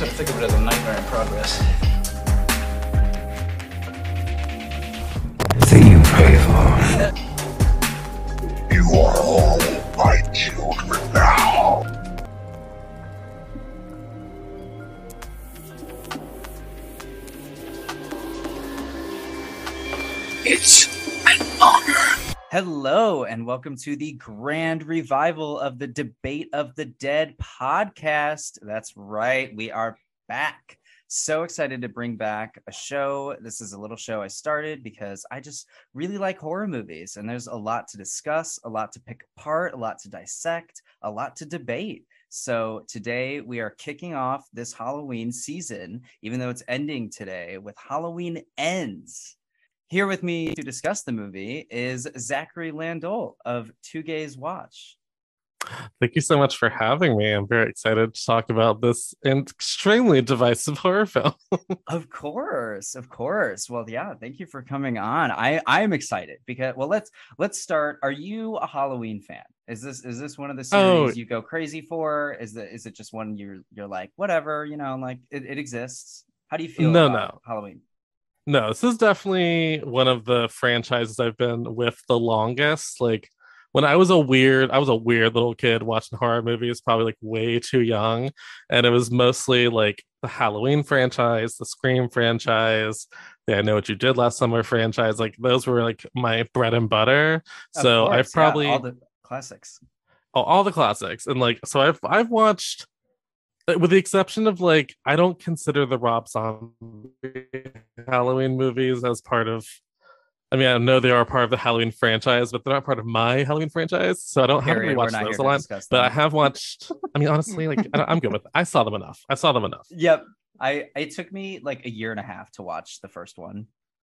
sort of think of it as a nightmare in progress. The thing you pray for. Hello, and welcome to the grand revival of the Debate of the Dead podcast. That's right, we are back. So excited to bring back a show. This is a little show I started because I just really like horror movies, and there's a lot to discuss, a lot to pick apart, a lot to dissect, a lot to debate. So today we are kicking off this Halloween season, even though it's ending today, with Halloween Ends. Here with me to discuss the movie is Zacary Landolt of Two Gays Watch. Thank you so much for having me. I'm very excited to talk about this extremely divisive horror film. of course, of course. Well, yeah, thank you for coming on. I I am excited because well, let's let's start. Are you a Halloween fan? Is this is this one of the oh, series Oh. you go crazy for? Is it is it just one you're you're like whatever, you know, like it, it exists? How do you feel No, about no. Halloween? No, this is definitely one of the franchises I've been with the longest. Like when I was a weird, I was a weird little kid watching horror movies, probably like way too young. And it was mostly like the Halloween franchise, the Scream franchise, the I Know What You Did Last Summer franchise. Like those were like my bread and butter. Of so course, I've yeah, probably all the classics. all, all the classics and like so i've i've watched Uh, with the exception of like i don't consider the rob zombie halloween movies as part of i mean i know they are part of the halloween franchise but they're not part of my halloween franchise so i don't have to Period. We're watch not those a lot but i have watched i mean honestly like I, i'm good with it. i saw them enough i saw them enough Yep. I it took me like a year and a half to watch the first one.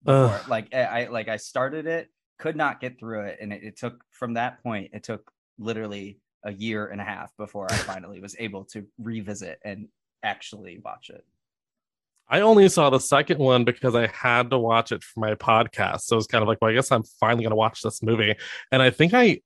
Before- like I, I like I started it, could not get through it, and it, it took from that point. It took literally a year and a half before I finally was able to revisit and actually watch it. I only saw the second one because I had to watch it for my podcast. So it's kind of like, well, I guess I'm finally gonna watch this movie. And I think I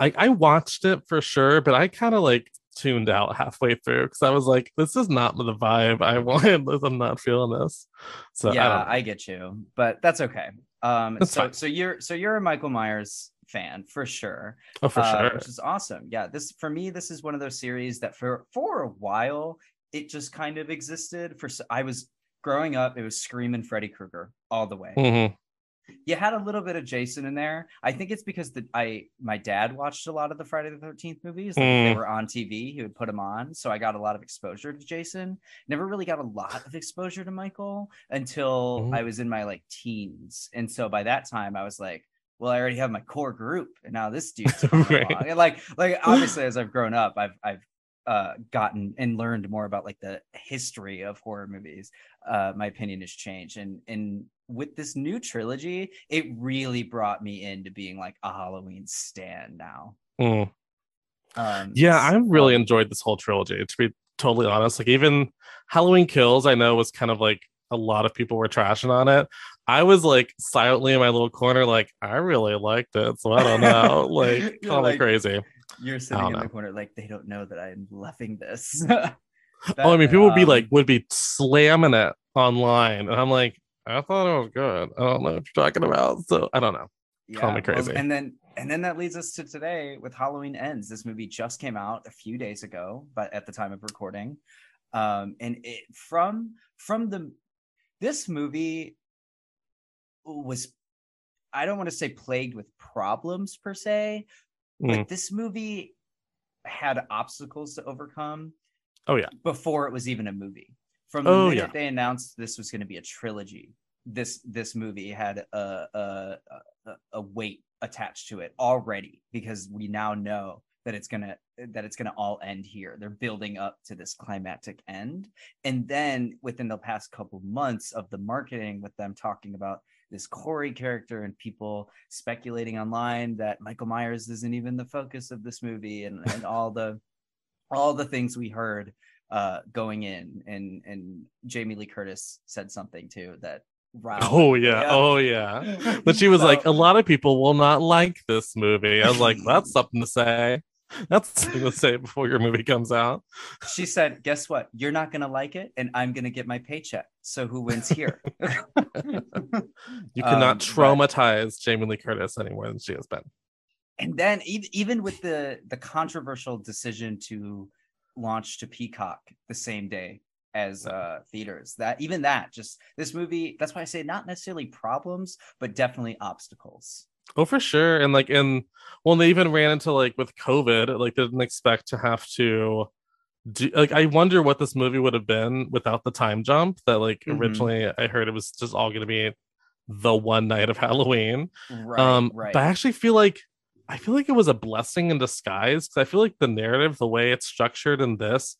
I, I watched it for sure, but I kind of like tuned out halfway through because I was like, this is not the vibe I wanted. I'm not feeling this. So yeah, I. I, get you, but that's okay. Um, That's so fine. so you're so you're a Michael Myers fan for sure. oh, for uh, sure. which is awesome. Yeah, this for me, this is one of those series that for for a while it just kind of existed. For I was growing up, it was Scream and Freddy Krueger all the way. Mhm. You had a little bit of Jason in there. I think it's because the I my dad watched a lot of the Friday the Thirteenth movies. Like if they Mm. were on TV, he would put them on, so I got a lot of exposure to Jason. Never really got a lot of exposure to Michael until Mm. I was in my like teens, and so by that time I was like well, I already have my core group, and now this dude's Right. like, like obviously, as I've grown up, I've I've uh, gotten and learned more about like the history of horror movies. Uh, my opinion has changed, and and with this new trilogy, it really brought me into being like a Halloween stan now. Mm. Um, Yeah, I really enjoyed this whole trilogy. To be totally honest, like even Halloween Kills, I know was kind of like a lot of people were trashing on it. I was like silently in my little corner, like I really liked it. So I don't know, like call me like, crazy. You're sitting in the corner like they don't know that I'm loving this. oh, I mean, people would be like Um, would be slamming it online, and I'm like, I thought it was good. I don't know what you're talking about. So I don't know. Call me well, crazy. and then and then that leads us to today with Halloween Ends. This movie just came out a few days ago, but at the time of recording. Um, and it from from the this movie was I don't want to say plagued with problems per se, but Mm. this movie had obstacles to overcome. Oh, yeah. Before it was even a movie. From the Oh, minute yeah. they announced this was going to be a trilogy, this this movie had a a, a a weight attached to it already because we now know that it's gonna that it's gonna all end here. They're building up to this climactic end, and then within the past couple months of the marketing, with them talking about this Corey character and people speculating online that Michael Myers isn't even the focus of this movie, and, and all the all the things we heard uh going in and and Jamie Lee Curtis said something too that riled Oh me yeah. Oh yeah. But she was like, a lot of people will not like this movie. I was like, that's something to say. That's something to say before your movie comes out. She said, "Guess what? You're not gonna like it, and I'm gonna get my paycheck. So who wins here?" You cannot Um, but- traumatize Jamie Lee Curtis any more than she has been. and then even even with the the controversial decision to launch to Peacock the same day as uh theaters, that even that just this movie. That's why I say not necessarily problems, but definitely obstacles. Oh, for sure. And like in well, they even ran into like with COVID, like they didn't expect to have to do like I wonder what this movie would have been without the time jump that like Mhm. originally I heard it was just all gonna be the one night of Halloween. Right, um right. but I actually feel like I feel like it was a blessing in disguise because I feel like the narrative, the way it's structured in this,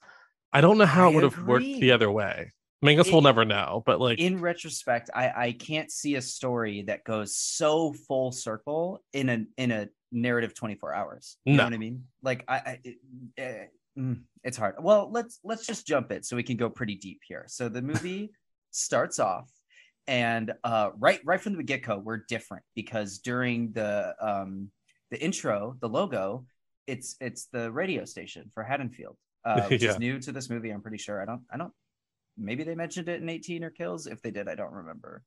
I don't know how I it would have worked the other way. I mean, I guess we'll never know, but like in retrospect, I I can't see a story that goes so full circle in a in a narrative 24 hours. You No. know what I mean? Like I, I it, eh, mm, it's hard. Well, let's let's just jump it so we can go pretty deep here. So the movie starts off and uh right right from the get-go we're different because during the um the intro, the logo, it's it's the radio station for Haddonfield. Uh, which Yeah. is new to this movie. I'm pretty sure. I don't. I don't. Maybe they mentioned it in 18 or Kills. If they did, I don't remember.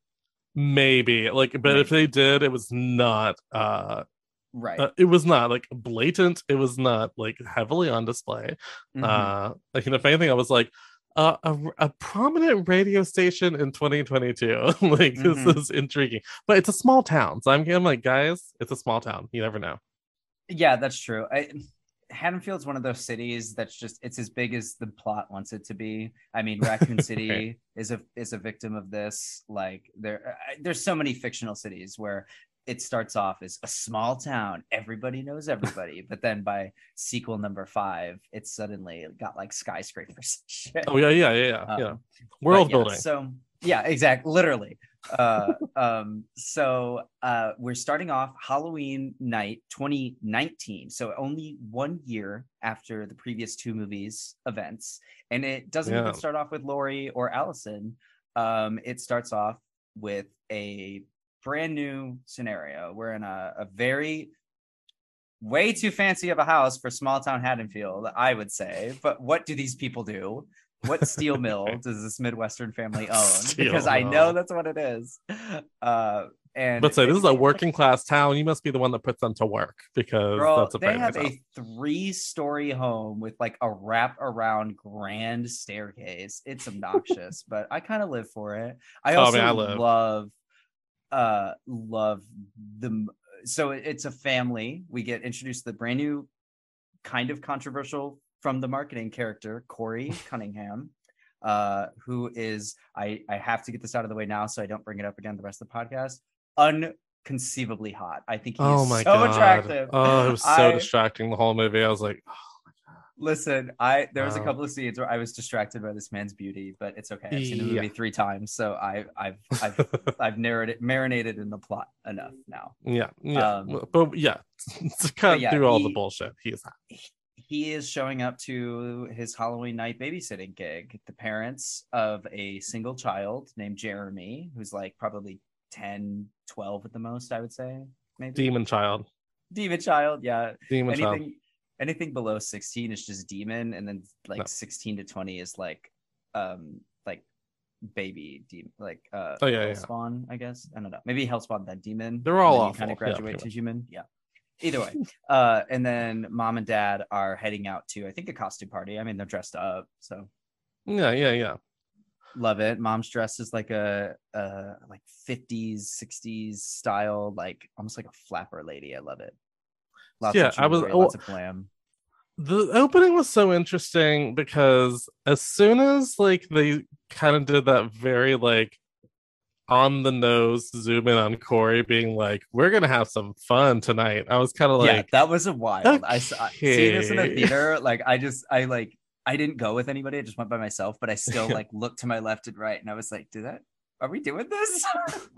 maybe like, but if they did, it was not uh Right. uh, it was not like blatant it was not like heavily on display Mhm. uh like you know, if anything i was like uh, a, a prominent radio station in 2022 like Mhm. this is intriguing but it's a small town so i'm, I'm like guys it's a small town you never know yeah, that's true. I, Haddonfield's one of those cities that's just it's as big as the plot wants it to be. I mean, Raccoon City Right. is a is a victim of this. Like there, there's so many fictional cities where it starts off as a small town, everybody knows everybody, but then by sequel number five, it's suddenly got like skyscrapers. oh yeah yeah yeah yeah, yeah. Um, world But yeah, building So yeah, exactly, literally. Uh, um, so uh, we're starting off Halloween night 2019. So only one year after the previous two movies events, and it doesn't Yeah. even start off with Laurie or Allyson. Um, it starts off with a brand new scenario. We're in a, a very way too fancy of a house for small town Haddonfield, I would say. But what do these people do? What steel mill does this Midwestern family own? Steel because I know that's what it is. Uh, and but say this is a working class town you must be the one that puts them to work because Girl, that's a they have a three-story home with like a wrap around grand staircase. It's obnoxious, but I kind of live for it. I Oh, also man, I love, uh, love the. So it's a family. We get introduced to the brand new, kind of controversial from the marketing character Corey Cunningham, uh, who is I I have to get this out of the way now so I don't bring it up again the rest of the podcast. Unconceivably hot. I think he's oh my so god attractive. oh it was so I- distracting the whole movie i was like Listen, I there was a couple of scenes where I was distracted by this man's beauty, but it's okay. I've seen the Yeah. movie three times, so I I've I've I've narrated marinated in the plot enough now. yeah yeah Um, but yeah to cut yeah, through all the he- bullshit he's He is showing up to his Halloween night babysitting gig. The parents of a single child named Jeremy, who's like probably 10, 12 at the most, I would say. Maybe demon child demon child, yeah. demon child anything anything below 16 is just demon and then like No. 16 to 20 is like um like baby demon like uh Oh, yeah, yeah. i guess i don't know maybe hellspawn then demon They're all kind of graduate pretty to human yeah either way uh and then mom and dad are heading out to i think a costume party. I mean they're dressed up so. Yeah yeah yeah. Love it. Mom's dressed as like a uh like 50s 60s style like almost like a flapper lady. I love it. Lots Yeah, of I was- jewelry, lots of glam. The opening was so interesting because as soon as like they kind of did that very like on the nose zoom in on Corey being like, "We're gonna have some fun tonight." I was kind of like, yeah, that was a wild. I saw seeing this in the theater. Like, I just, I like, I didn't go with anybody. I just went by myself. But I still like looked to my left and right, and I was like, "Did that? Are we doing this?"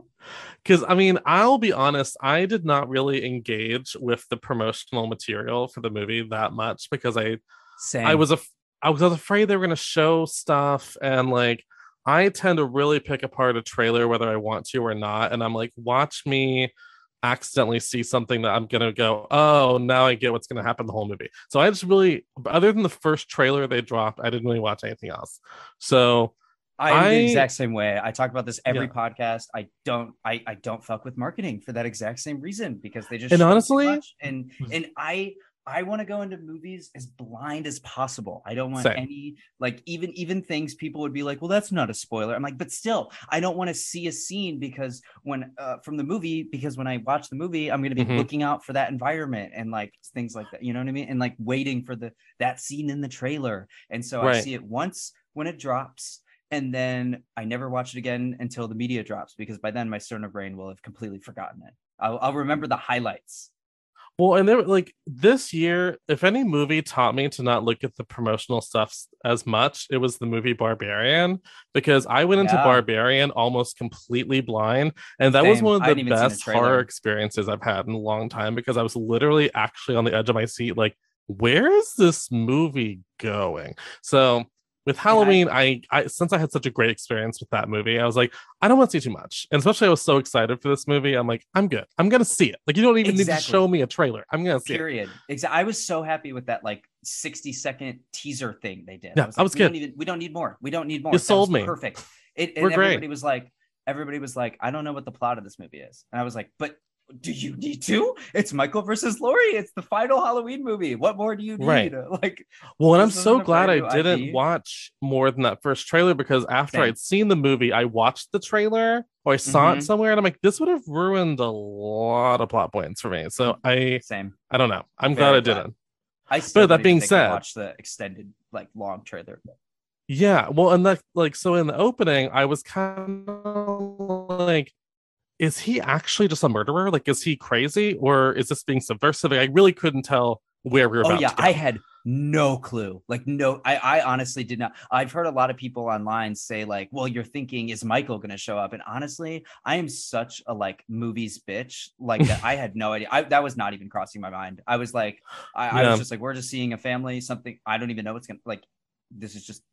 because I mean, I'll be honest, I did not really engage with the promotional material for the movie that much because I Same. I was af- I was afraid they were gonna show stuff and like I tend to really pick apart a trailer whether I want to or not, and I'm like, watch me accidentally see something that I'm gonna go, oh, now I get what's gonna happen the whole movie. So I just really, other than the first trailer they dropped, I didn't really watch anything else. So I'm I- the exact same way. I talk about this every Yeah. podcast. I don't I I don't fuck with marketing for that exact same reason because they just And honestly- and and I I want to go into movies as blind as possible. I don't want Same. any like even even things people would be like, well, that's not a spoiler. I'm like, but still, I don't want to see a scene because when uh, from the movie because when I watch the movie, I'm going to be Mhm. looking out for that environment and like things like that. You know what I mean? And like waiting for the that scene in the trailer. And so I see it once when it drops and then I never watch it again until the media drops because by then my stoner brain will have completely forgotten it. I'll, I'll remember the highlights. Well, and there like this year, if any movie taught me to not look at the promotional stuff as much, it was the movie Barbarian because I went into Yeah. Barbarian almost completely blind, and that was one of the hadn't even seen a best horror experiences I've had in a long time because I was literally actually on the edge of my seat, like, where is this movie going? So with Halloween, I, I since I had such a great experience with that movie, I was like, I don't want to see too much. And especially I was so excited for this movie. I'm like, I'm good. I'm gonna see it. Like you don't even need to show me a trailer. I'm gonna see it. Period. Exactly. I was so happy with that like 60 second teaser thing they did. Yeah, was that like, was we don't good. even we don't need more. We don't need more. You That sold me. Perfect. It and We're great. everybody was like, everybody was like, I don't know what the plot of this movie is. And I was like, but do you need to? It's Michael versus Laurie. It's the final Halloween movie. What more do you need? Right. Like Well, and I'm so glad I didn't IP. watch more than that first trailer because after Same. I'd seen the movie, I watched the trailer or I saw Mhm. it somewhere, and I'm like, this would have ruined a lot of plot points for me. So I, same. I don't know. I'm Very glad I didn't. I still that being said- watch the extended like long trailer. Yeah, well, and that like so in the opening, I was kind of like, is he actually just a murderer? Like, is he crazy or is this being subversive? I really couldn't tell where we were Oh about yeah. I had no clue. Like no, I I honestly did not. I've heard a lot of people online say like, "Well, you're thinking is Michael going to show up?" And honestly, I am such a like movies bitch. Like that, I had no idea. I, that was not even crossing my mind. I was like, I, I was just like, we're just seeing a family. Something I don't even know what's gonna like. This is just.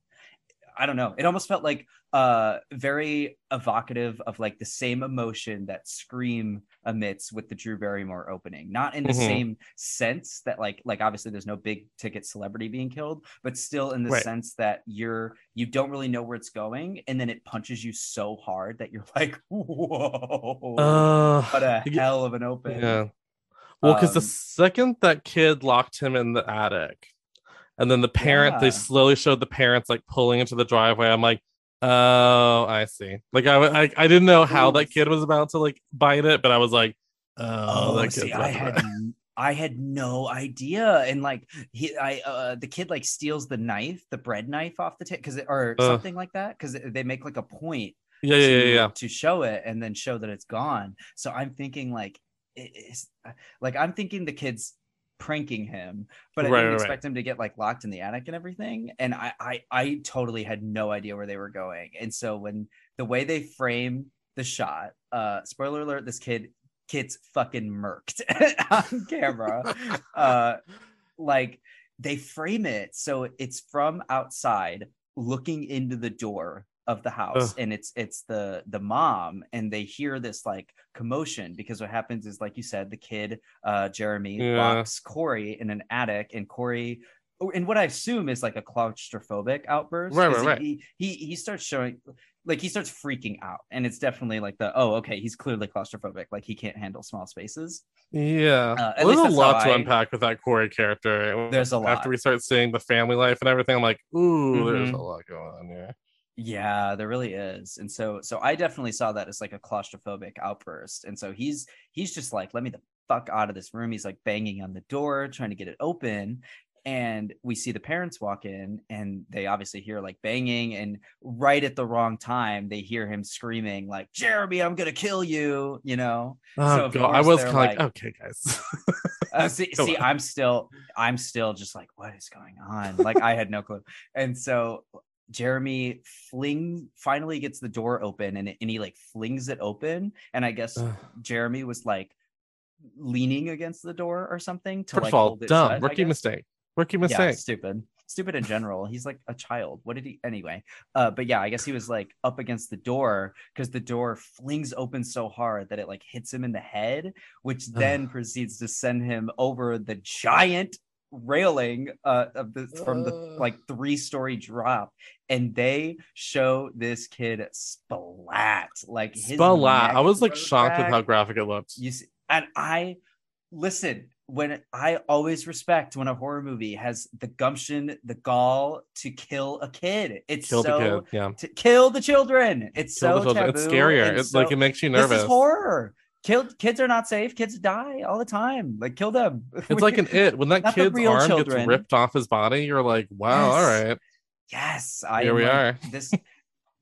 I don't know. It almost felt like uh very evocative of like the same emotion that Scream emits with the Drew Barrymore opening. Not in the Mhm. same sense that like like obviously there's no big ticket celebrity being killed, but still in the Right. sense that you're you don't really know where it's going, and then it punches you so hard that you're like, whoa, Uh, what a hell of an open. Yeah. Well, because the Um, second that kid locked him in the attic, and then the parent, Yeah. they slowly showed the parents like pulling into the driveway. I'm like, oh, I see. Like I, I, I didn't know how that kid was about to like bite it, but I was like, oh, Oh, see, I had I had no idea, and like he, I, uh, the kid like steals the knife, the bread knife off the tip, because or Ugh. something like that, because they make like a point Yeah, yeah, yeah, to, yeah. to show it and then show that it's gone. So I'm thinking like it is like I'm thinking the kid's pranking him, but I Right, didn't right, right. expect him to get like locked in the attic and everything. And I, I I totally had no idea where they were going. And so when the way they frame the shot, uh spoiler alert, this kid kid's fucking murked on camera. uh like they frame it so it's from outside looking into the door of the house Ugh. and it's it's the the mom and they hear this like commotion because what happens is like you said the kid uh jeremy Yeah. locks corey in an attic and corey oh, and what i assume is like a claustrophobic outburst Right, right, right. he, he he starts showing like he starts freaking out and it's definitely like the oh okay he's clearly claustrophobic like he can't handle small spaces Yeah, Uh, Well, there's a lot to I- unpack with that Corey character. There's a lot. After we start seeing the family life and everything, I'm like, ooh, there's Mhm. a lot going on here. Yeah, there really is. And so so I definitely saw that as like a claustrophobic outburst. And so he's he's just like, let me the fuck out of this room. He's like banging on the door, trying to get it open. And we see the parents walk in and they obviously hear like banging. And right at the wrong time, they hear him screaming, like, Jeremy, I'm gonna kill you, you know. Oh So, god, I was kind of like, like- okay, guys. Uh, see, see. I'm still, I'm still just like, what is going on? Like, I had no clue. And so Jeremy fling finally gets the door open, and, and he like flings it open. And I guess Ugh. Jeremy was like leaning against the door or something to First like of all, dumb shut, rookie mistake. Rookie Yeah, mistake. stupid. stupid in general. He's like a child. What did he anyway? Uh, but yeah, I guess he was like up against the door because the door flings open so hard that it like hits him in the head, which then proceeds to send him over the giant railing uh of the from the like three story drop and they show this kid splat like his Splat. I was like grows shocked with how graphic it looked. You see, and I listen when I always respect when a horror movie has the gumption, the gall to kill a kid. It's Killed so the kid. Yeah. to kill the children. It's Kill so children. taboo. It's scarier. It's so- like it makes you this nervous. is horror. Killed kids are not safe. Kids die all the time. Like kill them. It's like an it when that kid's arm children. gets ripped off his body. You're like, wow, all Yes. right. yes. I Here we like, are. This.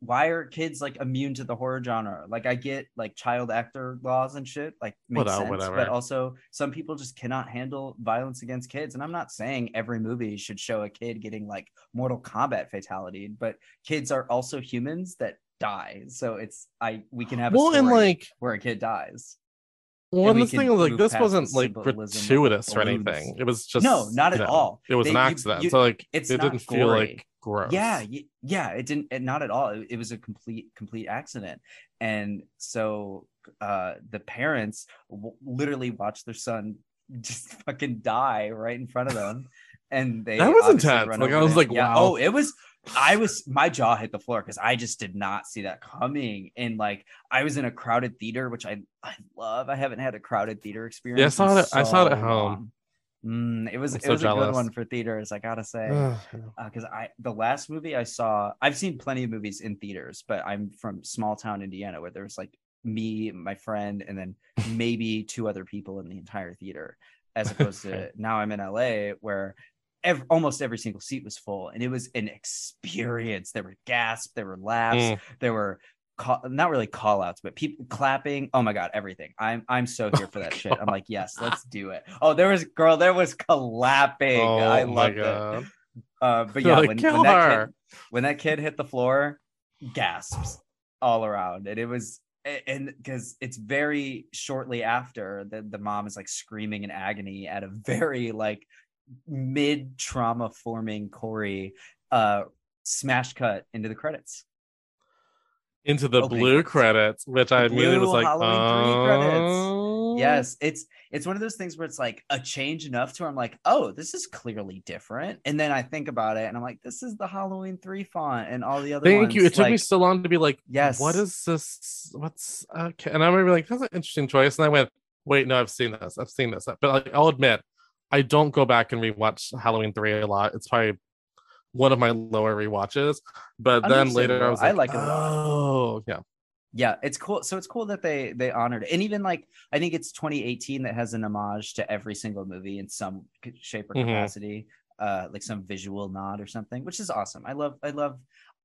Why are kids like immune to the horror genre? Like I get like child actor laws and shit, like makes sense. whatever. But also some people just cannot handle violence against kids. And I'm not saying every movie should show a kid getting like Mortal Kombat fatality, but kids are also humans that die. So it's I we can have a Well, and like, where a kid dies. well, and this thing was like, this wasn't like gratuitous or anything. It was just No, not at you know, all. It was They- an accident. you- so like, it's it didn't feel like gross. Yeah, yeah, it didn't it, not at all. It, it was a complete complete accident. And so uh the parents w- literally watched their son just fucking die right in front of them. And they That was intense. Like, I was it. like, Yeah. wow. Oh, it was I was my jaw hit the floor because I just did not see that coming. And like I was in a crowded theater, which I I love. I haven't had a crowded theater experience. Yeah, I saw it- I saw it at home. Mm, it was I'm it so was a good one for theaters, I gotta say because I the last movie I saw, I've seen plenty of movies in theaters, but I'm from small town Indiana where there's like me, my friend, and then maybe two other people in the entire theater, as opposed to now I'm in LA where ev- almost every single seat was full, and it was an experience. There were gasps, there were laughs, Mm. there were. Call, not really call outs, but people clapping. Oh my god, everything. I'm I'm so here for that shit. I'm like, yes, let's do it. Oh, there was girl, there was clapping. Oh I loved it. god. Uh, but yeah, like, when, when that kid, when that kid hit the floor, gasps all around, and it was and because it's very shortly after that the mom is like screaming in agony at a very like mid trauma forming Corey uh smash cut into the credits. Into the Opening blue credits. which I immediately was like, Halloween oh. Yes, it's it's one of those things where it's like a change enough to where I'm like, oh, this is clearly different. And then I think about it and I'm like, this is the Halloween 3 font and all the other Thank ones. you. It took me so long to be like, Yes. what is this? What's okay? And I remember like, that's an interesting choice. And I went, wait, no, I've seen this. I've seen this. But like, I'll admit, I don't go back and rewatch Halloween 3 a lot. It's probably one of my lower rewatches. But then later I was I like, like it oh, yeah. yeah it's cool so it's cool that they they honored it and even like i think it's 2018 that has an homage to every single movie in some shape or Mhm. capacity uh like some visual nod or something which is awesome i love i love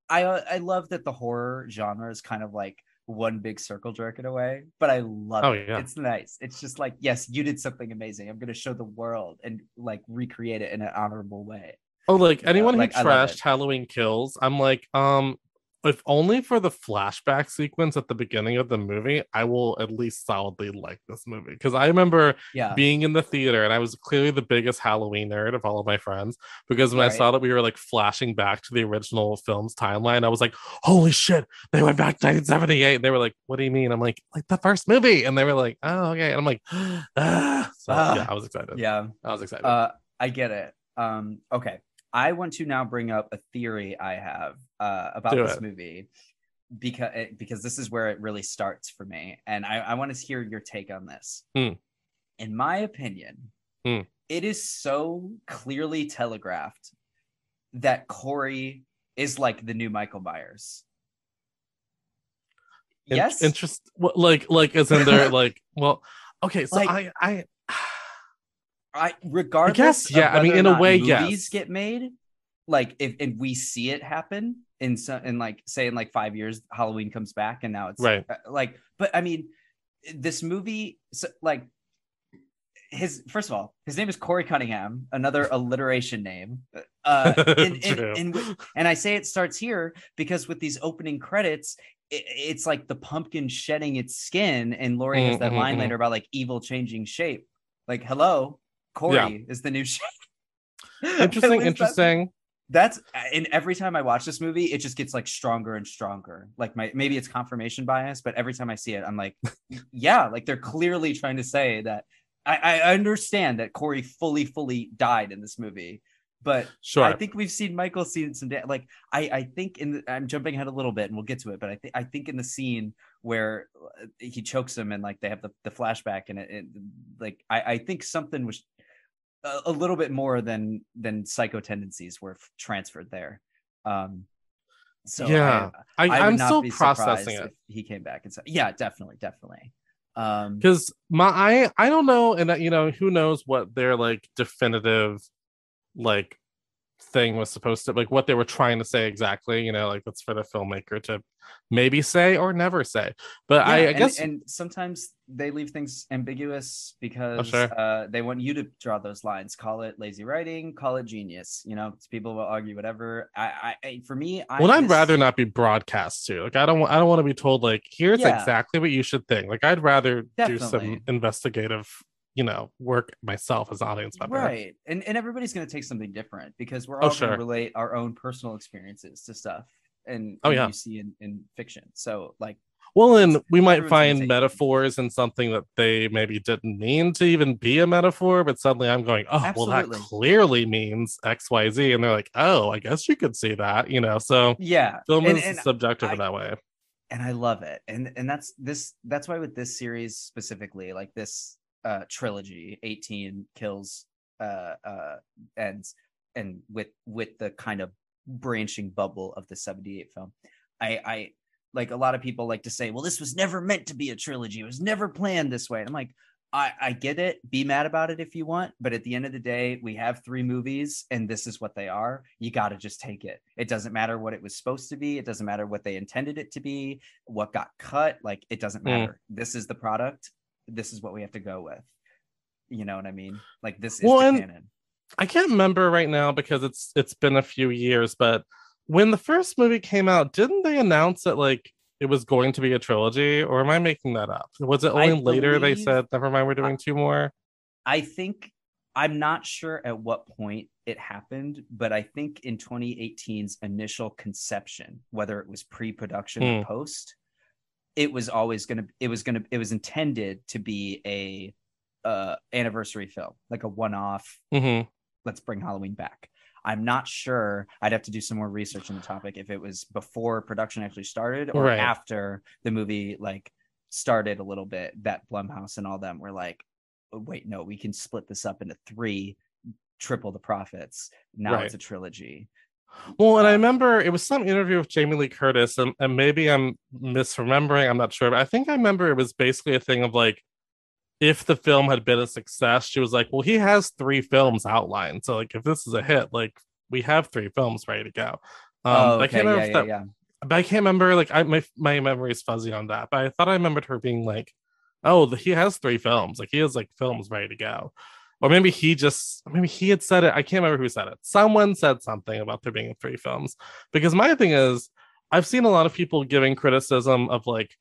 i uh, i love that the horror genre is kind of like one big circle jerk in a way but i love Oh, it yeah. it's nice it's just like yes you did something amazing i'm going to show the world and like recreate it in an honorable way Oh, like Yeah, anyone like, who it. trashed Halloween Kills, I'm like, um, if only for the flashback sequence at the beginning of the movie, I will at least solidly like this movie. Because I remember yeah being in the theater and I was clearly the biggest Halloween nerd of all of my friends. Because when I saw that we were like flashing back to the original film's timeline, I was like, holy shit, they went back to 1978. And they were like, what do you mean? I'm like, like the first movie. And they were like, oh, okay. And I'm like, ah. So Ah. yeah, I was excited. yeah I was excited. Uh, I get it. Um, okay. I want to now bring up a theory I have uh, about Do this it. movie because because this is where it really starts for me, and I, I want to hear your take on this. Hmm. In my opinion, Hmm. it is so clearly telegraphed that Corey is like the new Michael Myers. In- yes, interest what, like like as in they're like well okay so Like- i i I regardless. guess, of yeah, I mean, in a way, movies yes. get made. Like if and we see it happen in some in like say in like five years, Halloween comes back and now it's Right. uh, like. But I mean, this movie, so, like his first of all, his name is Corey Cunningham, another alliteration name. Uh, and, and, True. and, I say it starts here because with these opening credits, it, it's like the pumpkin shedding its skin, and Laurie has that line mhm. later about like evil changing shape. Like, hello, Corey Yeah. is the new shape. interesting interesting that's and every time I watch this movie, it just gets like stronger and stronger. Like my maybe it's confirmation bias, but every time I see it, I'm like, yeah, like they're clearly trying to say that I, I understand that Corey fully, fully died in this movie, but Sure. I think we've seen Michael see some da- like I I think in the, I'm jumping ahead a little bit and we'll get to it, but I think I think in the scene where uh, he chokes him and like they have the, the flashback and it, it like I I think something was a, a little bit more than than psycho tendencies were f- transferred there. Um so Yeah, I, I, I'm still processing it. he came back and said yeah definitely definitely. Um because my I I don't know, and uh, you know who knows what their like definitive like thing was supposed to like what they were trying to say exactly. You know, like that's for the filmmaker to maybe say or never say. But I, Yeah, I and- guess and, sometimes they leave things ambiguous because sure. uh, they want you to draw those lines. Call it lazy writing, call it genius. You know, people will argue whatever. I, I, I for me, I, well, I'd rather not be broadcast to. Like I don't want I don't want to be told like here's Yeah. exactly what you should think. Like I'd rather do some investigative, you know, work myself as an audience member. right, and and everybody's going to take something different because we're Oh, all going sure. to relate our own personal experiences to stuff. And, Oh, and yeah. you see in, in fiction. So like, Well, and we might find metaphors in something that they maybe didn't mean to even be a metaphor, but suddenly I'm going, oh, well, that clearly means X, Y, Z, and they're like, oh, I guess you could see that, you know. So yeah, film and- is and subjective I- in that way. and I love it. And and that's this that's why with this series specifically, like this uh trilogy, 18 kills uh uh ends and with with the kind of branching bubble of the 78 film. I I like a lot of people like to say, well, this was never meant to be a trilogy. It was never planned this way. And I'm like, I, I get it. Be mad about it if you want. But at the end of the day, we have three movies and this is what they are. You got to just take it. It doesn't matter what it was supposed to be. It doesn't matter what they intended it to be, what got cut. Like, it doesn't Mm. matter. This is the product. This is what we have to go with. You know what I mean? Like, this is Well, the canon. I can't remember right now because it's it's been a few years, but when the first movie came out, didn't they announce that like it was going to be a trilogy, or am I making that up? Was it I only later they said, never mind, we're doing two more? I think I'm not sure at what point it happened, but I think in 2018's initial conception, whether it was pre-production or Hmm. post, it was always gonna it was gonna it was intended to be a uh anniversary film, like a one-off, hmm let's bring Halloween back. I'm not sure. I'd have to do some more research on the topic if it was before production actually started or Right. after the movie like started a little bit that Blumhouse and all them were like, "Oh, wait, no, we can split this up into three, triple the profits. Now Right. it's a trilogy. Well, and I remember it was some interview with Jamie Lee Curtis, and, and maybe I'm misremembering, I'm not sure, but I think I remember it was basically a thing of like, if the film had been a success, she was like, well, he has three films outlined. So, like, if this is a hit, like, we have three films ready to go. Um, oh, I can't remember yeah, if yeah, that, yeah. but I can't remember, like, I my, my memory is fuzzy on that, but I thought I remembered her being like, oh, he has three films. Like, he has like films ready to go. Or maybe he just, maybe he had said it. I can't remember who said it. Someone said something about there being three films. Because my thing is, I've seen a lot of people giving criticism of like,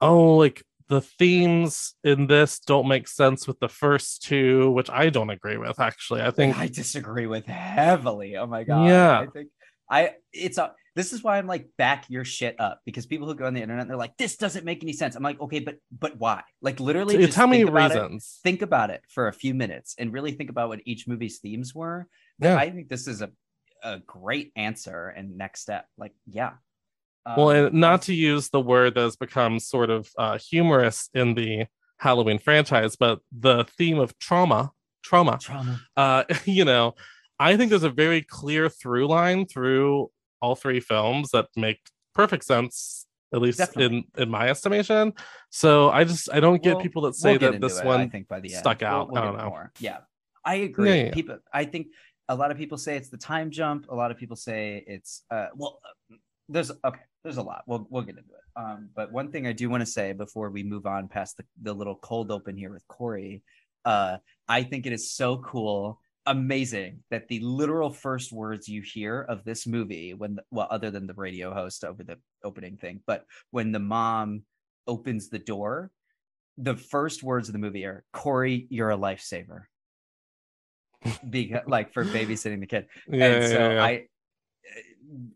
oh, like the themes in this don't make sense with the first two, which I don't agree with, actually. I think, I disagree with heavily. Oh my god. Yeah. I think I it's a this is why I'm like back your shit up because people who go on the internet they're like this doesn't make any sense. I'm like okay, but but why? Like literally, just tell me think about it. reasons. Think about it for a few minutes and really think about what each movie's themes were. Yeah. I think this is a a great answer and next step. Like yeah. well, Um, and not to use the word that has become sort of uh, humorous in the Halloween franchise, but the theme of trauma, trauma, trauma. uh, you know, I think there's a very clear through line through all three films that make perfect sense, at least Definitely. in in my estimation. So I just I don't get We'll- people that say we'll that this it, one I think by the end stuck out. we'll I don't know. more. Yeah, I agree. Yeah, yeah. People, I think a lot of people say it's the time jump. A lot of people say it's uh, well, uh, there's okay, there's a lot. We'll we'll get into it. Um, but one thing I do want to say before we move on past the the little cold open here with Corey, uh, I think it is so cool. Amazing that the literal first words you hear of this movie, when the, well, other than the radio host over the opening thing, but when the mom opens the door, the first words of the movie are Corey, you're a lifesaver. because like for babysitting the kid. Yeah, and yeah, so yeah. I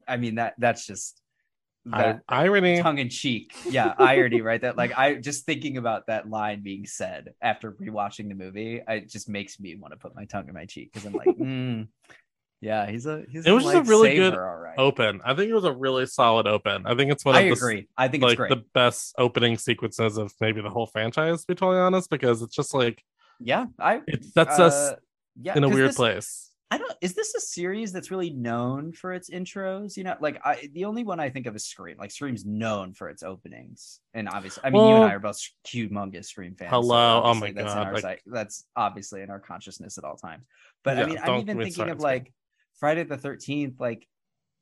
I mean that that's just I- that irony. tongue in cheek. Yeah, irony, right? That like I just thinking about that line being said after rewatching the movie, it just makes me want to put my tongue in my cheek because I'm like, mm, yeah, he's a he's It was just a really good lifesaver, all right. Open. I think it was a really solid open. I think it's one of I the agree. I think it's like great. the best opening sequences of maybe the whole franchise. To be totally honest, because it's just like yeah, I it sets us uh, yeah, in a weird this- place. I don't. Is this a series that's really known for its intros? You know, like I, the only one I think of is Scream. Like Scream's known for its openings, and obviously, I mean, you and I are both humongous Scream fans. Hello. Oh my that's in God, our like- that's obviously in our consciousness at all times. But I mean, I'm even thinking of like Friday the Thirteenth. Like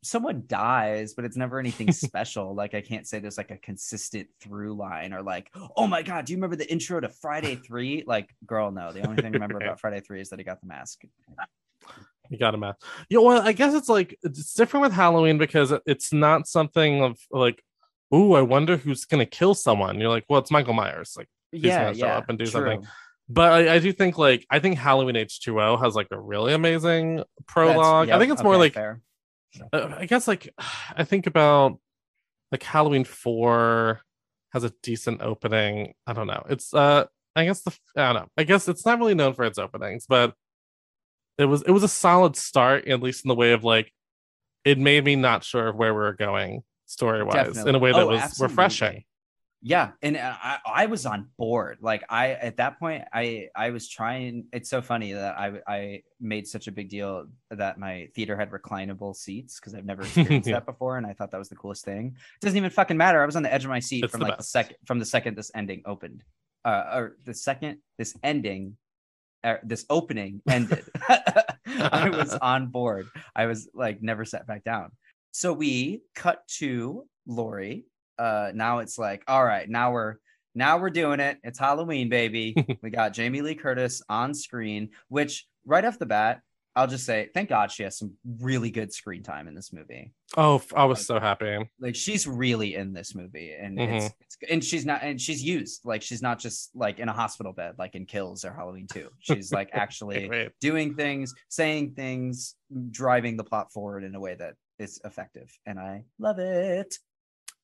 someone dies, but it's never anything special. Like I can't say there's like a consistent through line or like, oh my god, do you remember the intro to Friday Three? Like, girl, no. The only thing I remember about Friday Three is that he got the mask. You got to math. You know, well, I guess it's like it's different with Halloween because it's not something of like, ooh, I wonder who's gonna kill someone. You're like, well, it's Michael Myers. Like, yeah, gonna show yeah, up and do true. something. but I, I do think like I think Halloween H2O has like a really amazing prologue. I think it's more like fair. uh, I guess like I think about like Halloween four has a decent opening. I don't know. It's uh I guess the I don't know. I guess it's not really known for its openings, but it was it was a solid start, at least in the way of like it made me not sure of where we were going story wise in a way that Oh, was absolutely. refreshing. Yeah, and uh, I, I was on board. Like I at that point, I I was trying. It's so funny that I I made such a big deal that my theater had reclinable seats because I've never experienced that before, and I thought that was the coolest thing. It doesn't even fucking matter. I was on the edge of my seat It's from the like the second from the second this ending opened, uh, or the second this ending, uh, this opening ended. I was on board. I was like never sat back down. So we cut to Laurie. Uh now it's like, all right, now we're now we're doing it. It's Halloween, baby. we got Jamie Lee Curtis on screen, which right off the bat, I'll just say, thank God she has some really good screen time in this movie. Oh, I was so happy. Like she's really in this movie, and Mm-hmm. it's, it's and she's not and she's used like she's not just like in a hospital bed like in Kills or Halloween 2. She's like actually doing things, saying things, driving the plot forward in a way that is effective. And I love it.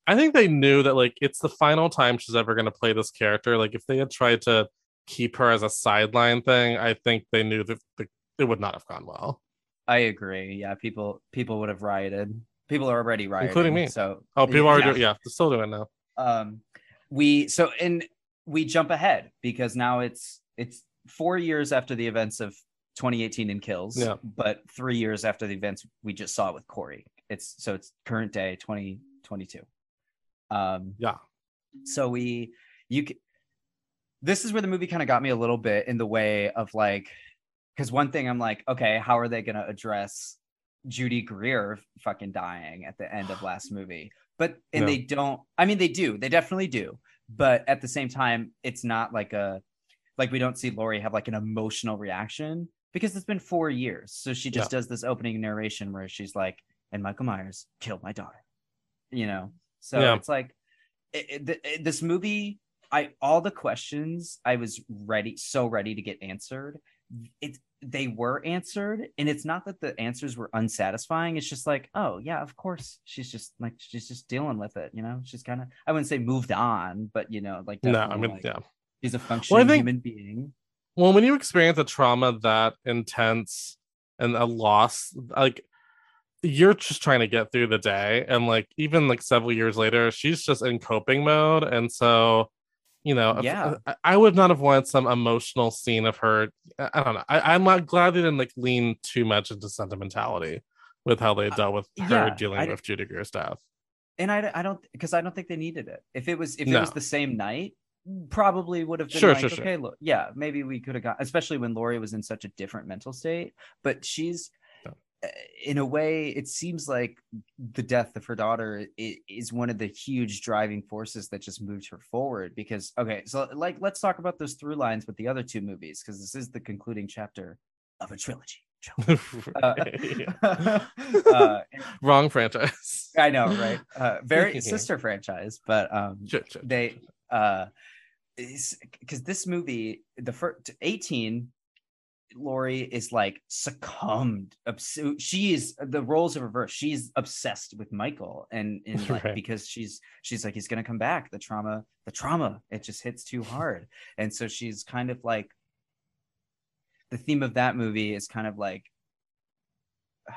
I think they knew that like it's the final time she's ever going to play this character. Like if they had tried to keep her as a sideline thing, I think they knew that the, it would not have gone well. I agree. Yeah, people people would have rioted. People are already rioting, Including me. So Oh, people are doing yeah, they're still doing now. um we so and we jump ahead because now it's it's four years after the events of 2018 in kills Yeah. but three years after the events we just saw with corey it's so it's current day 2022 um Yeah. so we you this is where the movie kind of got me a little bit in the way of like because one thing i'm like okay how are they going to address judy greer fucking dying at the end of last movie but and No. they don't i mean they do they definitely do but at the same time it's not like a like we don't see Laurie have like an emotional reaction because it's been four years so she just does this opening narration where she's like and michael myers killed my daughter you know so Yeah. it's like it, it- it- this movie i all the questions i was ready so ready to get answered it they were answered and it's not that the answers were unsatisfying it's just like oh yeah of course she's just like she's just dealing with it you know she's kind of i wouldn't say moved on but you know like No, I mean, like, yeah. she's a functioning think- human being Well, when you experience a trauma that intense and a loss, like you're just trying to get through the day. And like even like several years later, she's just in coping mode. And so, you know, Yeah. I, I would not have wanted some emotional scene of her. I don't know. I, I'm not glad they didn't like lean too much into sentimentality with how they dealt with her Uh, yeah, dealing I- with Judy Greer's death. and I, I don't because I don't think they needed it. If it was if it was the same night, probably would have been Sure, like, sure, sure. okay, look, yeah, maybe we could have got, especially when Laurie was in such a different mental state. But she's, uh, in a way, it seems like the death of her daughter is one of the huge driving forces that just moved her forward. Because okay, so like let's talk about those through lines with the other two movies because this is the concluding chapter of a trilogy. Yeah. uh, Wrong franchise. I know, right? Uh, very sister franchise, but um, Sure, sure. they uh, because this movie, the first 18 Laurie is like succumbed. Obs- she is the roles are reversed. She's obsessed with Michael, and, and like Right. because she's she's like he's gonna come back. The trauma, the trauma, it just hits too hard, and so she's kind of like the theme of that movie is kind of like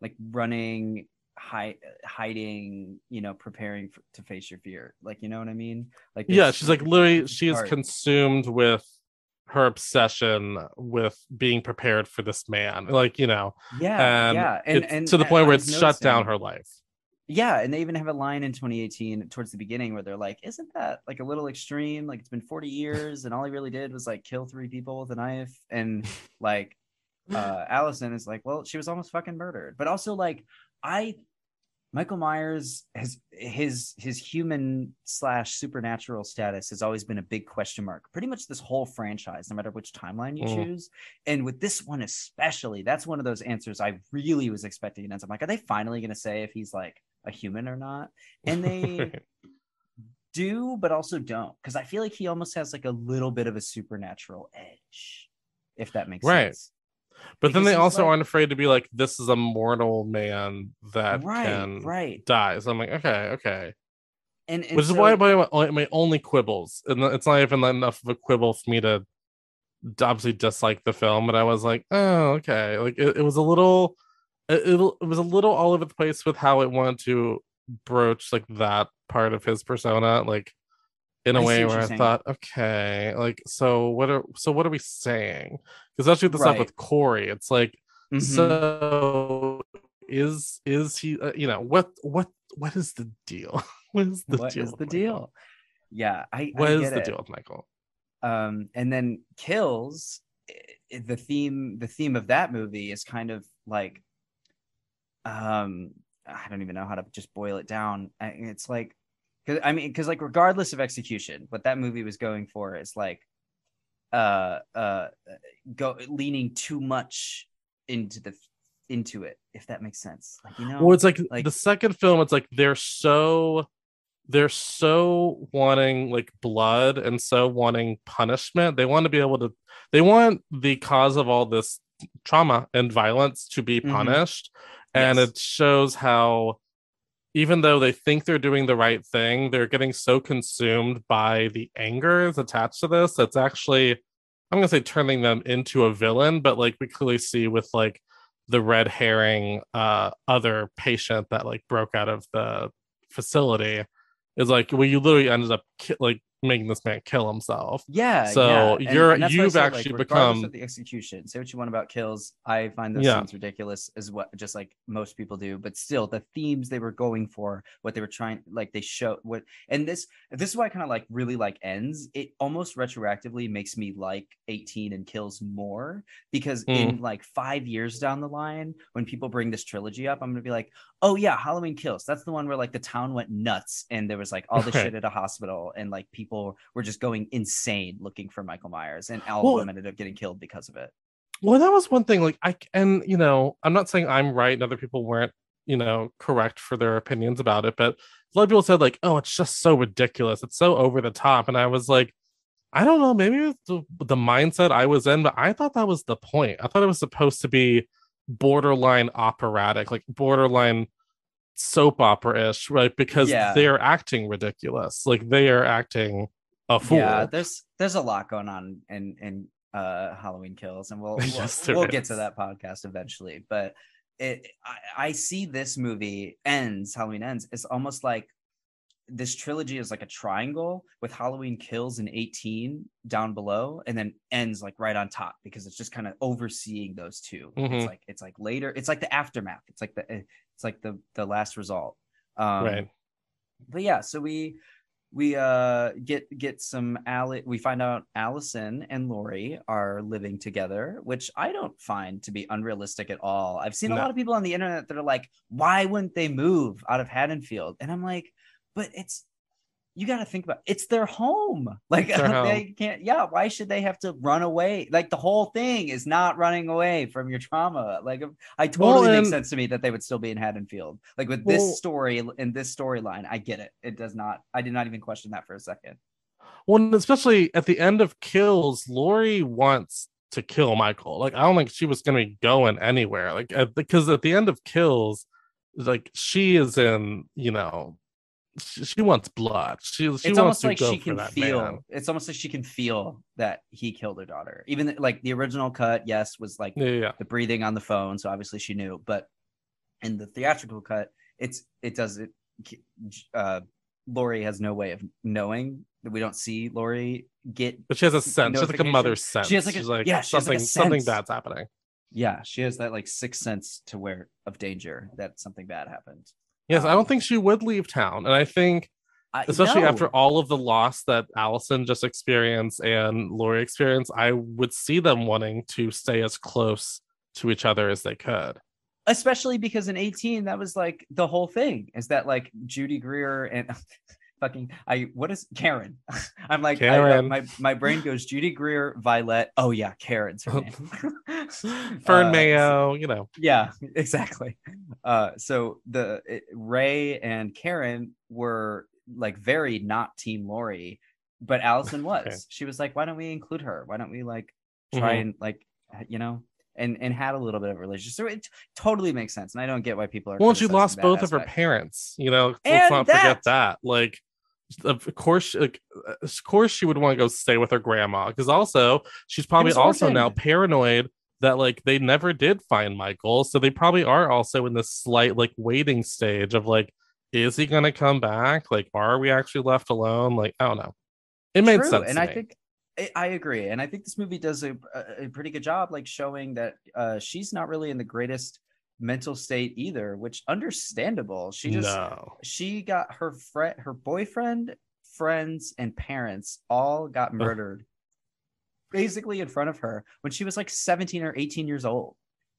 like running hi- hiding you know preparing for, to face your fear like you know what i mean like yeah she's like literally she is hard. consumed with her obsession with being prepared for this man like you know yeah and yeah and, and to the point where it's shut down her life. Yeah and they even have a line in 2018 towards the beginning where they're like isn't that like a little extreme? Like it's been 40 years and all he really did was like kill three people with a knife. And like uh allyson is like well she was almost fucking murdered. But also like i michael myers has his his human slash supernatural status has always been a big question mark pretty much this whole franchise no matter which timeline you Mm. choose and with this one especially that's one of those answers i really was expecting and i'm like are they finally going to say if he's like a human or not and they do but also don't because i feel like he almost has like a little bit of a supernatural edge if that makes Right. sense but then they also like- aren't afraid to be like this is a mortal man that right can right. die. So i'm like okay okay. And, and which is why my, my, my only quibbles and it's not even enough of a quibble for me to obviously dislike the film but i was like oh okay. Like it, it was a little it, it it was a little all over the place with how it wanted to broach like that part of his persona like in a I way where i saying. thought okay like so what are so what are we saying because especially with the stuff with corey it's like Mhm. so is is he uh, you know what what what is the deal what is the what deal is the Michael? deal yeah i What I is the it. deal with Michael? um and then kills i- the theme the theme of that movie is kind of like um i don't even know how to just boil it down it's like because i mean because like regardless of execution what that movie was going for is like uh uh go leaning too much into the into it if that makes sense like you know Well, it's like, like- the second film. It's like they're so they're so wanting like blood and so wanting punishment. They want to be able to. They want the cause of all this trauma and violence to be Mhm. punished, and Yes. it shows how. Even though they think they're doing the right thing, they're getting so consumed by the anger that's attached to this that's actually, I'm gonna say, turning them into a villain. But like we clearly see with like the red herring uh other patient that like broke out of the facility is like well you literally ended up ki- like making this man kill himself Yeah. So yeah. you're- why you've said, actually regardless become- the execution. Say what you want about kills. I find those Yeah. scenes ridiculous as what just like most people do. But still, the themes they were going for, what they were trying, like they show what, and this this is why I kind of like really like ends. It almost retroactively makes me like 18 and kills more because Mm. in like five years down the line, when people bring this trilogy up, I'm gonna be like, oh yeah, Halloween Kills. That's the one where like the town went nuts and there was like all the Right. shit at a hospital and like people were just going insane looking for Michael Myers and all Well- of them ended up getting killed because of it. well that was one thing like i and you know i'm not saying i'm right and other people weren't you know correct for their opinions about it but a lot of people said like oh it's just so ridiculous. It's so over the top. And i was like i don't know. Maybe the, the mindset i was in but i thought that was the point. I thought it was supposed to be borderline operatic like borderline soap opera-ish right because Yeah. they're acting ridiculous like they are acting a fool Yeah, there's there's a lot going on in in uh Halloween Kills, and we'll we'll, Yes, we'll get to that podcast eventually. But it I, I see this movie ends Halloween ends. It's almost like this trilogy is like a triangle with Halloween Kills in 18 down below, and then ends like right on top because it's just kind of overseeing those 2 Mhm. It's like it's like later. It's like the aftermath. It's like the it's like the the last result. Um, right but yeah so we we uh get get some Ali- we find out allyson and laurie are living together which i don't find to be unrealistic at all i've seen a lot of people on the internet that are like why wouldn't they move out of haddonfield and i'm like but it's you got to think about it's their home. Like their they can't yeah why should they have to run away? Like the whole thing is not running away from your trauma. Like i totally Well, makes sense to me that they would still be in haddonfield. Like with this story in this storyline i get it. It does not i did not even question that for a second. Well, especially at the end of Kills, Laurie wants to kill Michael. Like I don't think she was gonna be going anywhere. Like at, because at the end of Kills, like she is in, you know, she, she wants blood. She she it's wants almost to like she can feel man. it's almost like she can feel that he killed her daughter even like the original cut yes was like Yeah, yeah, the breathing on the phone so obviously she knew but in the theatrical cut it's it does it uh laurie has no way of knowing that we don't see laurie get But she has a sense. She has like a mother's sense. She has like a- She's like yeah, she has like something a something bad's happening. yeah she has that like sixth sense to where of danger that something bad happened Yes, I don't think she would leave town. And I think especially no. after all of the loss that Allyson just experienced and Laurie experienced, I would see them wanting to stay as close to each other as they could. especially because in 18 that was like the whole thing is that like judy greer and fucking i what is karen i'm like I- Karen. my my brain goes judy greer violet oh yeah karen's her name Fern Uh, Mayo, you know. yeah exactly uh so the it, ray and karen were like very not team laurie but allyson was Okay. she was like why don't we include her why don't we like try Mhm. and like you know and and had a little bit of a relationship so it totally makes sense and i don't get why people are Well, she lost both of her parents. You know, let's And not forget that. that. Like, of course, like, of course, she would want to go stay with her grandma because also she's probably also now paranoid that like they never did find Michael, so they probably are also in this slight like waiting stage of like, is he gonna come back? Like, are we actually left alone? Like, I don't know. It made True, sense, and i me. think I- agree, and I think this movie does a, a a pretty good job, like showing that uh, she's not really in the greatest mental state either, which understandable. She just no. she got her friend, her boyfriend, friends, and parents all got murdered, basically in front of her when she was like seventeen or eighteen years old,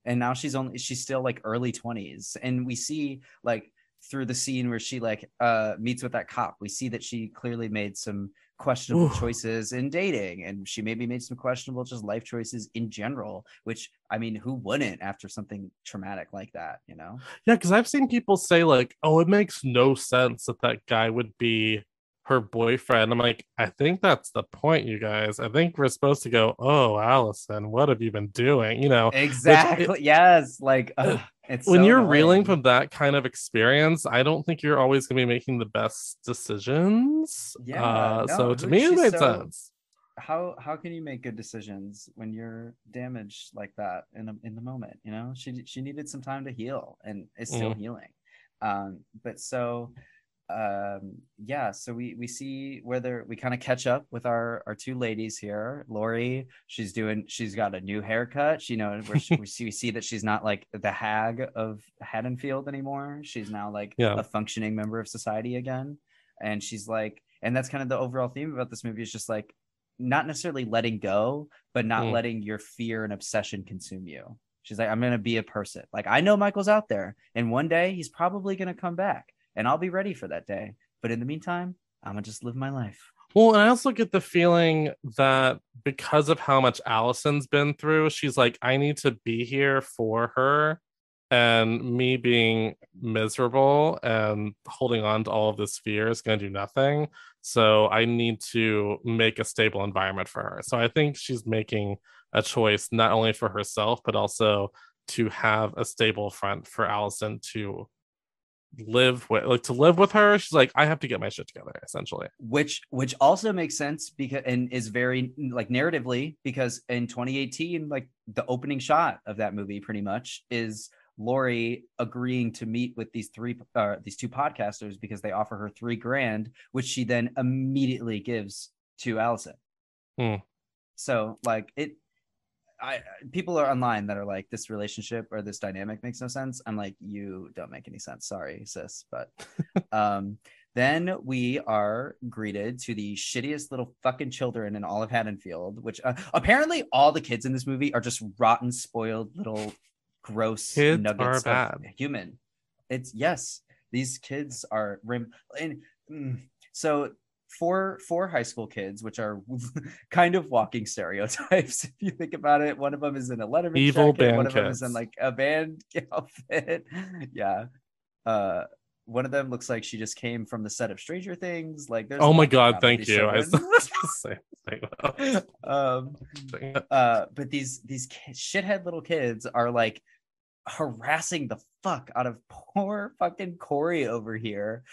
and now she's only she's still like early twenties, and we see like through the scene where she like uh meets with that cop, we see that she clearly made some questionable Oof. choices in dating and she maybe made some questionable just life choices in general which i mean who wouldn't after something traumatic like that you know Yeah, because I've seen people say like, "Oh, it makes no sense that that guy would be her boyfriend." I'm like, I think that's the point, you guys. I think we're supposed to go, "Oh, Allyson, what have you been doing?" You know, exactly yes like ugh, it's when so you're reeling from that kind of experience, I don't think you're always going to be making the best decisions. Yeah, Uh, no, so to me, it made so- sense. how how can you make good decisions when you're damaged like that in a, in the moment you know she she needed some time to heal and is still Mhm. healing um but so um yeah so we we see whether we kind of catch up with our our two ladies here laurie she's doing she's got a new haircut she know where she, we see we see that she's not like the hag of haddonfield anymore she's now like Yeah. a functioning member of society again and she's like and that's kind of the overall theme about this movie is just like not necessarily letting go but not Mm. letting your fear and obsession consume you she's like i'm gonna be a person like i know michael's out there and one day he's probably gonna come back and i'll be ready for that day but in the meantime i'm gonna just live my life Well, and I also get the feeling that because of how much Allyson's been through, she's like, I need to be here for her. And me being miserable and holding on to all of this fear is going to do nothing. So I need to make a stable environment for her. So I think she's making a choice not only for herself, but also to have a stable front for Allyson to live with like to live with her she's like i have to get my shit together essentially which which also makes sense because and is very like narratively because in 2018 like the opening shot of that movie pretty much is Laurie agreeing to meet with these three uh, these two podcasters because they offer her three grand which she then immediately gives to Allyson. Hmm. So like it I people are online that are like this relationship or this dynamic makes no sense. I'm like you don't make any sense. Sorry, sis, but um then we are greeted to the shittiest little fucking children in all of Haddonfield, which uh, apparently all the kids in this movie are just rotten, spoiled little gross Kids nuggets are of human. It's yes, these kids are rim and mm, so four four high school kids, which are kind of walking stereotypes. If you think about it, one of them is in a Letterman Evil jacket, band one of them is in like a band outfit. yeah, uh, one of them looks like she just came from the set of Stranger Things. Like, there's Oh my god, thank you. I was children. just saying the um, same thing. uh, but these these shithead little kids are like harassing the fuck out of poor fucking Corey over here.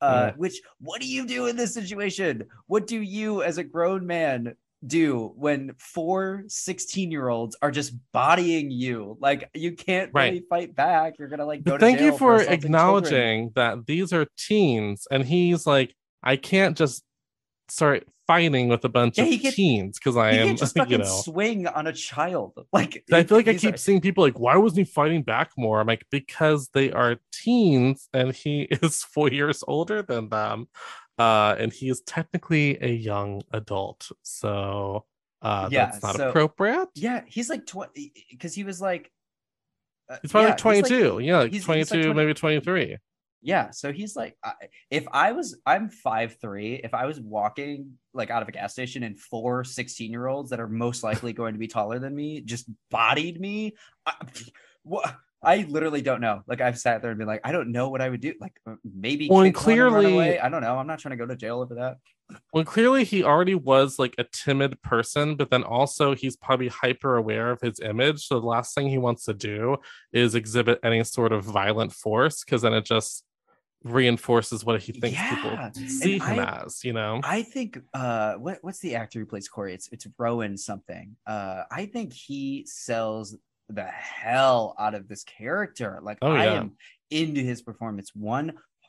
Uh, Mm. which what do you do in this situation? What do you as a grown man do when four 16 year olds are just bodying you? Like you can't Right. really fight back. You're gonna like go thank you jail for assaulting children. acknowledging that these are teens, and he's like, I can't just start fighting with a bunch Yeah, of he can't- teens because I am, just fucking you know. swing on a child. Like I feel like I keep are- seeing people like, why wasn't he fighting back more? I'm like, because they are teens and he is four years older than them. Uh, and he is technically a young adult. So uh Yeah, that's not so- appropriate. Yeah, he's like 20 because he was like uh, He's probably yeah, like 22. yeah, like he's- he's 22, like 20 maybe 23. Yeah, so he's like, I, if I was, I'm five three. If I was walking like out of a gas station and four 16 year olds that are most likely going to be taller than me just bodied me, I, what? I literally don't know. Like I've sat there and been like, I don't know what I would do. Like maybe Well, and kick one and run clearly- I don't know. I'm not trying to go to jail over that. Well, clearly he already was like a timid person, but then also he's probably hyper aware of his image. So the last thing he wants to do is exhibit any sort of violent force because then it just reinforces what he thinks Yeah, people see and him I- as, you know? I think uh what what's the actor who plays Corey? It's it's Rohan something. Uh I think he sells the hell out of this character. Like Oh, I yeah. am into his performance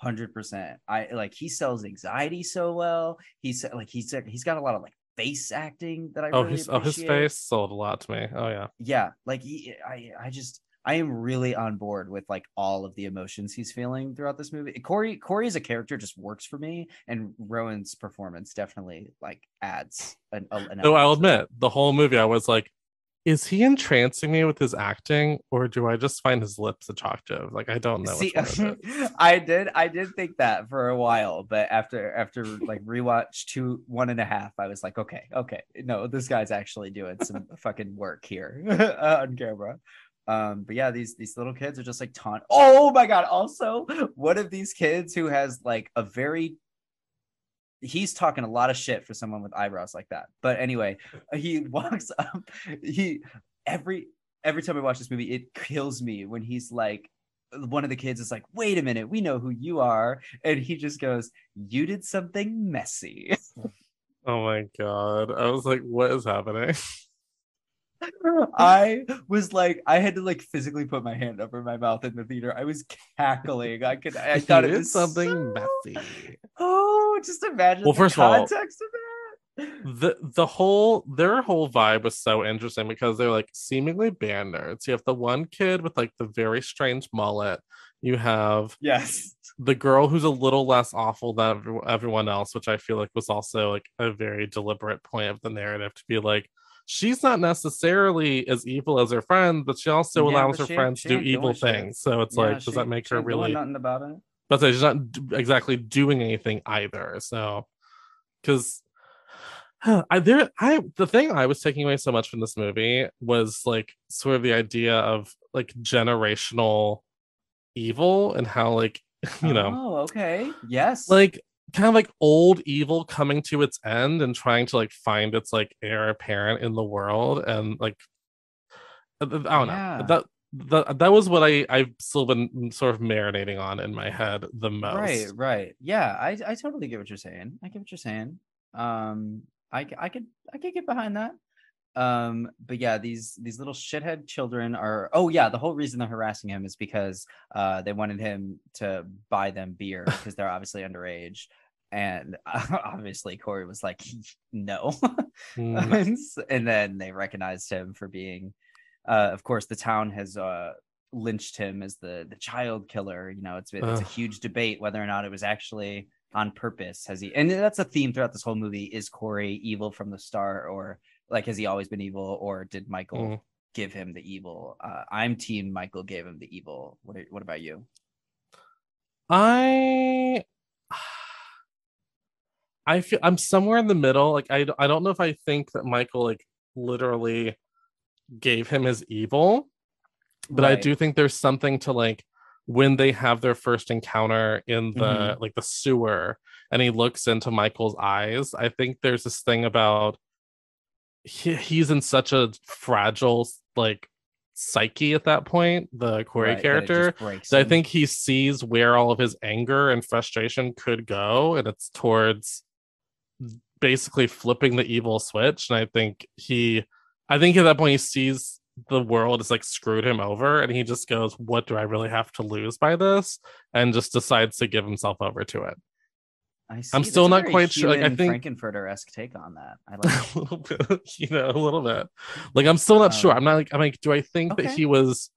100%. I like he sells anxiety so well. He's like he's he's got a lot of like face acting that I oh, really his, oh, his face sold a lot to me. Oh, yeah. Yeah, like he, I I just I am really on board with like all of the emotions he's feeling throughout this movie. Corey Corey as a character just works for me, and Rohan's performance definitely like adds an. an Though I'll element to that. admit, the whole movie, I was like, is he entrancing me with his acting or do I just find his lips attractive? Like, I don't know. See. I did I did think that for a while, but after after like rewatch two one and a half, I was like, okay, okay, no, this guy's actually doing some fucking work here on camera. Um, but yeah, these these little kids are just like taunt. Oh my god! Also, one of these kids who has like a very he's talking a lot of shit for someone with eyebrows like that. But anyway, he walks up. He every every time I watch this movie, it kills me when he's like, one of the kids is like, "Wait a minute, we know who you are," and he just goes, "You did something messy." Oh my God. I was like, what is happening? I was like, I had to like physically put my hand over my mouth in the theater. I was cackling. I could. I thought it was something so- messy. Oh, just imagine Well, the first of all, context of that. the the whole their whole vibe was so interesting because they're like seemingly band nerds. You have the one kid with like the very strange mullet. You have Yes. the girl who's a little less awful than everyone else, which I feel like was also like a very deliberate point of the narrative to be like, she's not necessarily as evil as her friend, but she also Yeah, allows her she- friends to do evil things. So it's Yeah, like, does that make her really? nothing about it? But she's not d- exactly doing anything either. So, because I there I the thing I was taking away so much from this movie was like sort of the idea of like generational evil and how like you know Oh, okay. Yes. like kind of like old evil coming to its end and trying to like find its like heir apparent in the world and like I don't Yeah. know that that that was what I I've still been sort of marinating on in my head the most. Right, right. Yeah, I I totally get what you're saying. I get what you're saying. Um, I I could I could get behind that. Um, but yeah, these these little shithead children are. Oh yeah, the whole reason they're harassing him is because uh they wanted him to buy them beer because they're obviously underage. And obviously Corey was like, no. Mm, and, then they recognized him for being uh of course the town has uh lynched him as the the child killer you know it's it's a huge debate whether or not it was actually on purpose has he and that's a theme throughout this whole movie is corey evil from the start or like has he always been evil or did michael Mm. give him the evil uh i'm team michael gave him the evil what are, what about you I I feel I'm somewhere in the middle. Like I I don't know if I think that Michael like literally gave him his evil, but I do think there's something to like when they have their first encounter in the Mhm. like the sewer and he looks into Michael's eyes, I think there's this thing about he, he's in such a fragile like psyche at that point, the Corey Right, character. So I think he sees where all of his anger and frustration could go, and it's towards basically flipping the evil switch. And I think he, I think at that point he sees the world has like screwed him over, and he just goes, "What do I really have to lose by this?" And just decides to give himself over to it. I see. I'm still not quite sure, like, I think- Frankenfurter-esque take on that. I like. a little bit, you know, a little bit. Like I'm still not sure. Um, I'm not like I'm like, do I think that he was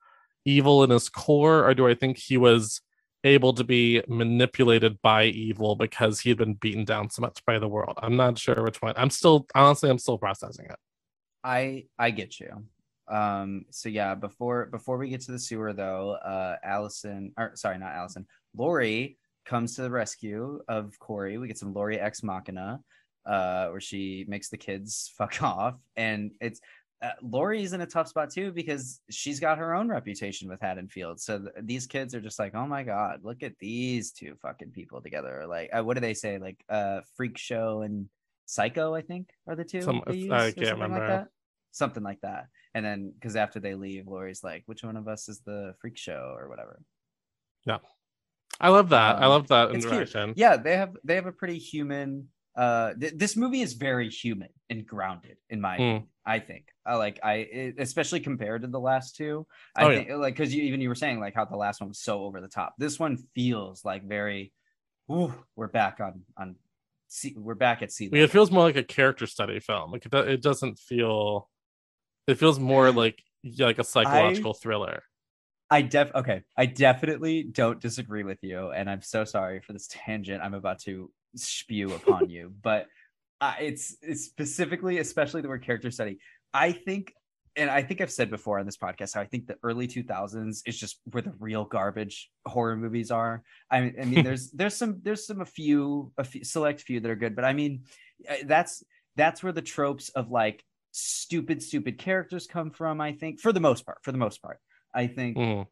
evil in his core, or do I think he was able to be manipulated by evil because he had been beaten down so much by the world? I'm not sure which one. I'm still honestly, I'm still processing it. I I get you. Um. So yeah, before before we get to the sewer though, uh, Allyson or sorry, not Allyson, Laurie comes to the rescue of Corey. We get some Laurie ex machina, uh, where she makes the kids fuck off, and it's. Uh, Laurie's in a tough spot too because she's got her own reputation with Haddonfield. So th- these kids are just like, oh my god, look at these two fucking people together. Like, uh, what do they say? Like, uh, freak show and psycho, I think, are the two. Some- I can't something remember. Like that something like that. And then because after they leave, Laurie's like, which one of us is the freak show or whatever. I love that. I Um, love that It's cute. Yeah, they have they have a pretty human. Uh, th- this movie is very human and grounded, in my opinion. I think. I like I it- especially compared to the last two. I Oh, yeah. think like because you even you were saying like how the last one was so over the top. This one feels like very. Ooh, we're back on on. Sea, we're back at sea. I mean, it feels more like a character study film. Like it, it doesn't feel. It feels more like like a psychological thriller. I def okay. I definitely don't disagree with you, and I'm so sorry for this tangent I'm about to spew upon you. But uh, it's, it's specifically, especially the word character study. I think, and I think I've said before on this podcast how I think the early 2000s is just where the real garbage horror movies are. I mean, I mean, there's there's some there's some a few a few, select few that are good, but I mean, uh, that's that's where the tropes of like stupid stupid characters come from. I think for the most part, for the most part. I think Mhm.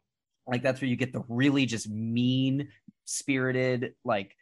like that's where you get the really just mean spirited like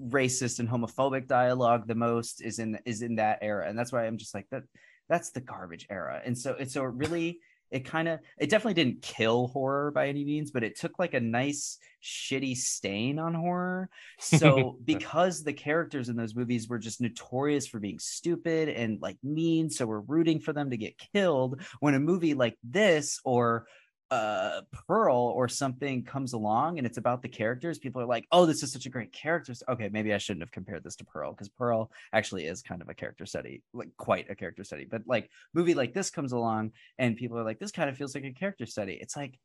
racist and homophobic dialogue the most is in is in that era. And that's why i'm just like that that's the garbage era. And so it's so it really it kind of it definitely didn't kill horror by any means but it took like a nice shitty stain on horror. So because the characters in those movies were just notorious for being stupid and like mean so we're rooting for them to get killed when a movie like this or uh pearl or something comes along and it's about the characters people are like oh this is such a great character okay maybe i shouldn't have compared this to pearl because pearl actually is kind of a character study like quite a character study but like movie like this comes along and people are like this kind of feels like a character study it's like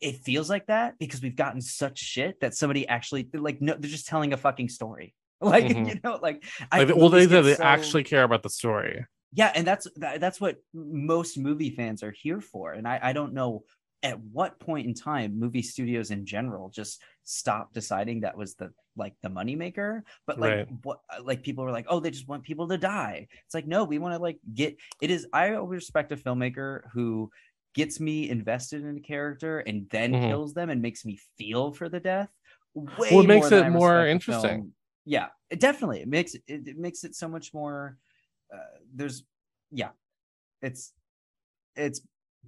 it feels like that because we've gotten such shit that somebody actually like no they're just telling a fucking story like Mhm. you know like Like, well, they they so- actually care about the story. Yeah and that's that, that's what most movie fans are here for and I, I don't know at what point in time movie studios in general just stopped deciding that was the like the moneymaker but like Right. what like people were like oh they just want people to die it's like no we want to like get it is i always respect a filmmaker who gets me invested in a character and then Mhm. kills them and makes me feel for the death way Well, it makes it more interesting. yeah it definitely it makes it, it makes it so much more uh, there's yeah it's it's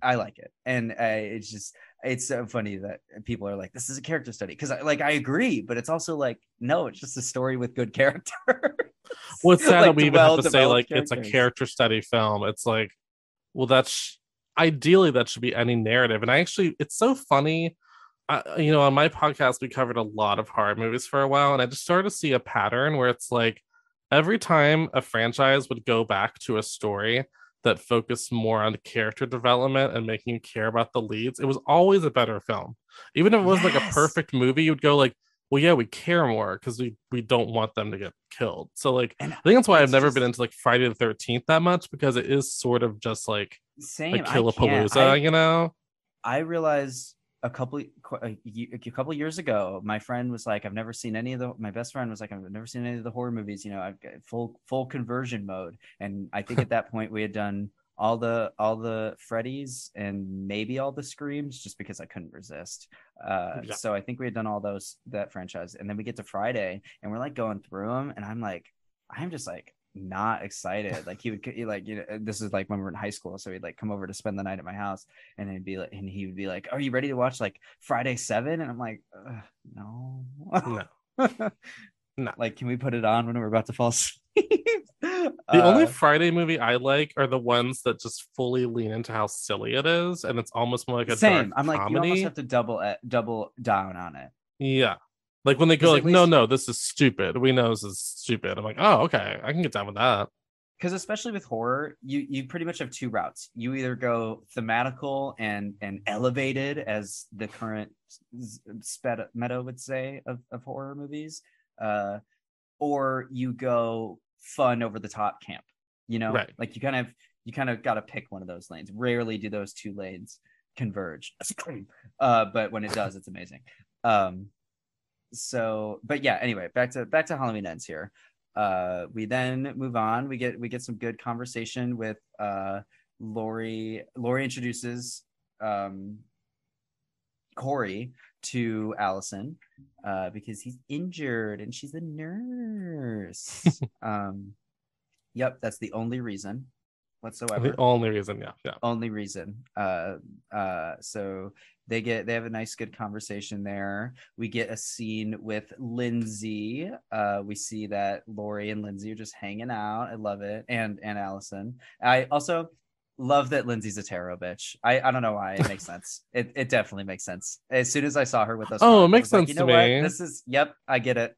i like it and uh, it's just it's so funny that people are like this is a character study because like i agree but it's also like no it's just a story with good character Well, it's sad that we even have to say like it's a character study film. It's like, well, that's ideally that should be any narrative. And I actually, it's so funny. I, you know, on my podcast, we covered a lot of horror movies for a while, and I just started to see a pattern where it's like every time a franchise would go back to a story that focused more on character development and making you care about the leads, it was always a better film. Even if it was like a perfect movie, you'd go like, well, yeah, we care more because we we don't want them to get killed. So like, And I think that's why I've never just- been into like Friday the Thirteenth that much because it is sort of just like same a I. Killapalooza, I- you know? I realized a couple a, a couple years ago, my friend was like, "I've never seen any of the." My best friend was like, "I've never seen any of the horror movies." You know, I've got full full conversion mode, and I think at that point we had done all the all the Freddy's and maybe all the Screams, just because I couldn't resist. Uh, Yeah. So I think we had done all those that franchise, and then we get to Friday, and we're like going through them, and I'm like, I'm just like not excited. Like he would he, like you know this is like when we were in high school, so he'd like come over to spend the night at my house, and he'd be like, and he would be like, "Are you ready to watch like Friday 7? And I'm like, no. No. No. Like, can we put it on when we're about to fall asleep? The Uh, only Friday movie I like are the ones that just fully lean into how silly it is, and it's almost more like a same. dark I'm like, you comedy. almost have to double uh, double down on it. Yeah. Like when they go like, at no, no, this is stupid. We know this is stupid. I'm like, oh, okay, I can get down with that. because especially with horror you you pretty much have two routes you either go thematical and and elevated as the current sped meta would say of, of horror movies uh or you go fun over the top camp you know Right. like you kind of you kind of got to pick one of those lanes rarely do those two lanes converge uh but when it does it's amazing um so but yeah anyway back to back to halloween ends here. Uh we then move on. We get we get some good conversation with uh laurie laurie introduces um corey to allyson uh because he's injured and she's a nurse. Um yep that's the only reason whatsoever The only reason, yeah, yeah. only reason. Uh, uh, so they get they have a nice good conversation there. We get a scene with Lindsay. Uh, we see that Laurie and Lindsay are just hanging out. I love it, and and Allyson. I also love that Lindsay's a tarot bitch. I I don't know why it makes sense. It it definitely makes sense. As soon as I saw her with those, Oh, it makes was like, sense you to know what? me. This is yep. I get it.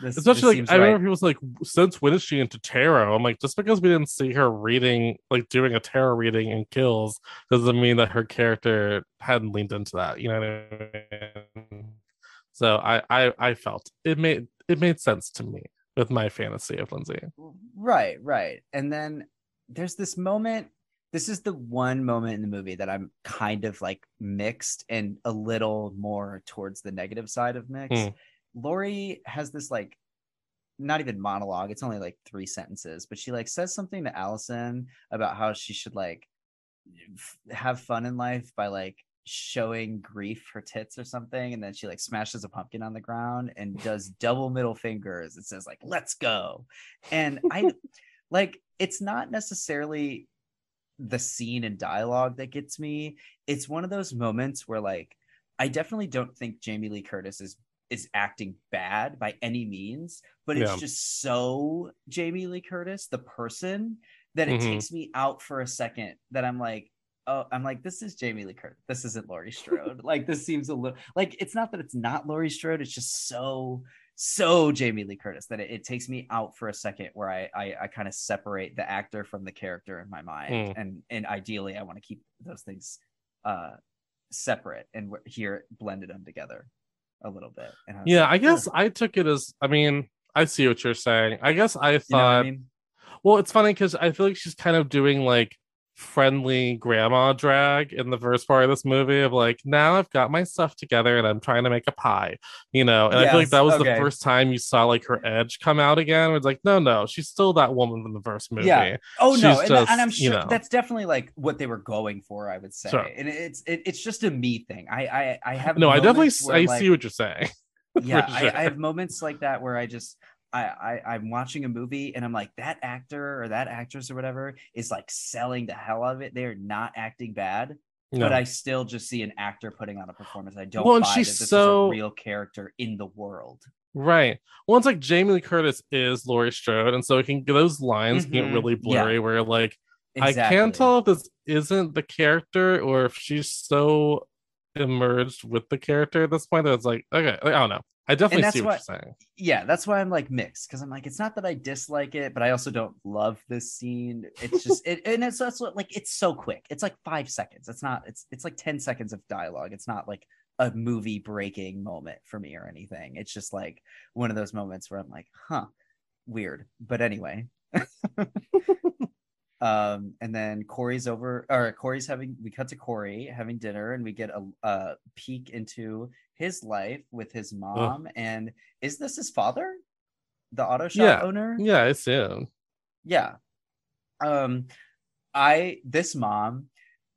This, this Especially like seems I right. remember people's like, since when is she into tarot? I'm like, just because we didn't see her reading, like doing a tarot reading in Kills, doesn't mean that her character hadn't leaned into that. You know what I mean? So I I I felt it made it made sense to me with my fantasy of Lindsay. Right, right. And then there's this moment. This is the one moment in the movie that I'm kind of like mixed and a little more towards the negative side of mixed. Hmm. Laurie has this like not even monologue, it's only like three sentences, but she like says something to Allyson about how she should like f- have fun in life by like showing grief her tits or something and then she like smashes a pumpkin on the ground and does double middle fingers and says like let's go. And i like it's not necessarily the scene and dialogue that gets me. It's one of those moments where like i definitely don't think jamie lee curtis is is acting bad by any means but it's Yeah. just so jamie lee curtis the person that it Mhm. takes me out for a second that i'm like oh i'm like this is jamie lee curtis this isn't laurie strode like this seems a little like it's not that it's not laurie strode it's just so so Jamie Lee Curtis that it, it takes me out for a second where I I, I kind of separate the actor from the character in my mind Mm. and and ideally I want to keep those things uh separate and here blended them together a little bit. And I Yeah, like, I guess "Ugh," I took it as I mean, I see what you're saying. I guess I you know thought I mean? well, it's funny because I feel like she's kind of doing like friendly grandma drag in the first part of this movie of like, now I've got my stuff together and I'm trying to make a pie, you know. And I feel like that was the first time you saw like her edge come out again. It's like, no, no, she's still that woman from the first movie. Yeah. Oh no, She's and, and I'm just, you sure know. that's definitely like what they were going for. I would say, Sure. and it's it, it's just a me thing. I I, I have No, I definitely where, I like- see what you're saying. yeah for I. I have moments like that where i just I, I i'm watching a movie and i'm like that actor or that actress or whatever is like selling the hell out of it they're not acting bad No. but i still just see an actor putting on a performance i don't Well, buy she's that this so- is a real character in the world Right. Well, it's like Jamie Lee Curtis is Laurie Strode, and so it can those lines get Mhm. really Yeah. blurry. Where like exactly. I can't tell if this isn't the character or if she's so emerged with the character at this point that it's like okay, I don't know. I definitely see what you're saying. yeah that's why i'm like mixed because i'm like it's not that i dislike it but i also don't love this scene. It's just it and it's that's what like it's so quick. It's like five seconds. It's not it's it's like 10 seconds of dialogue. It's not like a movie breaking moment for me or anything. It's just like one of those moments where i'm like huh weird. But anyway um and then corey's over or corey's having we cut to corey having dinner and we get a, a peek into his life with his mom and is this his father the auto shop Yeah. owner Yeah, I assume. yeah um I this mom,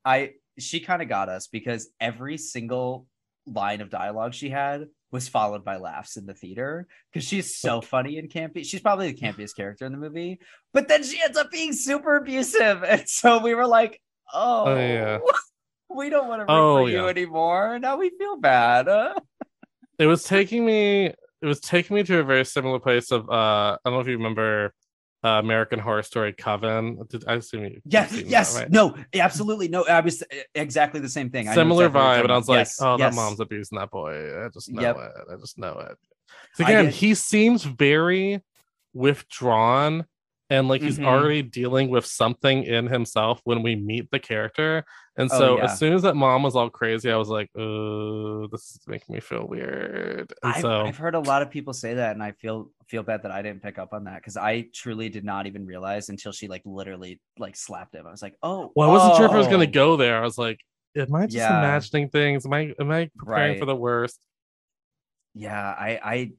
I she kind of got us because every single line of dialogue she had was followed by laughs in the theater because she's so funny and campy. She's probably the campiest character in the movie, but then she ends up being super abusive, and so we were like, "Oh, Oh, yeah. we don't want to root Oh, for you yeah. anymore." Now we feel bad. Uh, it was taking me it was taking me to a very similar place of uh i don't know if you remember uh, american horror story coven did i assume you yes, you've that, yes, right? no, absolutely no. I was exactly the same thing. I similar exactly vibe and i was like Yes, oh yes. that mom's abusing that boy i just know Yep. it i just know it. I again he seems very withdrawn and like he's Mhm. already dealing with something in himself when we meet the character and Oh, so yeah. as soon as that mom was all crazy i was like oh this is making me feel weird I've, so I've heard a lot of people say that, and I feel feel bad that I didn't pick up on that because I truly did not even realize until she like literally like slapped him. I was like, oh, Well, I wasn't sure if I was oh. gonna go there. I was like, am I just Yeah. imagining things? Am I am I preparing for the worst? Yeah, I, I,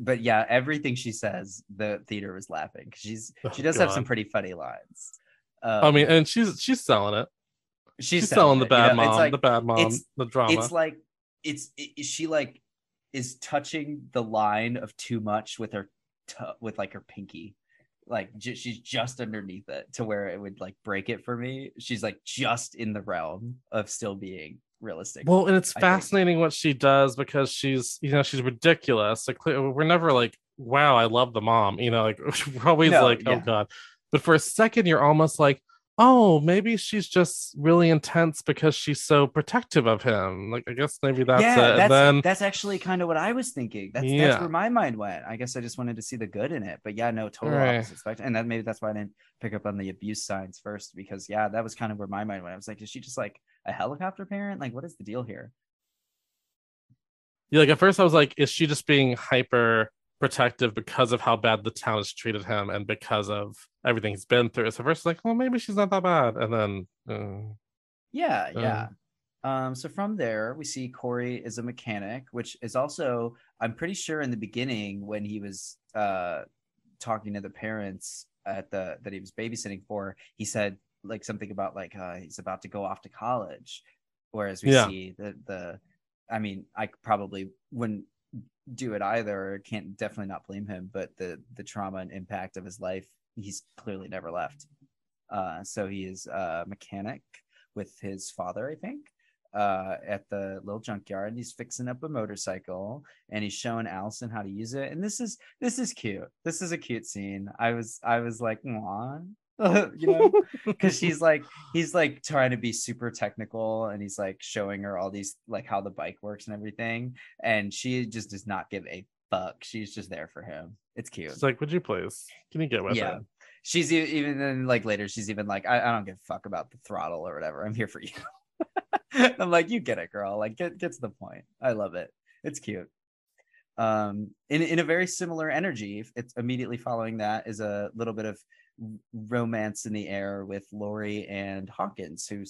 but yeah, everything she says, the theater was laughing. She's Oh, she does have some pretty funny lines. I mean, Um, and she's she's selling it. she's, She's, selling the it, you bad know? Mom, like- the bad mom, the drama. it's like it's it, she like is touching the line of too much with her t- with like her pinky like ju- she's just underneath it to where it would like break it for me she's like just in the realm of still being realistic well, and it's I think. fascinating what she does because she's you know she's ridiculous. Like we're never like, wow, I love the mom. You know, like we're always No, like, oh yeah. god. But for a second, you're almost like, oh, maybe she's just really intense because she's so protective of him. Like I guess maybe that's yeah it. that's, then that's actually kind of what i was thinking that's, Yeah. that's where my mind went i guess i just wanted to see the good in it but yeah no total Right. opposite spectrum and that maybe that's why i didn't pick up on the abuse signs first because yeah that was kind of where my mind went i was like is she just like a helicopter parent like what is the deal here Yeah, like at first I was like, is she just being hyper protective because of how bad the town has treated him and because of everything he's been through? So first, like, well, maybe she's not that bad, and then, uh, Yeah, Um, yeah. Um, so from there, we see Corey is a mechanic, which is also, I'm pretty sure in the beginning when he was uh talking to the parents at the that he was babysitting for, he said like something about like uh he's about to go off to college. Whereas we Yeah. see the the I mean, I probably wouldn't do it either. Can't definitely not blame him, but the the trauma and impact of his life, he's clearly never left. Uh, so he is a mechanic with his father, I think, uh, at the little junkyard. And he's fixing up a motorcycle and he's showing Allyson how to use it. And this is this is cute. This is a cute scene. I was I was like, Aw. you know, because she's like he's like trying to be super technical and he's like showing her all these like how the bike works and everything. And she just does not give a fuck. She's just there for him. It's cute. it's like, would you please? Can you get with Yeah. it? She's e- even then like later, she's even like, I, I don't give a fuck about the throttle or whatever. I'm here for you. I'm like, you get it, girl. Like, get get to the point. I love it. It's cute. Um, in in a very similar energy, it's immediately following that is a little bit of romance in the air with Laurie and Hawkins, who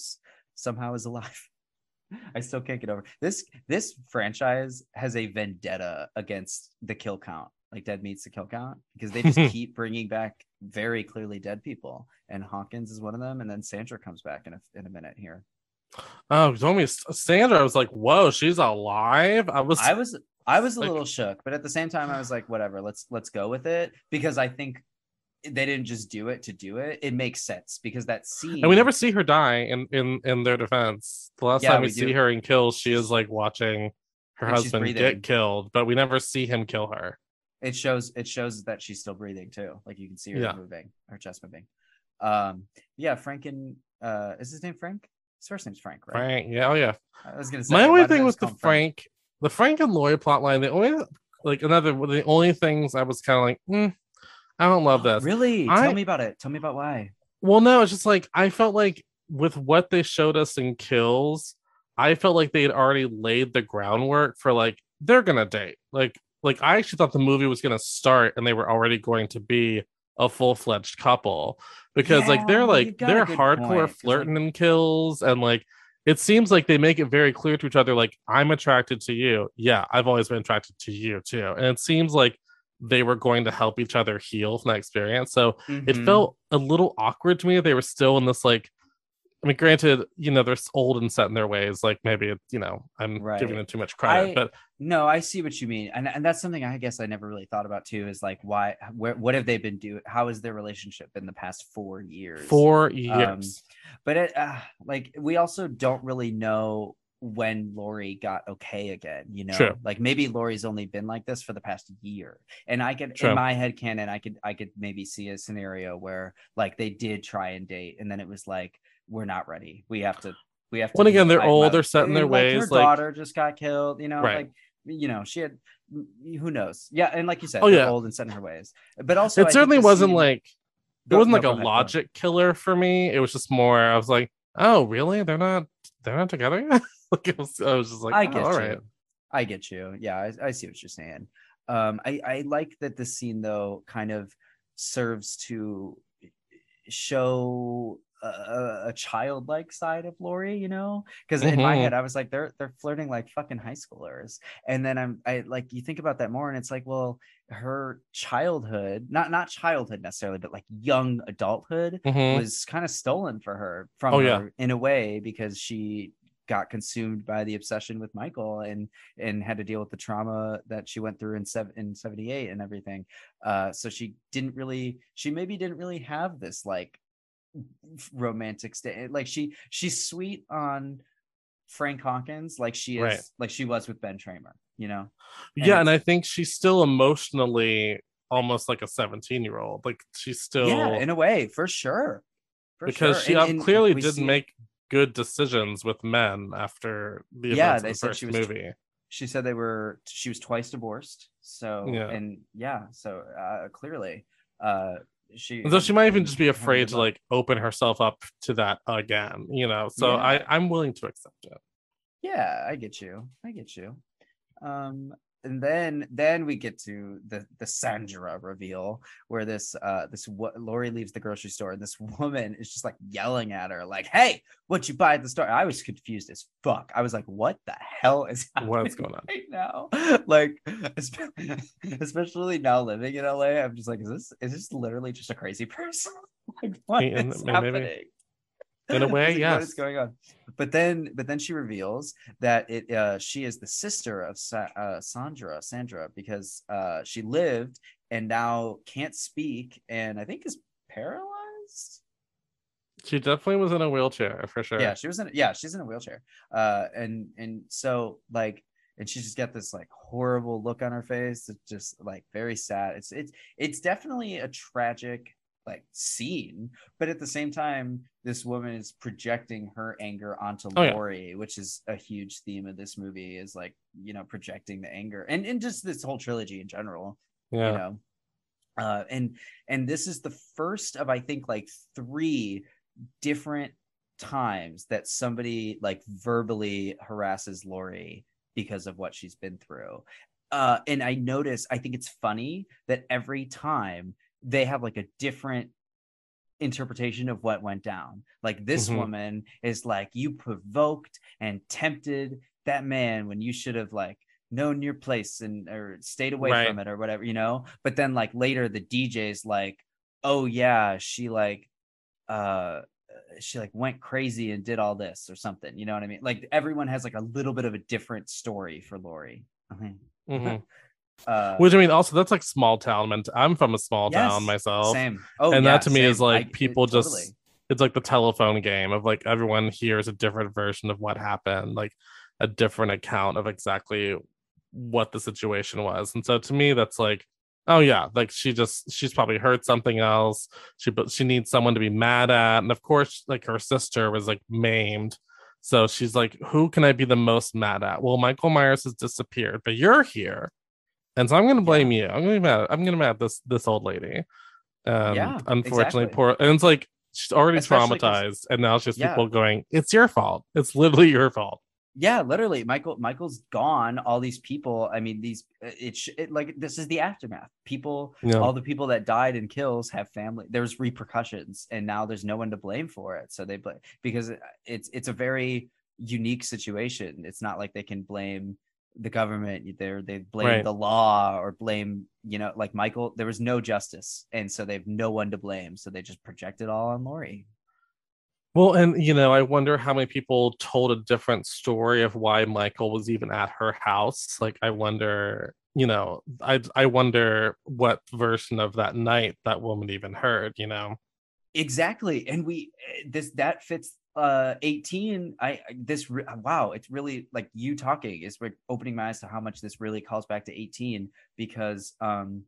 somehow is alive. I still can't get over this. This franchise has a vendetta against the kill count, like Dead Meat's the kill count, because they just keep bringing back very clearly dead people, and Hawkins is one of them, and then Sandra comes back in a in a minute here. Oh, you told me Sandra. I was like, whoa, she's alive. I was, I was I was a Like- little shook, but at the same time, I was like, whatever, let's let's go with it because I think they didn't just do it to do it. It makes sense because that scene and we never see her die. In in in their defense, the last Yeah, time we, we see her in kills, she is like watching her And husband get killed, but we never see him kill her. it shows it shows that she's still breathing too. Like you can see her Yeah. moving, her chest moving. Um, yeah, Frank and uh, is his name Frank? His first name's Frank, right? Frank, yeah, oh yeah. I was gonna say My only thing with just the him Frank, the Frank and Lloyd plotline, the only like another the only things I was kind of like, mm, I don't love this. Really? I- Tell me about it. Tell me about why. Well, no, it's just like I felt like with what they showed us in Kills, I felt like they had already laid the groundwork for like they're gonna date. Like, like I actually thought the movie was gonna start and they were already going to be a full fledged couple because like they're like they're hardcore point, like- flirting in Kills and like it seems like they make it very clear to each other like I'm attracted to you. Yeah, I've always been attracted to you too, and it seems like they were going to help each other heal from that experience. So it Mhm. felt a little awkward to me. They were still in this like I mean, granted, you know, they're old and set in their ways. Like maybe it, you know, I'm Right. giving them too much credit, I- but No, I see what you mean, and and that's something I guess I never really thought about too. Is like why, where, what have they been doing? How is their relationship in the past four years? four years. but it uh, like we also don't really know when Laurie got okay again. You know, True. like maybe Laurie's only been like this for the past year, and I could True. in my head canon, I could I could maybe see a scenario where like they did try and date, and then it was like we're not ready. We have to. We have to. Well, again, they're old, they're set in their like, Her ways, like- daughter just got killed. You know, Right. like you know she had who knows yeah and like you said Oh, yeah. old and set in her ways but also it think certainly wasn't scene- like it oh, wasn't like a ahead, go ahead. logic killer for me. It was just more. I was like, oh, really? They're not. They're not together. like it was. I was just like, I oh, get all you. right. I get you. Yeah, I, I see what you're saying. Um, I, I like that the scene though kind of serves to show a, a, childlike side of Laurie, you know? Because in my Mhm. head, I was like, they're they're flirting like fucking high schoolers. And then I'm I like you think about that more, and it's like, well, her childhood, not not childhood necessarily, but like young adulthood Mhm. was kind of stolen for her from Oh, her yeah. in a way because she got consumed by the obsession with Michael and and had to deal with the trauma that she went through in seven in 78 and everything. Uh so she didn't really she maybe didn't really have this like romantic state like she she's sweet on Frank Hawkins like she is Right. like she was with Ben Tramer, you know. yeah, and I think she's still emotionally almost like a 17 year old. Like she's still yeah, in a way, for sure. For because sure. she And- and clearly didn't make good decisions with men after the Yeah, they of the said first she was movie. she said they were she was twice divorced so Yeah. and yeah so uh clearly uh she And so she might even just be afraid to like open herself up to that again, you know. So Yeah. I I'm willing to accept it. yeah i get you i get you um and then then we get to the the Sandra reveal where this uh this wo- Laurie leaves the grocery store and this woman is just like yelling at her like hey what you buy at the store? I was confused as fuck. I was like what the hell is What's going on? right now? Like espe- especially now living in LA I'm just like is this is this literally just a crazy person? Like what is happening In a way, Like, what is going on. But then but then she reveals that it uh she is the sister of Sa- uh, Sandra Sandra because uh she lived and now can't speak and I think is paralyzed? She definitely was in a wheelchair for sure. yeah she was in yeah she's in a wheelchair. Uh and and so like and she just got this like horrible look on her face. It's just like very sad. It's it's it's definitely a tragic like seen. but at the same time this woman is projecting her anger onto Oh, yeah. Laurie which is a huge theme of this movie is like you know projecting the anger and and just this whole trilogy in general yeah. you know uh and and this is the first of i think like three different times that somebody like verbally harasses laurie because of what she's been through uh and i notice i think it's funny that every time they have like a different interpretation of what went down like this Mhm. woman is like you provoked and tempted that man when you should have like known your place and or stayed away Right. from it or whatever you know but then like later the dj's like oh yeah she like uh she like went crazy and did all this or something you know what i mean like everyone has like a little bit of a different story for laurie Mhm. Uh Which I mean, also that's like small town. ment- I'm from a small yes, town myself. same oh and yeah, that to me is same. I- like it- people just totally. it's like the telephone game of like everyone hears a different version of what happened like a different account of exactly what the situation was and so to me that's like oh yeah like she just she's probably heard something else she but she needs someone to be mad at and of course like her sister was like maimed so she's like who can i be the most mad at well michael myers has disappeared but you're here and so i'm gonna blame you. I'm gonna be mad. I'm gonna be mad this this old lady. Um Yeah, unfortunately exactly. poor and it's like she's already Especially traumatized and now it's just Yeah. people going it's your fault. It's literally your fault. Yeah literally michael michael's gone. All these people i mean these It's it like this is the aftermath. People Yeah. all the people that died in kills have family there's repercussions and now there's no one to blame for it. So they blame because it's it's a very unique situation. It's not like they can blame the government they they blame Right. the law or blame you know like michael there was no justice and so they have no one to blame so they just project it all on laurie Well, and you know, I wonder how many people told a different story of why Michael was even at her house. Like, I wonder, you know, I I wonder what version of that night that woman even heard. You know, exactly and we eh, this that fits uh 18 i this re- wow it's really like you talking is like opening my eyes to how much this really calls back to 18 because um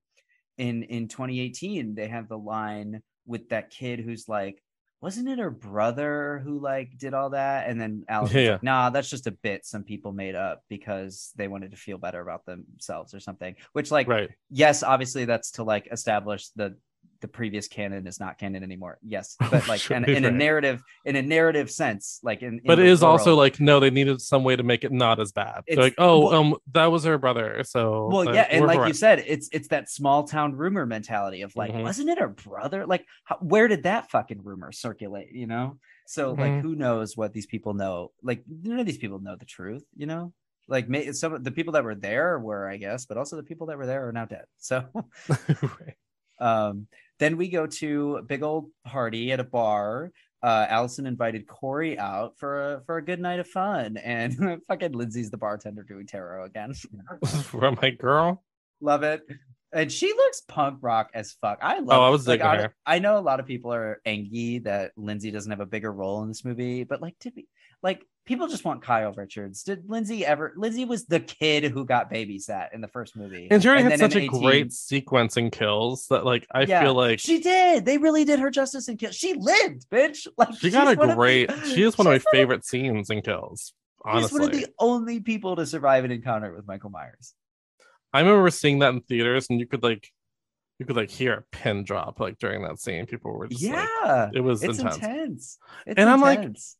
in in 2018 they have the line with that kid who's like wasn't it her brother who like did all that and then Alex Yeah. like nah that's just a bit some people made up because they wanted to feel better about themselves or something which like right? yes obviously that's to like establish the the previous canon is not canon anymore yes but like in, in a narrative in a narrative sense like in, in But it is also like no, they needed some way to make it not as bad. They're like, oh, well- um, that was her brother. So well yeah and like you said it's it's that small town rumor mentality of like Mhm. wasn't it her brother like how, where did that fucking rumor circulate you know so like Mhm. who knows what these people know like none of these people know the truth you know like may, some of the people that were there were i guess but also the people that were there are now dead so Right. Um, then we go to a big old party at a bar. Uh, Allyson invited Corey out for a for a good night of fun, and fucking Lindsay's the bartender doing tarot again. From my girl. Love it. And she looks punk rock as fuck. I love. Oh, I was like, I, her. I know a lot of people are angry that Lindsay doesn't have a bigger role in this movie, but like, to be like people just want Kyle Richards? Did Lindsay ever? Lindsay was the kid who got babysat in the first movie, And already had such a 18 great sequence in kills that like I Yeah, feel like she did. They really did her justice in kills. She lived, bitch. Like she got a great the- she is one of my favorite scenes in kills. She's one of the only people to survive an encounter with Michael Myers. I remember seeing that in theaters and you could like you could like hear a pin drop like during that scene. People were just like yeah, it was it's intense. intense. It's And I'm like, intense.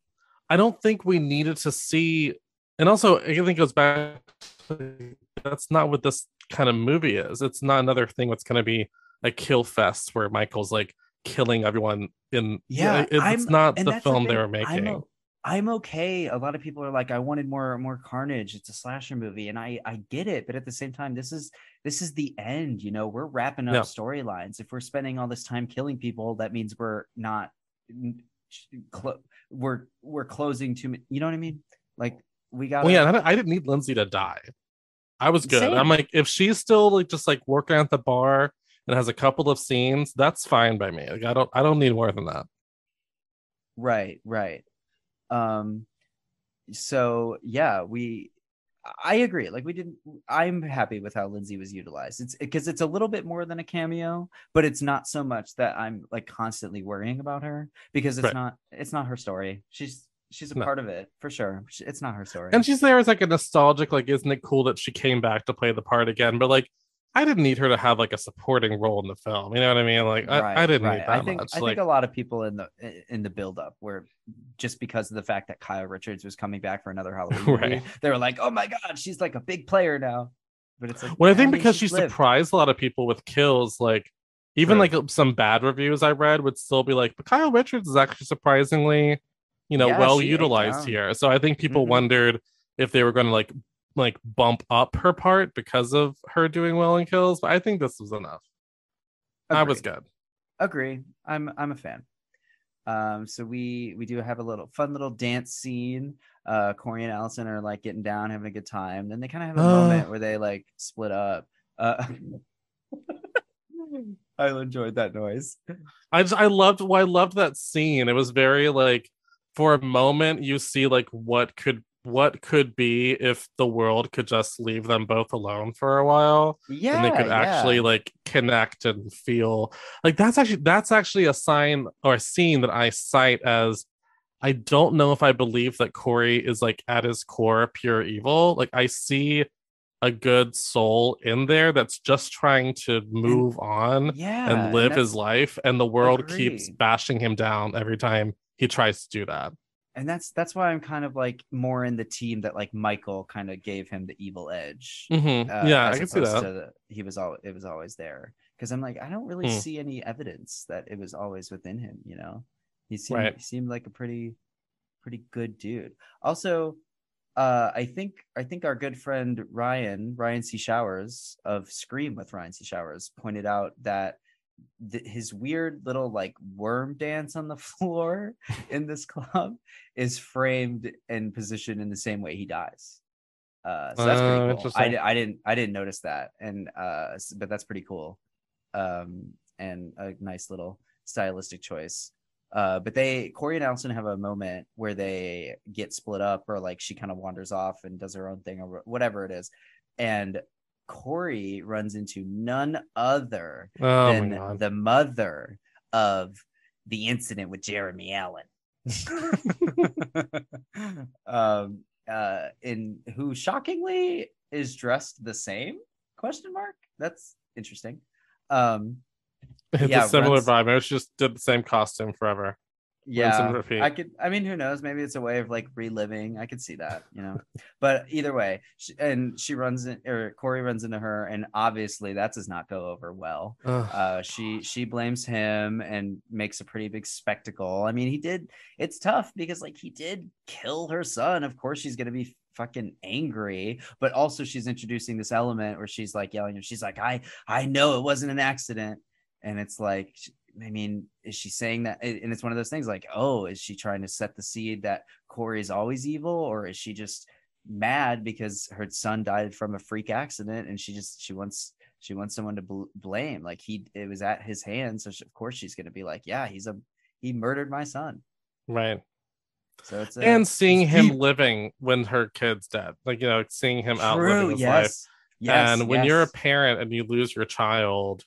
I don't think we needed to see and also I think it goes back to, that's not what this kind of movie is. It's not another thing that's gonna be a kill fest where Michael's like killing everyone in Yeah, it's I'm- not the film they thing. were I'm making. o- I'm okay. A lot of people are like, I wanted more more carnage. It's a slasher movie, and I I get it, but at the same time, this is this is the end. You know, we're wrapping up Yeah. storylines. If we're spending all this time killing people, that means we're not. Clo- we're we're closing too. ma- You know what I mean? Like we got. Well, yeah, I I didn't need Lindsay to die. I was good. Same. I'm like, if she's still like just like working at the bar and has a couple of scenes, that's fine by me. Like, I don't, I don't need more than that. Right, right. Um so yeah, we I agree. Like we didn't I'm happy with how Lindsay was utilized. It's because it's a little bit more than a cameo, but it's not so much that I'm like constantly worrying about her because it's Right. not it's not her story. She's she's a No. part of it for sure. It's not her story. And she's there as like a nostalgic, like, isn't it cool that she came back to play the part again? But like, I didn't need her to have like a supporting role in the film. You know what I mean? Like, I, I didn't need that I think much. I like, think a lot of people in the in the build up were just because of the fact that Kyle Richards was coming back for another Halloween movie, Right. they were like, "Oh my god, she's like a big player now." But it's like, well, I think because she lived. surprised a lot of people with kills, like even True. like some bad reviews I read would still be like, but Kyle Richards is actually surprisingly, you know, Yeah, well utilized here. So I think people Mhm. wondered if they were going to like like bump up her part because of her doing well in kills. But I think this was enough. I was good. Agree. I'm I'm a fan. Um, so we we do have a little fun little dance scene. Uh, Corey and Allyson are like getting down, having a good time. Then they kind of have a Uh. moment where they like split up. Uh, I enjoyed that noise. I just I loved well, I loved that scene. It was very like for a moment you see like what could what could be if the world could just leave them both alone for a while Yeah, and they could actually yeah. like connect and feel like that's actually that's actually a sign or a scene that I cite as I don't know if I believe that Corey is like at his core pure evil. Like I see a good soul in there that's just trying to move on yeah, and live his life and the world keeps bashing him down every time he tries to do that and that's that's why I'm kind of like more in the team that like Michael kind of gave him the evil edge. Mhm. uh, yeah i can see that the- he was all it was always there because I'm like I don't really Hmm. see any evidence that it was always within him. You know, he seemed Right. he seemed like a pretty pretty good dude. Also, uh, I think I think our good friend Ryan Ryan C. Showers of Scream with Ryan C. Showers pointed out that th- his weird little like worm dance on the floor in this club is framed and positioned in the same way he dies. Uh, so that's Oh, pretty cool. I. I didn't I didn't notice that, and uh, but that's pretty cool, um, and a nice little stylistic choice. Uh, but they Corey and Allyson have a moment where they get split up, or like she kind of wanders off and does her own thing, or whatever it is, and Corey runs into none other Oh than the mother of the incident with Jeremy Allen. um uh in who shockingly is dressed the same question mark that's interesting um It's yeah, a similar runs- vibe. I just did the same costume forever. Yeah i could i mean who knows? Maybe it's a way of like reliving. I could see that you know? But either way she, and she runs in or corey runs into her and obviously that does not go over well. Uh she she blames him and makes a pretty big spectacle. I mean he did it's tough because like he did kill her son. Of course she's gonna be fucking angry but also she's introducing this element where she's like yelling and she's like i i know it wasn't an accident. And it's like i mean is she saying that and it's one of those things like oh is she trying to set the seed that corey's always evil or is she just mad because her son died from a freak accident and she just she wants she wants someone to bl- blame like he it was at his hands so she, of course she's going to be like yeah he's a he murdered my son Right. so it's a, and seeing him living when her kid's dead. Like, you know, seeing him out True, living his yes. life. yes and when you're a parent and you lose your child,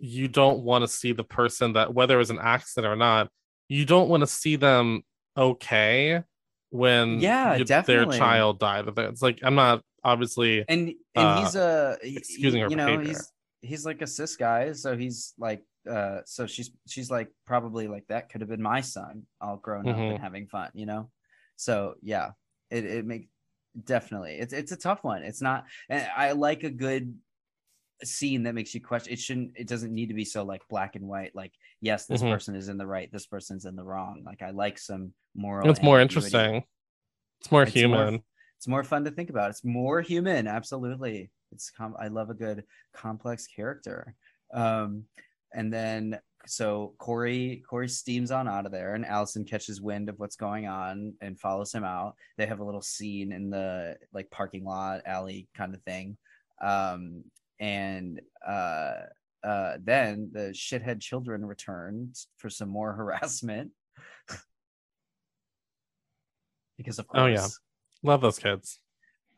you don't want to see the person that whether it was an accident or not, you don't want to see them okay when Yeah, you- their child died. It's like I'm not obviously and and uh, he's a he- excusing he- her you know behavior. he's he's like a cis guy so he's like uh so she's she's like probably like that could have been my son all grown up Mhm. and having fun you know so yeah it it makes definitely it's it's a tough one it's not and i like a good scene that makes you question it shouldn't it doesn't need to be so like black and white like yes this Mhm. person is in the right this person's in the wrong like i like some moral it's more interesting. It's more It's more- human. it's more fun to think about. It's more human. Absolutely. It's com- I love a good complex character. Um, and then so Corey Corey steams on out of there, and Allyson catches wind of what's going on and follows him out. They have a little scene in the like parking lot alley kind of thing. Um, and uh, uh, then the shithead children returned for some more harassment. because of course. Oh, yeah. Love those kids.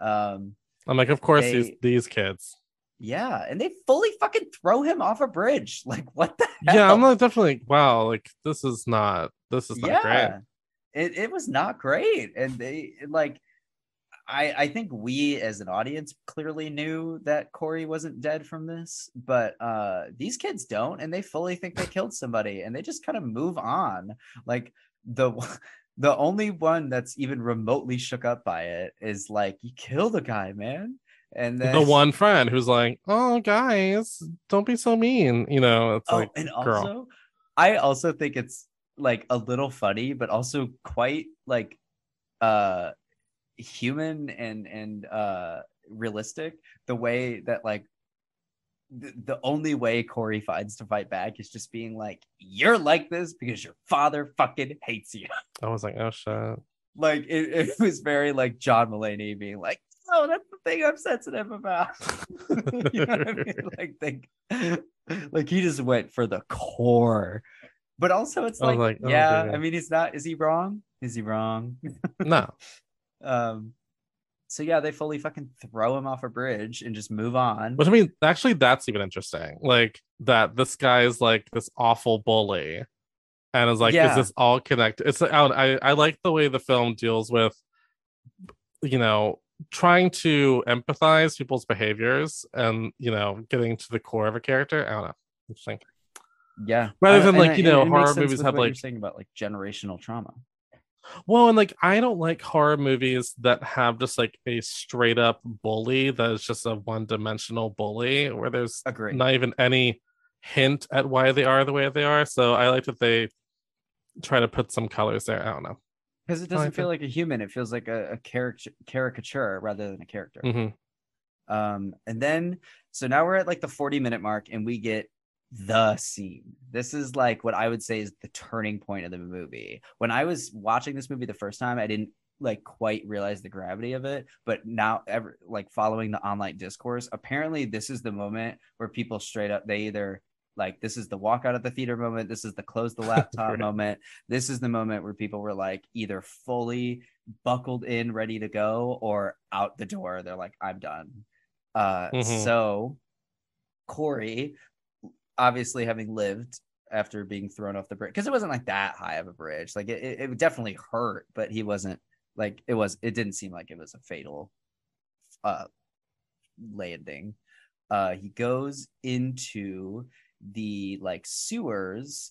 Um, I'm like, of course, They- these these kids. yeah, and they fully fucking throw him off a bridge. Like, what the hell? Yeah, I'm like definitely wow, like this is not this is not great. it it was not great, and they like. I, I think we as an audience clearly knew that Corey wasn't dead from this, but uh, these kids don't, and they fully think they killed somebody, and they just kind of move on. Like the the only one that's even remotely shook up by it is like you killed a guy, man, and then The one friend who's like, "Oh, guys, don't be so mean," you know. It's oh, like, and girl. also, I also think it's like a little funny, but also quite like uh human and and uh realistic. The way that like the, the only way Corey finds to fight back is just being like, "You're like this because your father fucking hates you." I was like, "Oh shit." like it, it was very like John Mulaney being like, "Oh, that's the thing I'm sensitive about." you know what I mean? Like they, like he just went for the core. But also, it's like, like, oh, yeah. I mean, he's not. Is he wrong? Is he wrong? no, um. So yeah, they fully fucking throw him off a bridge and just move on. which I mean, actually, that's even interesting. Like that, this guy is like this awful bully, and is like, Yeah. is this all connected? It's like, I I I like the way the film deals with, you know, trying to empathize people's behaviors and you know, getting to the core of a character. I don't know. Interesting. Yeah. Rather than, like, you know, it horror movies have, what you're saying about like generational trauma. Well, and like I don't like horror movies that have just like a straight up bully that is just a one dimensional bully where there's Agree. not even any hint at why they are the way they are. So I like that they try to put some colors there. I don't know. because it doesn't like feel like a human. It feels like a, a caricature caricature rather than a character. hmm Um, and then so now we're at like the 40 minute mark and we get the scene. This is like what I would say is the turning point of the movie. When I was watching this movie the first time, I didn't like quite realize the gravity of it, but now ever like following the online discourse, apparently this is the moment where people straight up they either like this is the walk out of the theater moment, this is the close the laptop Right. moment. This is the moment where people were like either fully buckled in, ready to go, or out the door. They're like, I'm done. Uh, Mhm. so Corey, obviously having lived after being thrown off the bridge, because it wasn't like that high of a bridge. Like it, it, it definitely hurt, but he wasn't like it was. It didn't seem like it was a fatal uh landing. Uh, he goes into the like sewers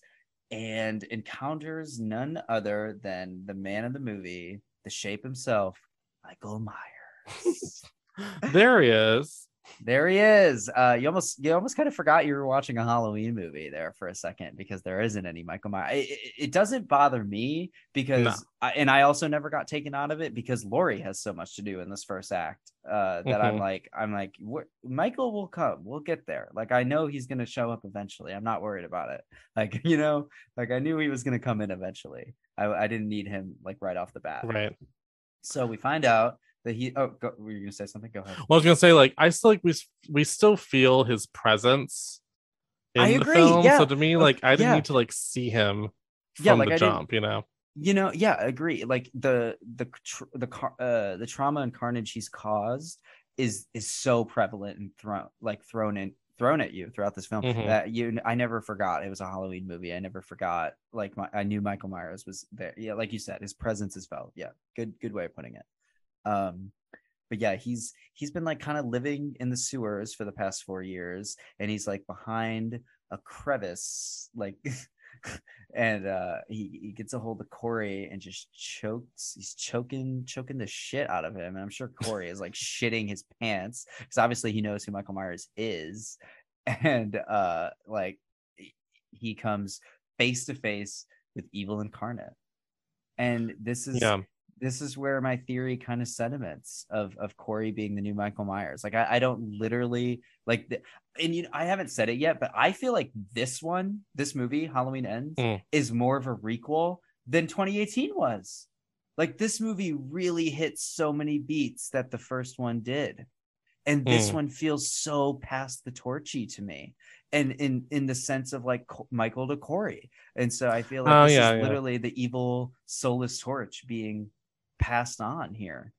and encounters none other than the man of the movie, the shape himself, Michael Myers. there he is. There he is. Uh, you almost you almost kind of forgot you were watching a Halloween movie there for a second because there isn't any Michael Myers. It, it- it doesn't bother me because, No. I, and I also never got taken out of it because Laurie has so much to do in this first act uh, that I'm Mhm. like I'm like Michael will come. We'll get there. Like I know he's gonna show up eventually. I'm not worried about it. Like you know, like I knew he was gonna come in eventually. I, I didn't need him like right off the bat. Right. So we find out that he. Oh, go, were you gonna say something? Go ahead. Well, I was gonna say, like, I still like we we still feel his presence in I the agree, film. yeah. So to me, like, I didn't yeah. need to like see him from Yeah, like, the I jump. You know. you know yeah I agree like the the tr- the car uh the trauma and carnage he's caused is is so prevalent and thrown like thrown in thrown at you throughout this film Mhm. that you i never forgot it was a halloween movie i never forgot like my, i knew michael myers was there yeah like you said his presence is felt yeah good good way of putting it um but yeah he's he's been like kind of living in the sewers for the past four years and he's like behind a crevice like and uh he, he gets a hold of Corey and just chokes he's choking choking the shit out of him and I'm sure Corey is like shitting his pants because obviously he knows who Michael Myers is and uh like he- comes face to face with evil incarnate and this is Yeah. This is where my theory kind of sentiments of of Corey being the new Michael Myers. Like I, I don't literally like the, and you know I haven't said it yet, but I feel like this one, this movie, Halloween Ends, Mm. is more of a requel than 2018 was. Like this movie really hits so many beats that the first one did. And this Mm. one feels so past the torchy to me. And in in the sense of like Michael to Corey. And so I feel like Oh, this yeah, is yeah. literally the evil soulless torch being passed on here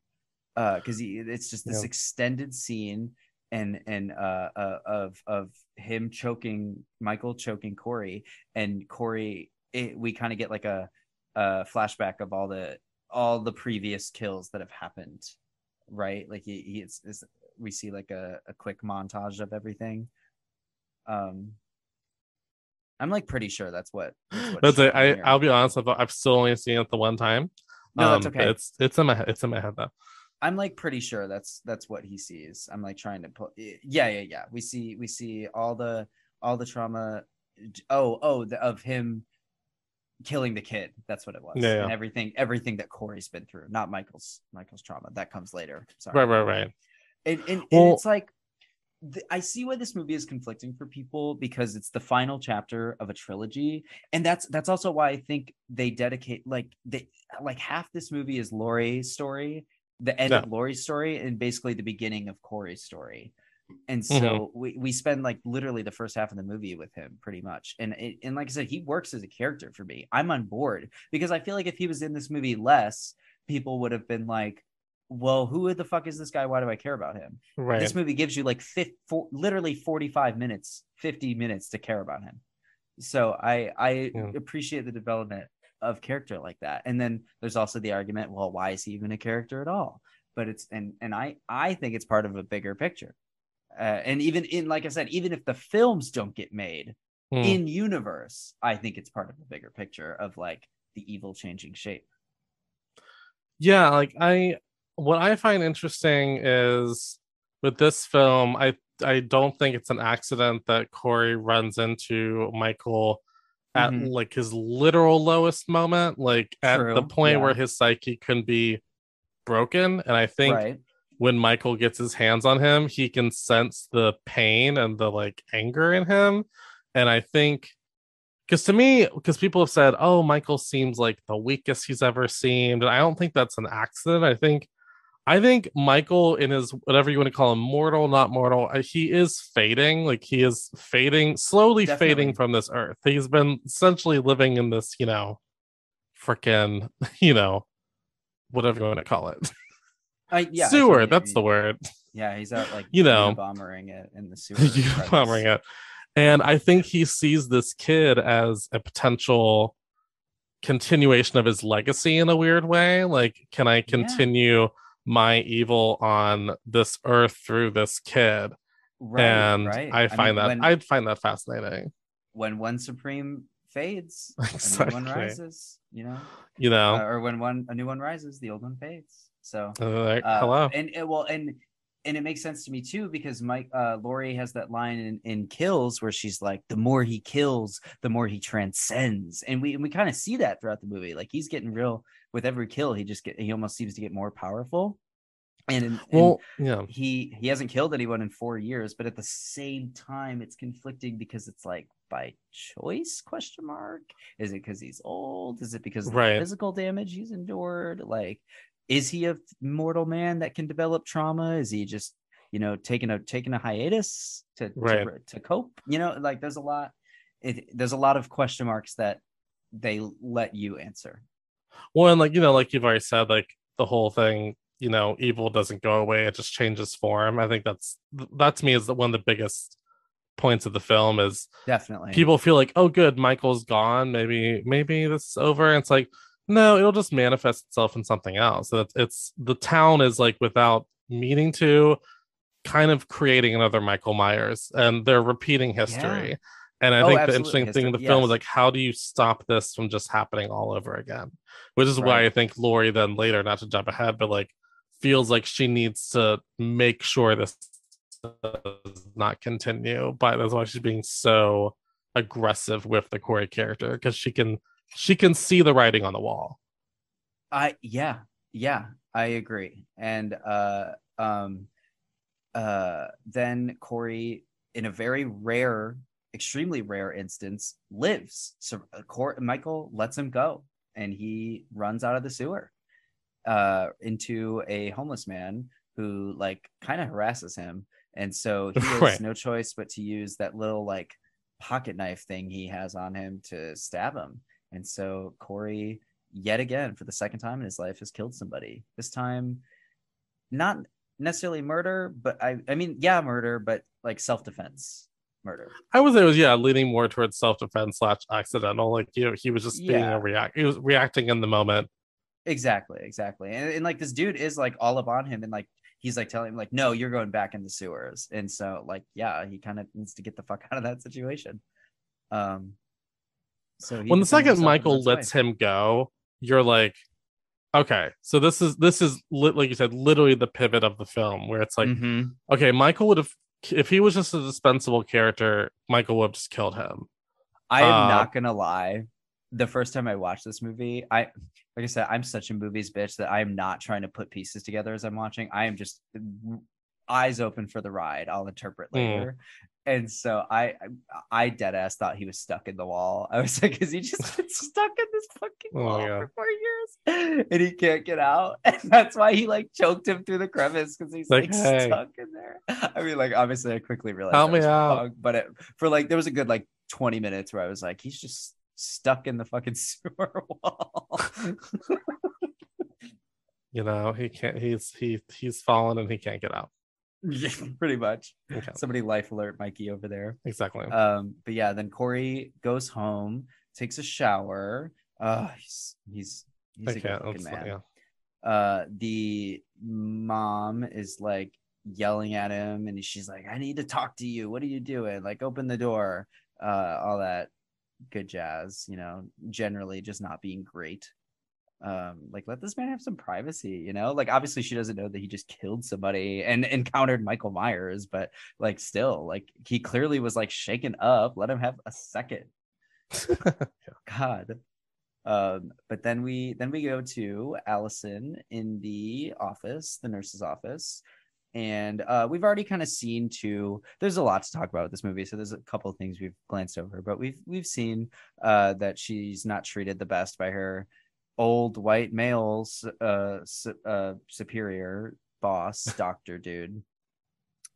uh because it's just this Yeah. extended scene and and uh, uh of of him choking michael choking corey and corey it, we kind of get like a a flashback of all the all the previous kills that have happened right like he, he it's, it's we see like a, a quick montage of everything um i'm like pretty sure that's what that's, what's That's it. I here. I'll be honest. I've, I've still only seen it the one time. No, that's Um, okay. It's it's in my head. It's in my head though. I'm like pretty sure that's that's what he sees. I'm like trying to put yeah, yeah, yeah. We see we see all the all the trauma oh, oh, the, of him killing the kid. That's what it was. Yeah, yeah. And everything everything that Corey's been through, not Michael's Michael's trauma. That comes later. Sorry. Right, right, right. And and, and Well- it's like th- I see why this movie is conflicting for people because it's the final chapter of a trilogy, and that's that's also why I think they dedicate like they like half this movie is Laurie's story, the end Yeah. of Laurie's story, and basically the beginning of Corey's story. And so Mm-hmm. we, we spend like literally the first half of the movie with him pretty much. And it, and like I said, he works as a character for me. I'm on board because I feel like if he was in this movie less, people would have been like, well, who the fuck is this guy? Why do I care about him? Right. This movie gives you like fif- four, literally 45 minutes, 50 minutes to care about him. So I I Yeah. appreciate the development of character like that. And then there's also the argument, well, why is he even a character at all? But it's and and I I think it's part of a bigger picture. Uh, and even in like I said, even if the films don't get made Mm. in universe, I think it's part of a bigger picture of like the evil changing shape. yeah like i what i find interesting is with this film i i don't think it's an accident that corey runs into michael at Mhm. like his literal lowest moment, like at the point yeah. where his psyche can be broken. And I think right. when Michael gets his hands on him, he can sense the pain and the like anger in him. And I think because to me, because people have said, oh, Michael seems like the weakest he's ever seemed. And I don't think that's an accident. I think I think Michael in his whatever you want to call him, mortal, not mortal, uh, he is fading. Like he is fading, slowly Definitely. fading from this earth. He's been essentially living in this, you know, freaking, you know, whatever you want to call it. I, yeah, I Sewer, totally that's the word. Yeah, he's out like You know. bombering it in the sewer. bombering it. And I think he sees this kid as a potential continuation of his legacy in a weird way. Like, can I continue my evil on this earth through this kid? Right, and right. I find mean, that when, I'd find that fascinating. when one supreme fades, new one rises. You know, You know, uh, or when one a new one rises, the old one fades. So Uh, uh, hello. and it, well, and and it makes sense to me too because Mike uh Laurie has that line in, in Kills where she's like, the more he kills, the more he transcends, and we and we kind of see that throughout the movie. Like he's getting real with every kill, he just get he almost seems to get more powerful. And, well, yeah, he he hasn't killed anyone in four years, but at the same time, it's conflicting because it's like by choice question mark is it because he's old is it because of the physical damage he's endured like is he a mortal man that can develop trauma is he just you know taking a taking a hiatus to Right. to, to cope you know like there's a lot it, there's a lot of question marks that they let you answer well, and like you know, like you've already said, like the whole thing, you know, evil doesn't go away; it just changes form. I think that's that to me is one of the biggest points of the film is definitely people feel like, oh, good, Michael's gone. Maybe, maybe this is over. And it's like, no, it'll just manifest itself in something else. So it's, it's the town is like without meaning to, kind of creating another Michael Myers, and they're repeating history. And I Oh, think the interesting thing in the history, film is like, how do you stop this from just happening all over again? Which is why I think Laurie then later, not to jump ahead, but like feels like she needs to make sure this does not continue. But that's why she's being so aggressive with the Corey character because she can she can see the writing on the wall. I yeah, yeah, I agree. And uh um uh then Corey in a very rare, extremely rare instance lives. So uh, Cor- Michael lets him go and he runs out of the sewer uh into a homeless man who like kind of harasses him. And so he has Right. no choice but to use that little like pocket knife thing he has on him to stab him. And so Corey, yet again, for the second time in his life, has killed somebody. This time, not necessarily murder, but I, I mean, yeah, murder, but like self defense murder. I would say it was yeah, leaning more towards self defense slash accidental. Like you know, he was just being Yeah. a react. He was reacting in the moment. Exactly, exactly. And, and like this dude is like all up on him, and like he's like telling him like, no, you're going back in the sewers. And so like, yeah, he kind of needs to get the fuck out of that situation. Um. So when the second Michael this way. lets him go, you're like, okay, so this is this is like you said, literally the pivot of the film where it's like, Mhm. okay, Michael would have if he was just a dispensable character, Michael would have just killed him. I am Uh, not gonna lie. The first time I watched this movie, I like I said, I'm such a movies bitch that I am not trying to put pieces together as I'm watching. I am just eyes open for the ride. I'll interpret Hmm. later. And so I, I dead ass thought he was stuck in the wall. I was like, is he just been stuck in this fucking Oh, wall yeah. for four years and he can't get out? And that's why he like choked him through the crevice because he's Like, like, hey. stuck in there. I mean, like obviously I quickly realized Help me out. wrong, but it, for like there was a good like 20 minutes where I was like, he's just stuck in the fucking sewer wall. You know, he can't. He's he he's fallen and he can't get out. Pretty much. Okay, Somebody life alert Mikey over there. exactly. Um, but yeah, then Corey goes home, takes a shower. Uh he's he's he's a good man. yeah. Uh the mom is like yelling at him and she's like, I need to talk to you. What are you doing? Like open the door. Uh all that good jazz, you know, generally just not being great. Um, like let this man have some privacy, you know. Like obviously she doesn't know that he just killed somebody and encountered Michael Myers, but like still, like he clearly was like shaken up. Let him have a second. God. Um, but then we then we go to Allyson in the office, the nurse's office, and uh, we've already kind of seen too. There's a lot to talk about with this movie, so there's a couple of things we've glanced over, but we've we've seen uh, that she's not treated the best by her old white males uh, su- uh superior boss, doctor dude.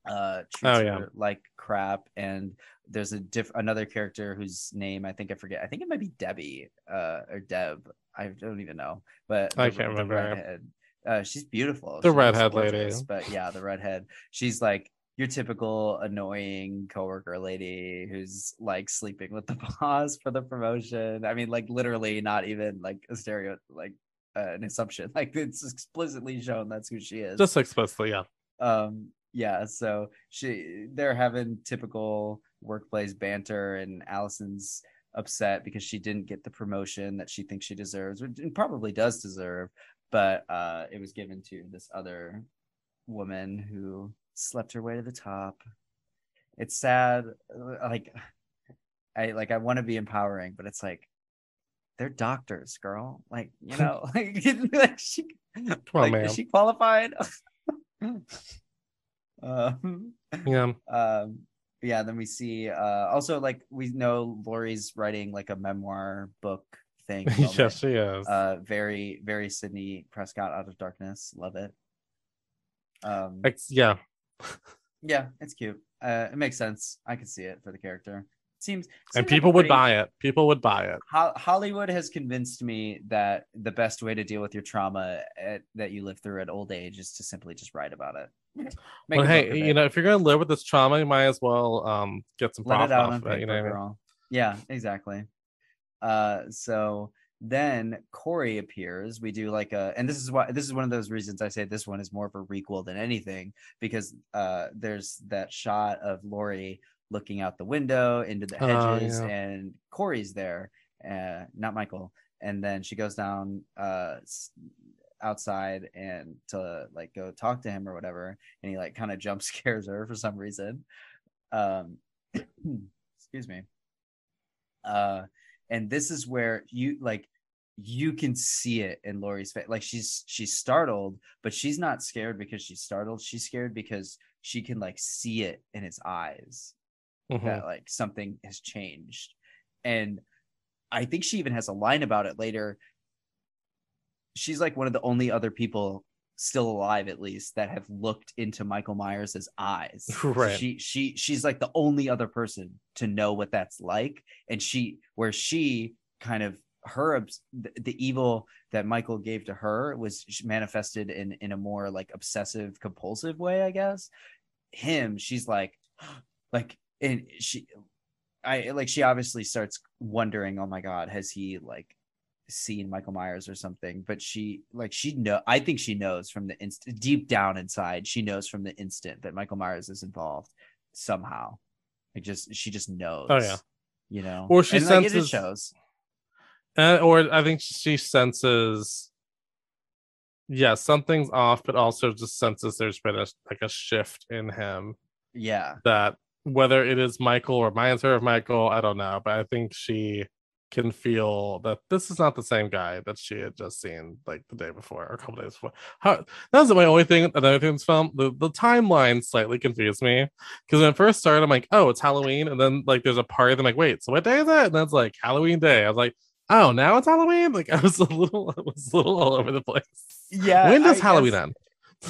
Uh, treats Oh, yeah. her like crap, and there's a diff another character whose name I think I forget. I think it might be Debbie uh, or Deb. I don't even know, but I the- can't the remember. Uh, she's beautiful. The She redhead lady. But yeah, the redhead. She's like your typical annoying coworker lady who's like sleeping with the boss for the promotion. I mean, like literally not even like a stereo, like uh, an assumption. Like it's explicitly shown that's who she is Just explicitly, yeah. um yeah so she they're having typical workplace banter and allyson's upset because she didn't get the promotion that she thinks she deserves which and probably does deserve but uh it was given to this other woman who slept her way to the top. It's sad like i like i want to be empowering but it's like they're doctors girl. Like you know like, like she on, like, is she qualified? Um, Yeah. um yeah then we see uh also like we know laurie's writing like a memoir book thing. Yes, she is. uh very very sidney prescott out of darkness. Love it. Um yeah. Yeah it's cute uh it makes sense i can see it for the character seems, seems And like people would buy it. People would buy it. Ho- Hollywood has convinced me that the best way to deal with your trauma at, that you live through at old age is to simply just write about it. Make Well, hey, you it. know, if you're gonna live with this trauma, you might as well um get some let profit it off of it. You know, I mean? Yeah, exactly. Uh, so then Corey appears. We do like a, and this is why this is one of those reasons I say this one is more of a requel than anything because uh, there's that shot of Laurie looking out the window into the Oh, hedges, yeah. and Corey's there, uh, not Michael. And then she goes down uh outside and to like go talk to him or whatever, and he like kind of jump scares her for some reason. Um, excuse me uh and this is where you like you can see it in Laurie's face. Like she's she's startled but she's not scared because she's startled. She's scared because she can like see it in his eyes Mhm. that like something has changed. And i think she even has a line about it later. She's like one of the only other people still alive at least that have looked into michael myers' eyes. So Right. she she she's like the only other person to know what that's like. And she where she kind of her the, the evil that michael gave to her was manifested in in a more like obsessive compulsive way i guess. Him she's like like and she i like she obviously starts wondering oh my god has he like seen michael myers or something but she like she know i think she knows from the instant deep down inside she knows from the instant that michael myers is involved somehow. Like just she just knows Oh, yeah. you know? Or she And, like, it senses- shows. Uh, or I think she senses, yeah, something's off, but also just senses there's been a like a shift in him. Yeah. That whether it is Michael or reminds her of Michael, I don't know, but I think she can feel that this is not the same guy that she had just seen like the day before or a couple days before. How that was my only thing. Another thing in this film, the, the timeline slightly confused me because when it first started, I'm like, oh, it's Halloween, and then like there's a party. I'm like, wait, so what day is it? And that's like Halloween day. I was like, oh, now it's Halloween. Like I was a little, I was a little all over the place. yeah when does I Halloween guess- end?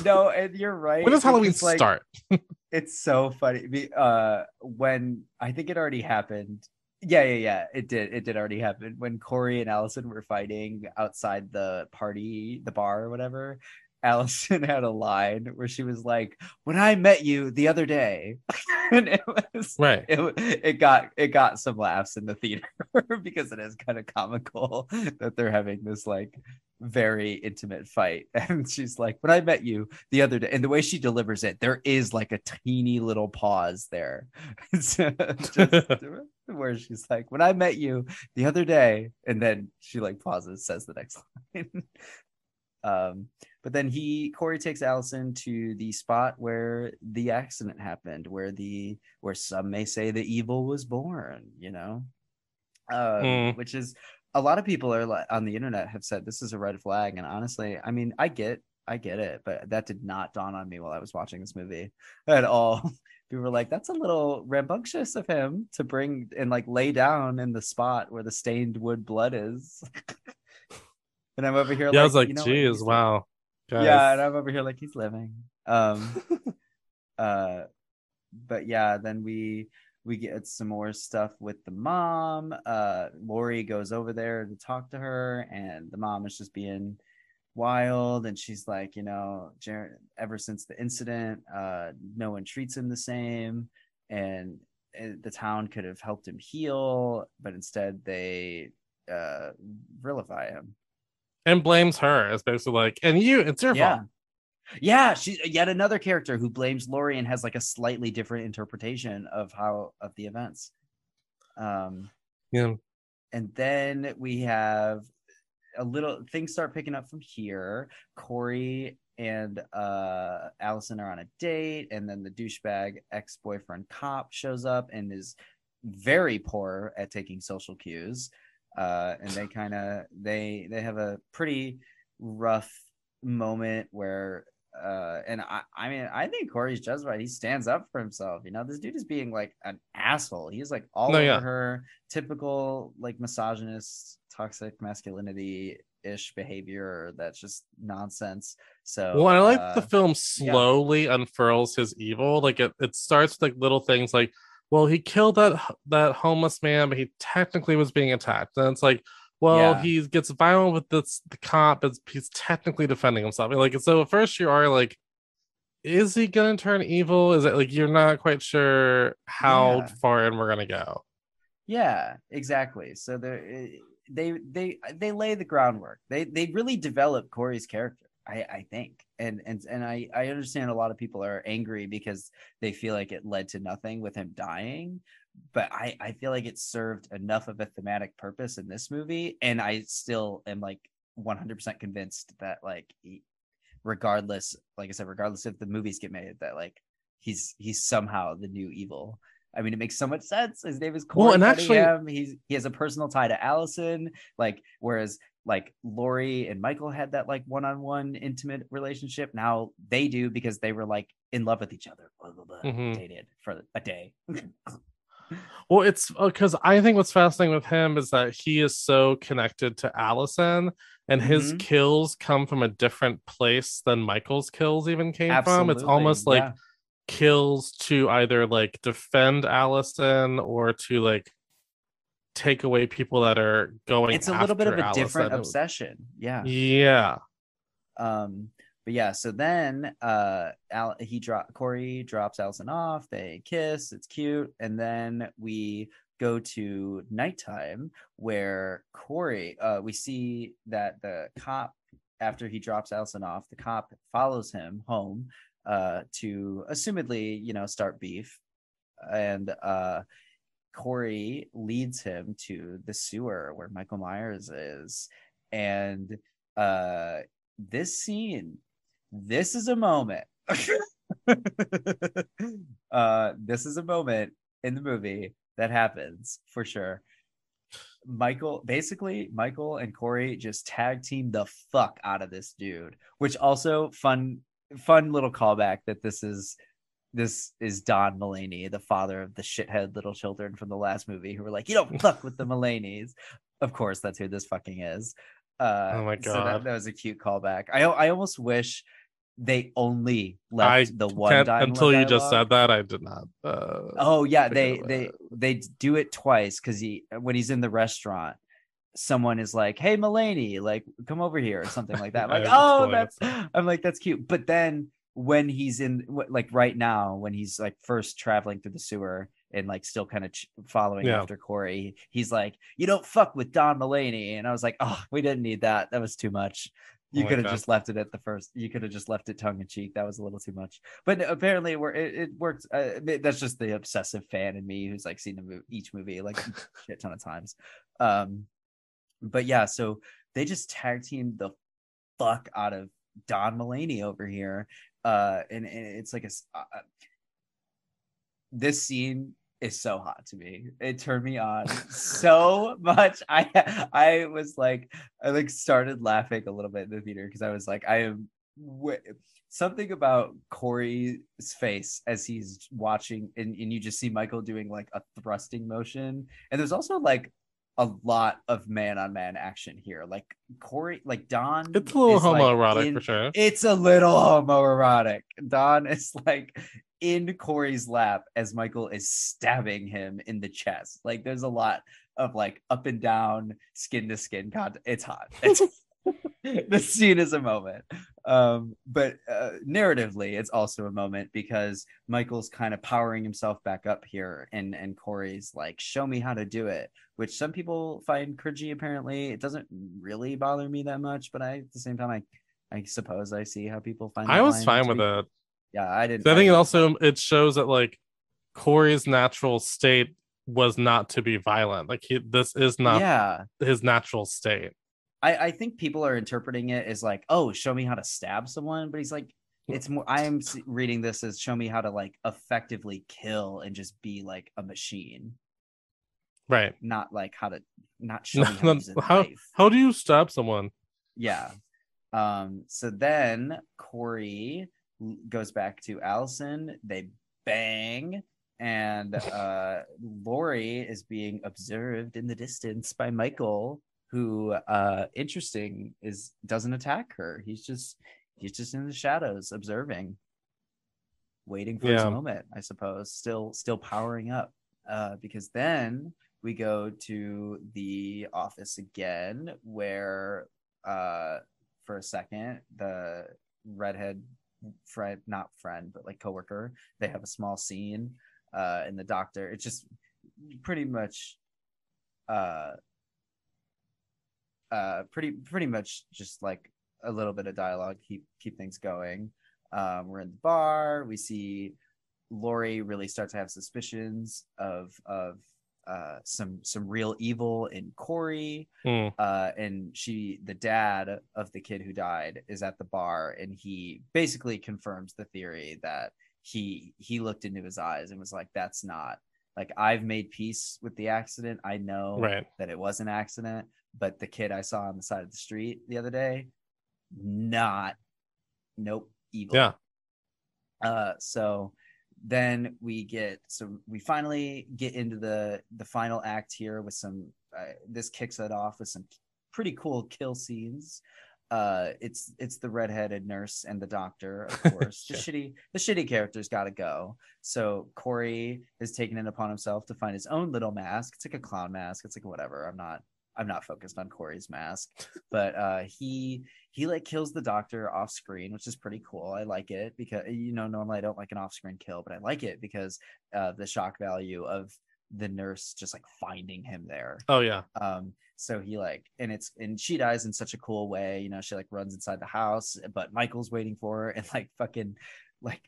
no and you're right When does Halloween like, start? it's so funny uh when i think it already happened yeah yeah yeah it did it did already happen when corey and allyson were fighting outside the party the bar or whatever allyson had a line where she was like when i met you the other day and it was Right. it, it got it got some laughs in the theater because it is kind of comical that they're having this like very intimate fight. And she's like when i met you the other day and the way she delivers it there is like a teeny little pause there. Uh, just where she's like when i met you the other day and then she like pauses says the next line. Um but then he corey takes allyson to the spot where the accident happened where the where some may say the evil was born you know? Um, Mm. which is a lot of people are like on the internet have said this is a red flag, and honestly, I mean, I get, I get it, but that did not dawn on me while I was watching this movie at all. People were like, "That's a little rambunctious of him to bring and like lay down in the spot where the stained wood blood is." and I'm over here, Yeah, I was like, you know geez, wow. Guys. yeah, and I'm over here like he's living. Um, uh, but yeah, then we we get some more stuff with the mom. Uh, Laurie goes over there to talk to her, and the mom is just being wild, and she's like, you know, Jer- ever since the incident, uh, no one treats him the same, and uh, the town could have helped him heal, but instead they uh vilify him. and blames her. It's basically like, and you, it's your yeah fault. Yeah she's yet another character who blames Laurie and has like a slightly different interpretation of how of the events. Um Yeah. and then we have a little things start picking up from here. Corey and uh allyson are on a date and then the douchebag ex-boyfriend cop shows up and is very poor at taking social cues. Uh and they kind of they they have a pretty rough moment where uh and I I mean I think Corey's justified. He stands up for himself. You know, this dude is being like an asshole. He's like all No, over yeah. her, typical like misogynist, toxic masculinity ish behavior that's just nonsense. So Well, I like uh, the film slowly unfurls his evil. Like it, it starts with like little things like, well, he killed that that homeless man, but he technically was being attacked. And it's like, well, Yeah. he gets violent with this the cop, but he's technically defending himself. Like so, at first you are like, is he gonna turn evil? Is it like you're not quite sure how Yeah. far in we're gonna go? Yeah, exactly. So they eh, they they they lay the groundwork. They they really develop Corey's character. I I think, and and and I I understand a lot of people are angry because they feel like it led to nothing with him dying. But I I feel like it served enough of a thematic purpose in this movie, and I still am like 100% convinced that like regardless, like I said, regardless if the movies get made, that like he's he's somehow the new evil. I mean, it makes so much sense. His name is Corey Well, and actually- He's he has a personal tie to Allyson, like whereas like Laurie and Michael had that like one-on-one intimate relationship. Now they do because they were like in love with each other. Blah, blah, blah, Mhm. Dated for a day. Well, it's because I think what's fascinating with him is that he is so connected to Allyson, and his Mhm. kills come from a different place than Michael's kills even came from. It's almost like yeah. kills to either like defend Allyson or to like take away people that are going. it's a little bit of a after different obsession. Yeah. Yeah. Um, but yeah, so then uh Al- he drop Corey drops Allyson off, they kiss, it's cute, and then we go to nighttime where Corey uh we see that the cop after he drops Allyson off, the cop follows him home uh to assumedly, you know, start beef. And uh Corey leads him to the sewer where Michael Myers is. And uh this scene, this is a moment. uh this is a moment in the movie that happens for sure. Michael basically Michael and Corey just tag team the fuck out of this dude, which also fun fun little callback that this is this is Don Mulaney, the father of the shithead little children from the last movie who were like, you don't fuck with the Mulaney's. Of course, that's who this fucking is. Uh, Oh my So that, God. that was a cute callback. I I almost wish they only left I the one until you just said that, I did not. Uh, Oh yeah, they they they do it twice because he when he's in the restaurant, someone is like, "Hey, Mulaney, like come over here" or something like that. I'm like, oh, that's I'm like that's cute. But then when he's in like right now when he's like first traveling through the sewer and like still kind of ch- following Yeah. after Corey, he's like, "You don't fuck with Don Mulaney," and I was like, "Oh, we didn't need that. That was too much." You Oh could have just left it at the first. You could have just left it tongue in cheek. That was a little too much. But apparently, it, it works. Uh, that's just the obsessive fan in me who's like seen the movie, each movie like a shit ton of times. Um, but yeah, so they just tag teamed the fuck out of Don Mulaney over here. Uh, and, and it's like a uh, uh, this scene is so hot to me. It turned me on so much. I I was like I like started laughing a little bit in the theater because I was like I am w- something about Corey's face as he's watching and, and you just see Michael doing like a thrusting motion and there's also like a lot of man on man action here. Like Corey, like Don, It's a little is, like, homoerotic in- for sure. It's a little homoerotic. Don is like in Corey's lap as Michael is stabbing him in the chest. Like there's a lot of like up and down, skin to skin contact. It's hot. It's the scene is a moment. Um, but uh, narratively, it's also a moment because Michael's kind of powering himself back up here, and and Corey's like, "Show me how to do it," which some people find cringy. Apparently, it doesn't really bother me that much, but I at the same time, I I suppose I see how people find. I was fine with it. Yeah, I didn't. I think it didn't- also it shows that like Corey's natural state was not to be violent. Like he, this is not Yeah, his natural state. I, I think people are interpreting it as like, oh, show me how to stab someone, but he's like, it's more. I am reading this as show me how to like effectively kill and just be like a machine, Right. not like how to not show how to how how do you stab someone? Yeah. Um. So then Corey goes back to Allyson. They bang, and uh, Laurie is being observed in the distance by Michael, who, uh, interesting, is doesn't attack her. He's just he's just in the shadows observing, waiting for his moment. I suppose. Still still powering up. Uh, because then we go to the office again, where uh for a second the redhead friend not friend but like coworker they have a small scene uh and the doctor it's just pretty much uh uh pretty pretty much just like a little bit of dialogue keep keep things going um we're in the bar we see Laurie really start to have suspicions of of uh some some real evil in Corey Hmm. uh, and she, the dad of the kid who died, is at the bar, and he basically confirms the theory that he he looked into his eyes and was like, "That's not like I've made peace with the accident. I know Right. that it was an accident, but the kid I saw on the side of the street the other day, not, nope, evil." Yeah. Uh, so then we get so we finally get into the the final act here with some uh, this kicks it off with some pretty cool kill scenes uh it's it's the redheaded nurse and the doctor of course. The shitty the shitty characters gotta go. So corey is taking it upon himself to find his own little mask. It's like a clown mask. It's like whatever. I'm not i'm not focused on corey's mask. But uh he he like kills the doctor off screen which is pretty cool. I like it because you know normally i don't like an off screen kill but i like it because uh the shock value of the nurse just like finding him there. Oh yeah. um so he like and it's and she dies in such a cool way you know she like runs inside the house but michael's waiting for her and like fucking like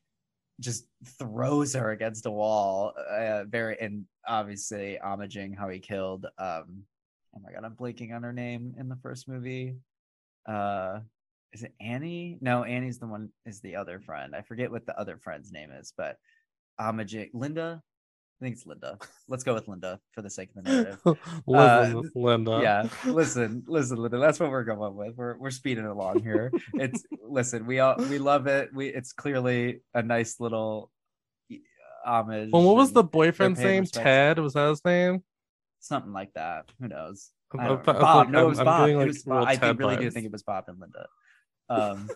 just throws her against a wall uh very and obviously homaging how he killed um oh my god i'm blanking on her name in the first movie. Uh is it annie? No annie's the one is the other friend. I forget what the other friend's name is but homaging linda i think it's linda let's go with linda for the sake of the narrative Listen, Linda. yeah listen listen linda that's what we're going with we're, we're speeding along here it's listen we all we love it we it's clearly a nice little homage Well, what was the boyfriend's name? respects. Ted. Was that his name? something like that who knows I'm- I I'm- don't know. I'm bob like- no it I'm- was I'm bob getting, it was bob. i think, really do think it was bob and linda um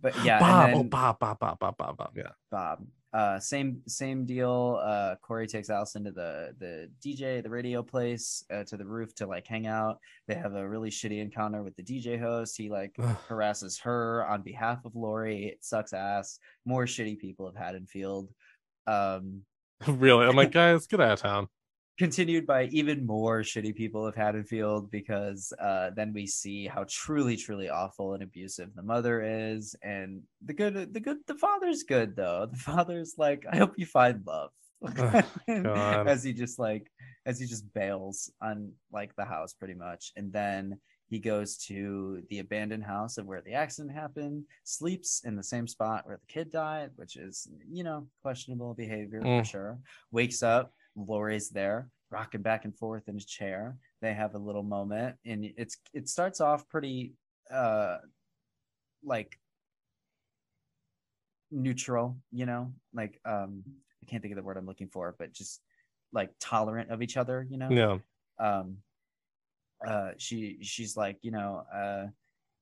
but yeah Bob. Oh, Bob. Bob. Bob. Bob. Bob. Bob. Yeah. Bob. Uh, same same deal. Uh, Corey takes Allyson to the the DJ, the radio place, uh, to the roof to like hang out. They have a really shitty encounter with the DJ host. He like harasses her on behalf of Laurie. It sucks ass. More shitty people have of Haddonfield. Um, really? I'm like, guys, get out of town. Continued by even more shitty people of Haddonfield because uh, then we see how truly, truly awful and abusive the mother is, and the good, the good, the father's good though. The father's like, I hope you find love. God. as he just like, as he just bails on like the house pretty much, and then he goes to the abandoned house of where the accident happened, sleeps in the same spot where the kid died, which is you know questionable behavior Mm. for sure. Wakes up Laurie's there, rocking back and forth in his chair. They have a little moment, and it's it starts off pretty uh like neutral, you know, like um I can't think of the word I'm looking for, but just like tolerant of each other, you know. Yeah. Um uh she she's like, you know, uh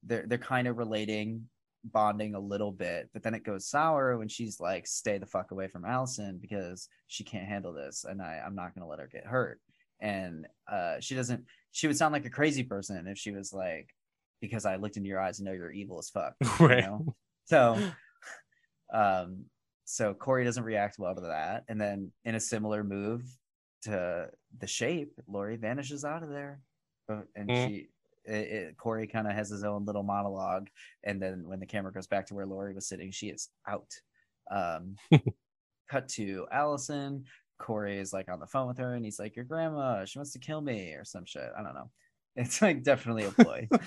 they're they're kind of relating bonding a little bit, but then it goes sour when she's like, "Stay the fuck away from Allyson because she can't handle this, and I I'm not gonna let her get hurt." And uh, she doesn't. She would sound like a crazy person if she was like, "Because I looked into your eyes and know you're evil as fuck." you Right. know? So, um, so Corey doesn't react well to that, and then in a similar move to the shape, Laurie vanishes out of there, But- and Mm. she. It, it, Corey kind of has his own little monologue, and then when the camera goes back to where Laurie was sitting, she is out. Um, cut to Allyson. Corey is like on the phone with her, and he's like, "Your grandma, she wants to kill me or some shit." I don't know. It's like definitely a ploy.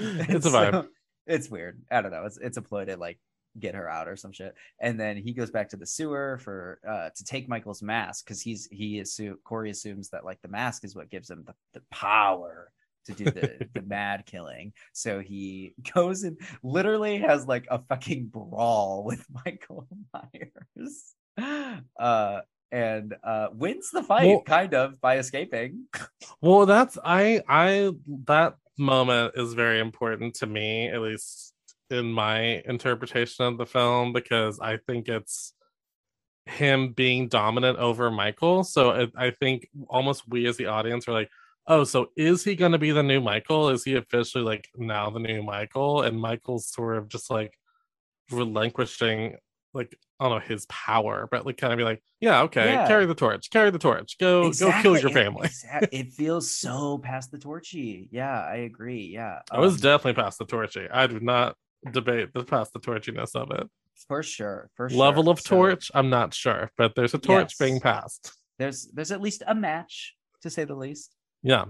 It's a vibe. it's weird. I don't know. It's it's a ploy to like get her out or some shit. And then he goes back to the sewer for uh to take Michael's mask because he's he assume Corey assumes that like the mask is what gives him the, the power to do the the mad killing. So he goes and literally has like a fucking brawl with Michael Myers. Uh and uh wins the fight Well- kind of by escaping. Well, that's I I that moment is very important to me, at least in my interpretation of the film, because I think it's him being dominant over Michael. So it, I think almost we as the audience are like, oh, so is he going to be the new Michael? Is he officially like now the new Michael? And Michael's sort of just like relinquishing like I don't know his power, but like kind of be like, yeah, okay, Yeah. carry the torch, carry the torch, go go kill your family. It, feels so past the torchy. Yeah, I agree. Yeah. I was um, definitely past the torchy. I do not debate the past the torchiness of it. for sure. For sure. Level of So torch, I'm not sure, but there's a torch Yes. being passed. there's there's at least a match to say the least. Yeah.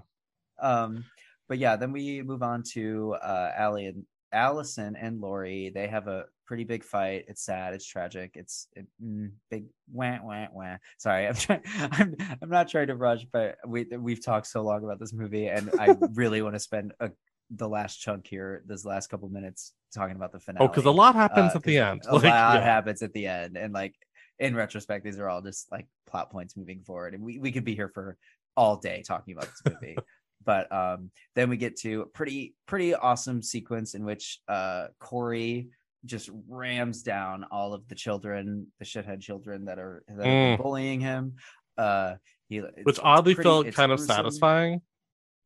Um, but yeah, then we move on to uh Allie and Allyson and Laurie. They have a pretty big fight. It's sad. It's tragic. It's it, mm, big wah wah wah. Sorry, I'm trying. I'm I'm not trying to rush, but we we've talked so long about this movie, and I really want to spend a the last chunk here, this last couple minutes talking about the finale. Oh, because a lot happens Uh, at the end. A Like, lot yeah. happens at the end, and like in retrospect, these are all just like plot points moving forward, and we we could be here for all day talking about this movie. but um, then we get to a pretty pretty awesome sequence in which uh Corey just rams down all of the children, the shithead children that are that are Mm. bullying him. Uh, he Which oddly pretty- felt kind of satisfying.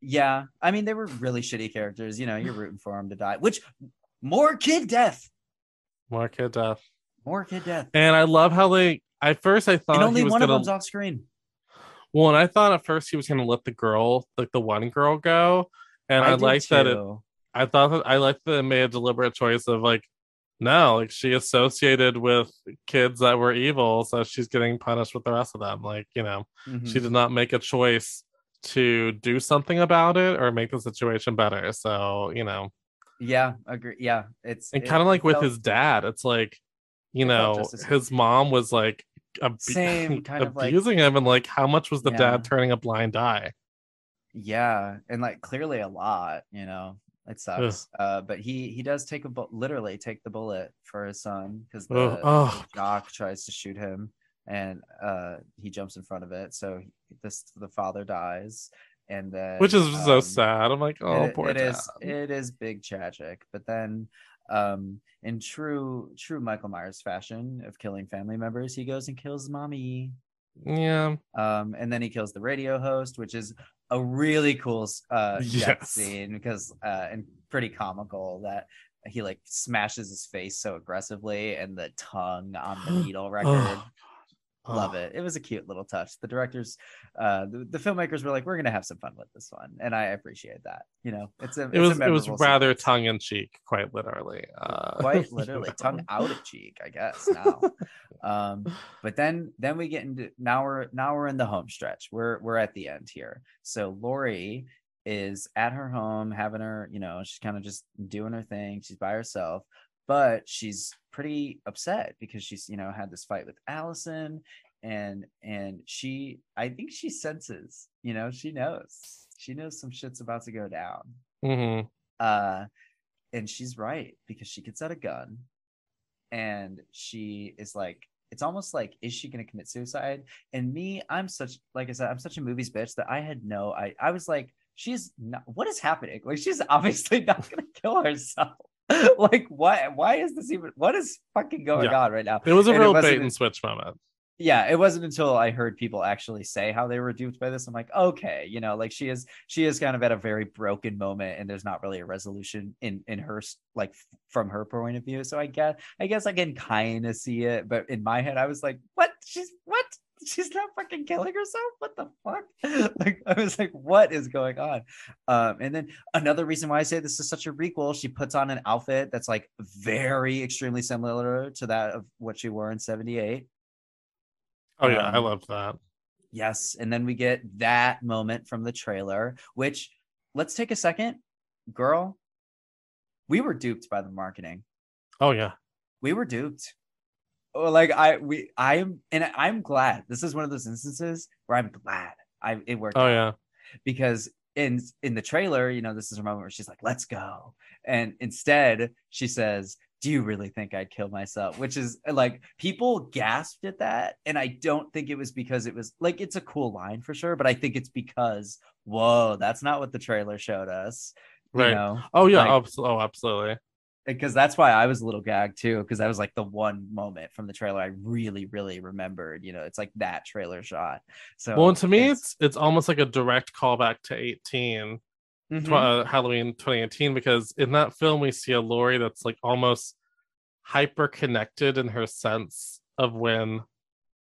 Yeah, I mean they were really shitty characters. You know, you're rooting for them to die. Which more kid death, More kid death. more kid death, And I love how they at first I thought and only he was one gonna of them's off screen. Well, and I thought at first he was gonna let the girl, like the one girl go. And I, did like that it. I thought that I liked that it made a deliberate choice of like, no, like she associated with kids that were evil, so she's getting punished with the rest of them. Like, you know, she Mhm. did not make a choice to do something about it or make the situation better. So, you know, Yeah, agree. Yeah, it's and it- kind of like with felt- his dad, it's like, you know, his mom was like ab- Same kind of, like- abusing him, and like, how much was the Yeah. dad turning a blind eye? Yeah, and like clearly a lot, you know. It sucks. Uh, but he he does take a bu- literally take the bullet for his son because the, Oh, oh. the jock tries to shoot him and uh he jumps in front of it. So he- this the father dies, and then Which is so um, sad. I'm like, oh, it, poor it is dad. it is big tragic but then um in true true michael myers fashion of killing family members he goes and kills mommy yeah. um and then he kills the radio host which is a really cool uh Yes. scene because uh and pretty comical that he like smashes his face so aggressively and the tongue on the needle record love oh. it. It was a cute little touch. The directors uh the, the filmmakers were like we're gonna have some fun with this one and i appreciate that you know? It's a It it's a was it was rather tongue in cheek, quite literally. Uh, quite literally. tongue out of cheek i guess now. Um but then then we get into now we're now we're in the home stretch. We're we're at the end here. So laurie is at her home having her you know she's kind of just doing her thing. She's by herself but she's pretty upset because she's you know had this fight with allyson and and she I think she senses, you know, she knows. She knows some shit's about to go down. Mhm. Uh and she's right because she gets out a gun and she is like it's almost like is she going to commit suicide and me i'm such like i said i'm such a movies bitch that i had no i i was like she's not what is happening like she's obviously not going to kill herself like why why is this even what is fucking going Yeah. on right now It was a And real bait and switch moment. yeah it wasn't until i heard people actually say how they were duped by this i'm like okay you know like she is she is kind of at a very broken moment and there's not really a resolution in in her like from her point of view so i guess i guess i can kind of see it but in my head i was like what she's what she's not fucking killing herself what the fuck like i was like what is going on um and then another reason why i say this is such a requel she puts on an outfit that's like very extremely similar to that of what she wore in 78 Oh yeah, I love that. Yes. And then we get that moment from the trailer, which let's take a second. Girl, we were duped by the marketing. Oh yeah. We were duped. Like I we I am and I'm glad. This is one of those instances where I'm glad I it worked Oh yeah. because in in the trailer, you know, this is a moment where she's like, "Let's go," and instead she says, "Do you really think I'd kill myself?" Which is uh, like people gasped at that, and I don't think it was because it was like it's a cool line for sure, but I think it's because whoa, that's not what the trailer showed us, you Right. know? Oh yeah. Like, oh absolutely. Because that's why I was a little gagged too, because that was like the one moment from the trailer I really, really remembered. You know, it's like that trailer shot. So Well, and to me, it's it's almost like a direct callback to 18, Mhm. tw- uh, Halloween 2018, because in that film we see a Laurie that's like almost hyper connected in her sense of when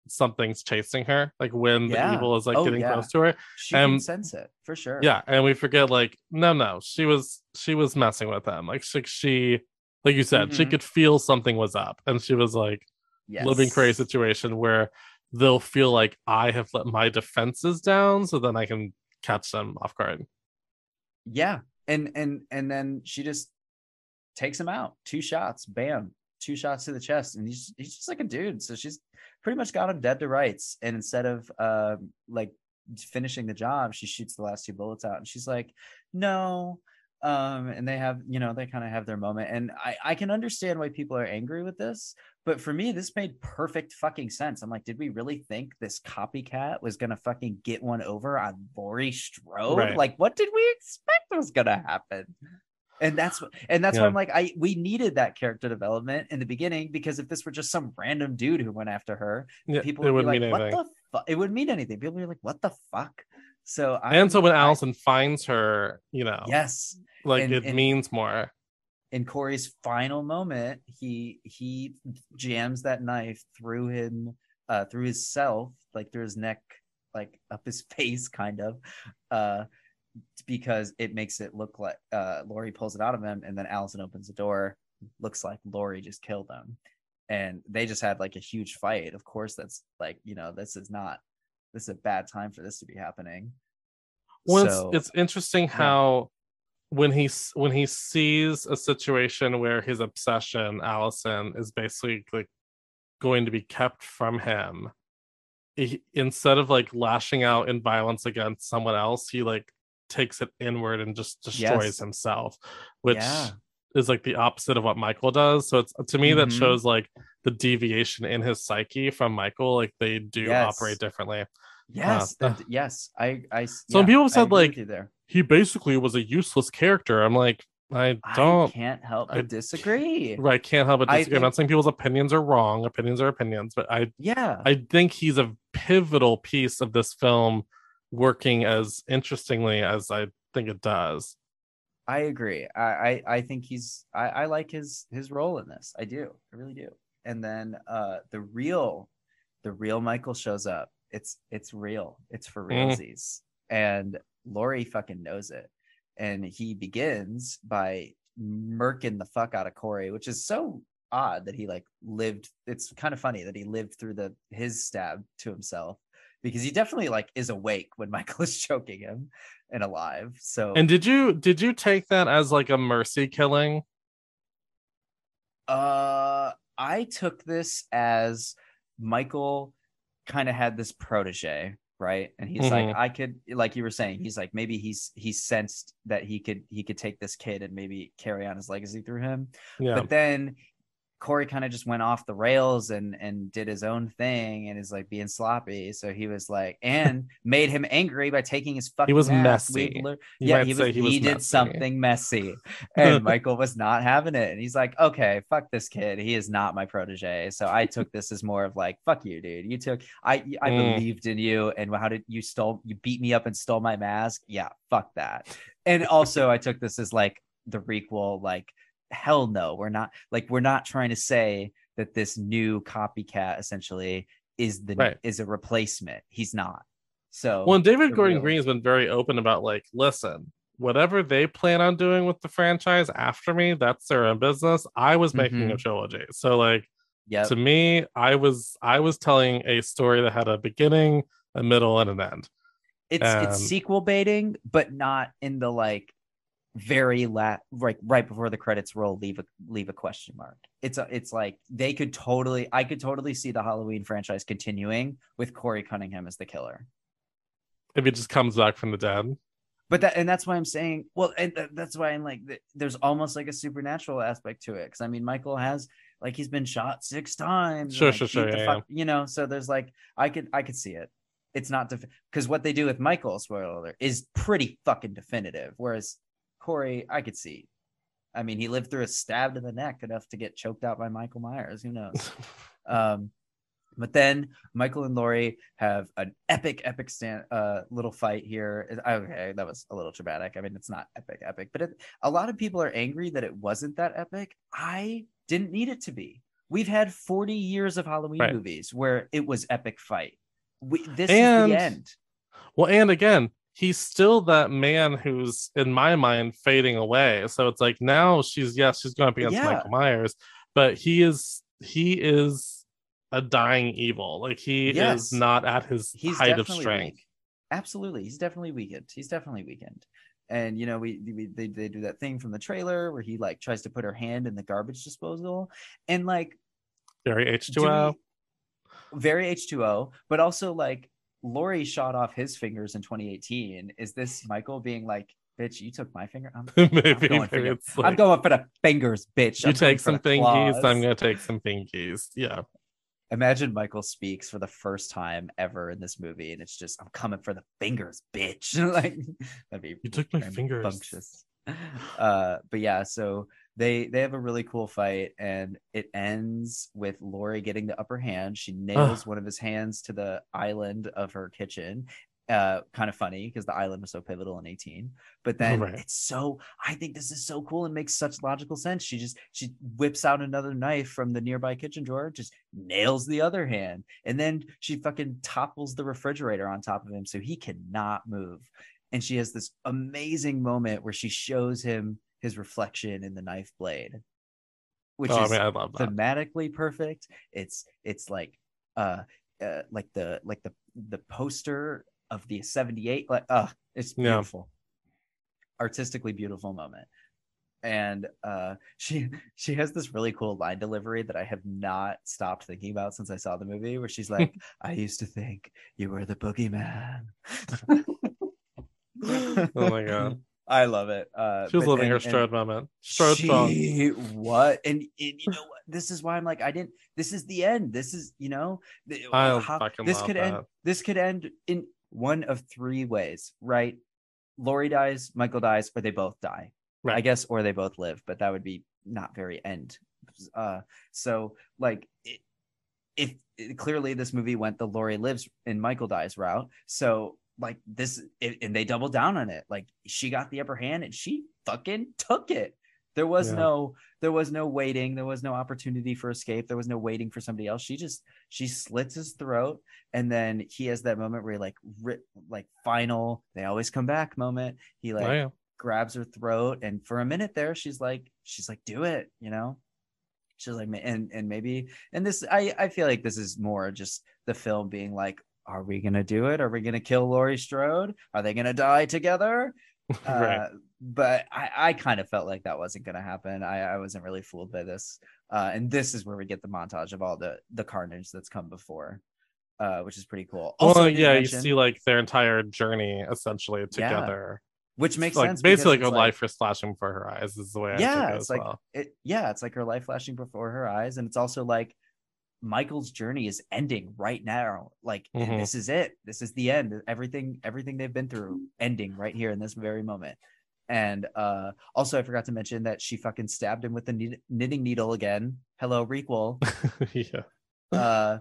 something's chasing her, like when Yeah. the evil is like Oh, getting yeah. close to her. she um, can sense it for sure. Yeah, and we forget like no, no, she was she was messing with them. Like she, she like you said, she Mhm. could feel something was up, and she was like living crazy situation where they'll feel like I have let my defenses down, so then I can catch them off guard. yeah and and and then she just takes him out two shots bam two shots to the chest and he's he's just like a dude. So she's pretty much got him dead to rights. And instead of uh like finishing the job she shoots the last two bullets out and she's like no. Um and they have you know they kind of have their moment. And i i can understand why people are angry with this but for me this made perfect fucking sense. I'm like did we really think this copycat was gonna fucking get one over on Laurie Strode? Right. like what did we expect was gonna happen and that's what and that's why i'm like i we needed that character development in the beginning because if this were just some random dude who went after her Yeah, people it would be wouldn't like mean what anything. the fuck it wouldn't mean anything people would be like what the fuck so I'm, and so when I- Allyson finds her, you know, yes like and- it and- means more. in Corey's final moment, he he jams that knife through him, uh, through his self, like through his neck, like up his face, kind of, uh, because it makes it look like uh, Laurie pulls it out of him, and then Allyson opens the door. Looks like Laurie just killed him, and they just had like a huge fight. Of course, that's like you know this is not this is a bad time for this to be happening. Well, So- it's, it's interesting how when he when he sees a situation where his obsession, Allyson, is basically like going to be kept from him, he, instead of like lashing out in violence against someone else, he like takes it inward and just destroys Yes. himself, which Yeah. is like the opposite of what Michael does. So it's to me that Mhm. shows like the deviation in his psyche from Michael. Like they do Yes. operate differently. Yes, uh, that- yes, I, I. Some yeah, people said, like, there. He basically was a useless character. I'm like, I I don't. can't help but I- disagree. Right, can't help but I disagree. I'm not saying people's opinions are wrong. Opinions are opinions, but I Yeah, I think he's a pivotal piece of this film, working as interestingly as I think it does. I agree. I, I, I think he's. I, I like his his role in this. I do. I really do. And then uh the real, the real Michael shows up. It's it's real. It's for Mm. And Laurie fucking knows it. And he begins by murking the fuck out of Corey, which is so odd that he like lived. It's kind of funny that he lived through the his stab to himself because he definitely like is awake when Michael is choking him and alive. So And did you did you take that as like a mercy killing? Uh, I took this as Michael kind of had this protege right and he's like Mhm. i could like you were saying he's like maybe he's he sensed that he could he could take this kid and maybe carry on his legacy through him Yeah. but then Corey kind of just went off the rails and and did his own thing and is like being sloppy. So he was like, and made him angry by taking his fucking. He was. Messy. You yeah, he was. He, he did something messy, and Michael was not having it. And he's like, okay, fuck this kid. He is not my protege. So I took this as more of like, fuck you, dude. You took. I I Mm. believed in you, and how did you stole? You beat me up and stole my mask. Yeah, fuck that. And also, I took this as like the requel. Like, hell no, we're not. Like, we're not trying to say that this new copycat essentially is the Right. is a replacement. He's not. So Well, David Gordon real- Green's been very open about like, listen, whatever they plan on doing with the franchise after me, that's their own business. I was making a mm-hmm. trilogy. So like yeah, to me, I was I was telling a story that had a beginning, a middle, and an end. it's it's sequel baiting, but not in the like very la right right before the credits roll leave a leave a question mark. It's a, it's like they could totally i could totally see the halloween franchise continuing with corey cunningham as the killer. If it just comes back from the dead. but that and that's why i'm saying well and th- that's why i'm like th- there's almost like a supernatural aspect to it because i mean michael has like he's been shot six times Sure, like, sure, sure, beat the yeah, you know so there's like i could i could see it. It's not because what they do with michael spoiler alert is pretty fucking definitive whereas corey i could see i mean he lived through a stab to the neck enough to get choked out by michael myers who knows um, but then Michael and Laurie have an epic, epic stand, uh, little fight here. Okay, that was a little dramatic. I mean, it's not epic, epic, but it, a lot of people are angry that it wasn't that epic. I didn't need it to be. We've had 40 years of Halloween Right. movies where it was epic fight. We, this And- is the end. Well, and again, he's still that man who's in my mind fading away. So it's like now she's yes, she's going up against Yeah. Michael Myers, but he is he is a dying evil. Like he Yes. is not at his He's height of strength. weak. Absolutely, he's definitely weakened. He's definitely weakened. And you know, we, we they, they do that thing from the trailer where he like tries to put her hand in the garbage disposal, and like Very H2O. very H2O, but also like Laurie shot off his fingers in 2018. Is this Michael being like, bitch, you took my finger? I'm, I'm going, for your- it's I'm going for the fingers, bitch. you I'm going take some fingies. I'm gonna take some fingies. Yeah. Imagine Michael speaks for the first time ever in this movie, and it's just, I'm coming for the fingers, bitch. like, that'd be You took my fingers. bumptious. Uh, but yeah, so they they have a really cool fight, and it ends with Laurie getting the upper hand. She nails one of his hands to the island of her kitchen. Uh, kind of funny because the island was so pivotal in 18. But then Right. it's so I think this is so cool and makes such logical sense. She just she whips out another knife from the nearby kitchen drawer, just nails the other hand, and then she fucking topples the refrigerator on top of him so he cannot move and she has this amazing moment where she shows him his reflection in the knife blade which oh, is I love that. thematically perfect it's it's like uh, uh like the like the the poster of the 78 like uh it's Yeah. beautiful artistically beautiful moment and uh she she has this really cool line delivery that i have not stopped thinking about since i saw the movie where she's like i used to think you were the boogeyman oh my god. I love it. Uh, She was living her and- and Strode moment. Strode she, what? And, and you know what? This is why I'm like, I didn't. This is the end. This is you know, I how- fucking this love could end. This could end in one of three ways, right? Laurie dies, Michael dies, or they both die. Right. I guess, or they both live, but that would be not very end. Uh, so like, it, if clearly this movie went the Laurie lives and Michael dies route, so like this, it, and they doubled down on it. Like she got the upper hand and she fucking took it. There was Yeah. no, there was no waiting. There was no opportunity for escape. There was no waiting for somebody else. She just she slits his throat, and then he has that moment where he like like final. They always come back moment. He oh, like Oh, yeah. grabs her throat and for a minute there she's like she's like do it you know she's like and and maybe and this i i feel like this is more just the film being like are we gonna do it are we gonna kill laurie strode are they gonna die together right. uh, but i i kind of felt like that wasn't gonna happen i i wasn't really fooled by this uh and this is where we get the montage of all the the carnage that's come before uh, which is pretty cool. well, Also, didn't yeah, you see like their entire journey essentially together. which makes like sense. basically like her it's life is flashing before her eyes is the way I Yeah, it it's like well. it. Yeah, it's like her life flashing before her eyes, and it's also like Michael's journey is ending right now. Like Mhm. this is it. This is the end. Everything, everything they've been through, ending right here in this very moment. And uh also, I forgot to mention that she fucking stabbed him with the knitting needle again. Hello, Requel. yeah. uh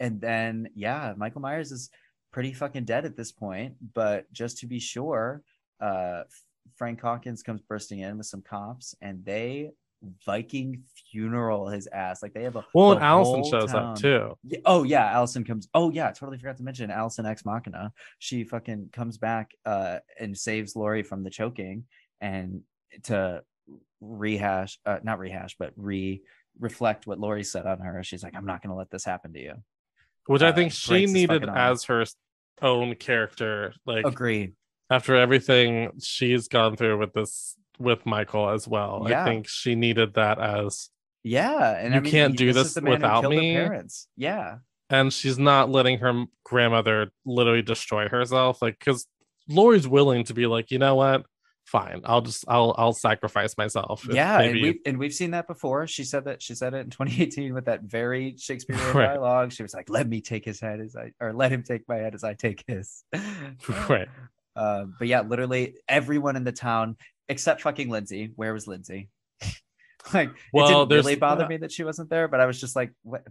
and then yeah michael myers is pretty fucking dead at this point but just to be sure uh frank hawkins comes bursting in with some cops and they viking funeral his ass. Like they have a Well, and Allyson shows town- up too. Oh yeah allyson comes oh yeah I totally forgot to mention allyson ex machina. She fucking comes back uh and saves laurie from the choking and to rehash uh not rehash but re reflect what laurie said on her. She's like i'm not gonna let this happen to you. Which I uh, think she needed as her own character. Like agreed. after everything she's gone through with this with Michael as well. Yeah. I think she needed that as yeah and You I mean, can't do is this who without me. parents yeah and she's not letting her grandmother literally destroy herself. Like because Laurie's willing to be like, you know what? Fine. I'll just I'll I'll sacrifice myself. yeah and we've, and we've seen that before she said that she said it in 2018 with that very shakespearean Right. dialogue she was like let me take his head as i or let him take my head as i take his right. um but yeah literally everyone in the town except fucking lindsey where was lindsay like Well, it didn't really bother me that she wasn't there but i was just like what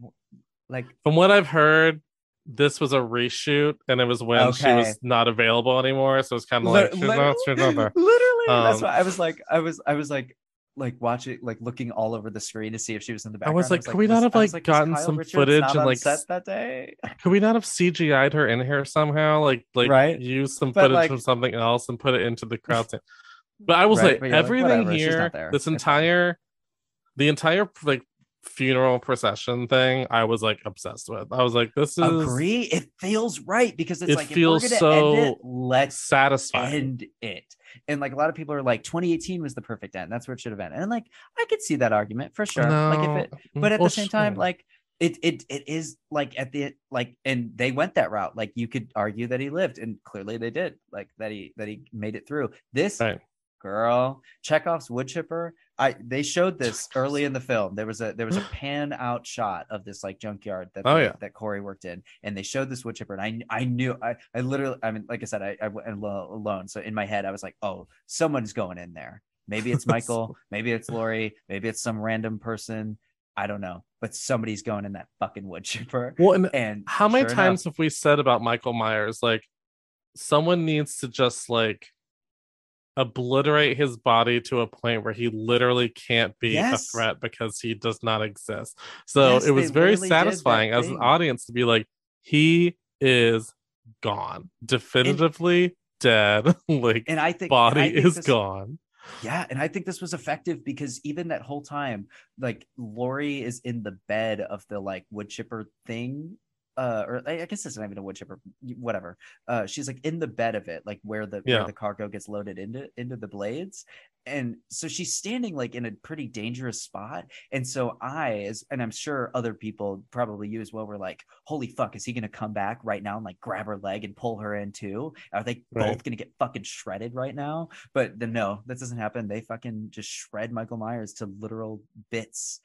like From what I've heard, this was a reshoot, and it was when she was not available anymore. So it's kind of like she's not, she's not there. literally that's Um, why i was like i was i was like like watching like looking all over the screen to see if she was in the background. I was like, could we not have, I was like, gotten some Richards footage and, like, set that day Could we not have CGI'd her in here somehow? Like, like Right. use some But, footage like- from something else and put it into the crowd. But I will Right, say, you're like, everything here, this entire, the entire like funeral procession thing, I was like obsessed with. I was like, this is agree it feels right because it's It like feels if we're gonna end so it, let's satisfying. end it. And like a lot of people are like 2018 was the perfect end. That's where it should have ended. And like i could see that argument for sure. Like if it but at Well, the same time sure. like it it it is like at the like and they went that route. Like you could argue that he lived and clearly they did like that he that he made it through. This Right. Girl chekhov's wood chipper. I they showed this early in the film. There was a there was a pan out shot of this like junkyard that Oh, they- yeah. that corey worked in and they showed this wood chipper and i i knew i i literally i mean like i said i i went alone so in my head i was like oh someone's going in there. Maybe it's michael maybe it's lori maybe it's some random person. I don't know but somebody's going in that fucking wood chipper. Well, and and how many sure times enough- have we said about Michael Myers, like someone needs to just like obliterate his body to a point where he literally can't be Yes. a threat because he does not exist. So Yes, it was very satisfying as an audience to be like, he is gone, definitively dead. like and i think body I think is this- gone. Yeah, and I think this was effective because even that whole time, like Laurie is in the bed of the like wood chipper thing. Uh, or I guess it's not even a wood chipper, whatever. Uh, she's like in the bed of it, like where the Yeah. where the cargo gets loaded into into the blades, and so she's standing like in a pretty dangerous spot. And so I, as and I'm sure other people, probably you as well, were like, "Holy fuck, is he gonna come back right now and like grab her leg and pull her in too? Are they Right. both gonna get fucking shredded right now?" But then no, that doesn't happen. They fucking just shred Michael Myers to literal bits.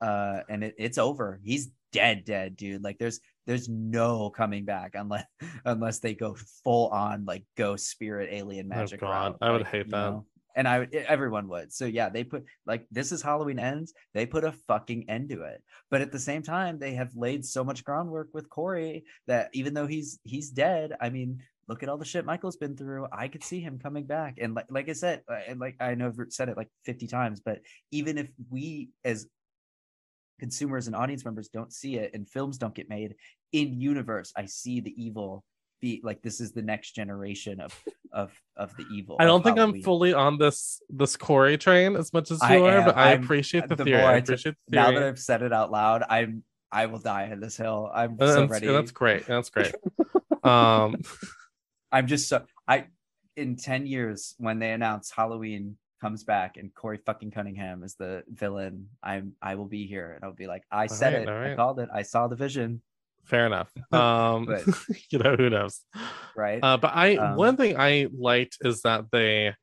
Uh and it, it's over. He's dead, dead, dude. Like there's there's no coming back unless unless they go full on like ghost spirit alien magic. Oh, magic. God. route, I would like, hate that. know? And I would- everyone would. So yeah, they put like this is Halloween ends. They put a fucking end to it. But at the same time, they have laid so much groundwork with Corey that even though he's he's dead, I mean, look at all the shit Michael's been through. I could see him coming back. And like like I said, uh, and like I know I've said it like 50 times, but even if we as consumers and audience members don't see it and films don't get made in universe, I see the evil be like this is the next generation of of of the evil. I don't think I'm fully on this this Corey train as much as you I are, am. but I appreciate the, the theory. I appreciate the theory. now that I've said it out loud, I'm I will die on this hill. I'm so that's, ready. that's great. That's great. um, I'm just so I in 10 years when they announce Halloween comes back and Corey fucking Cunningham is the villain, I'm I will be here and I'll be like, I said right, it, all I called it, I saw the vision. fair enough. Um, But- you know, who knows? right? Uh, but I Um, one thing I liked is that they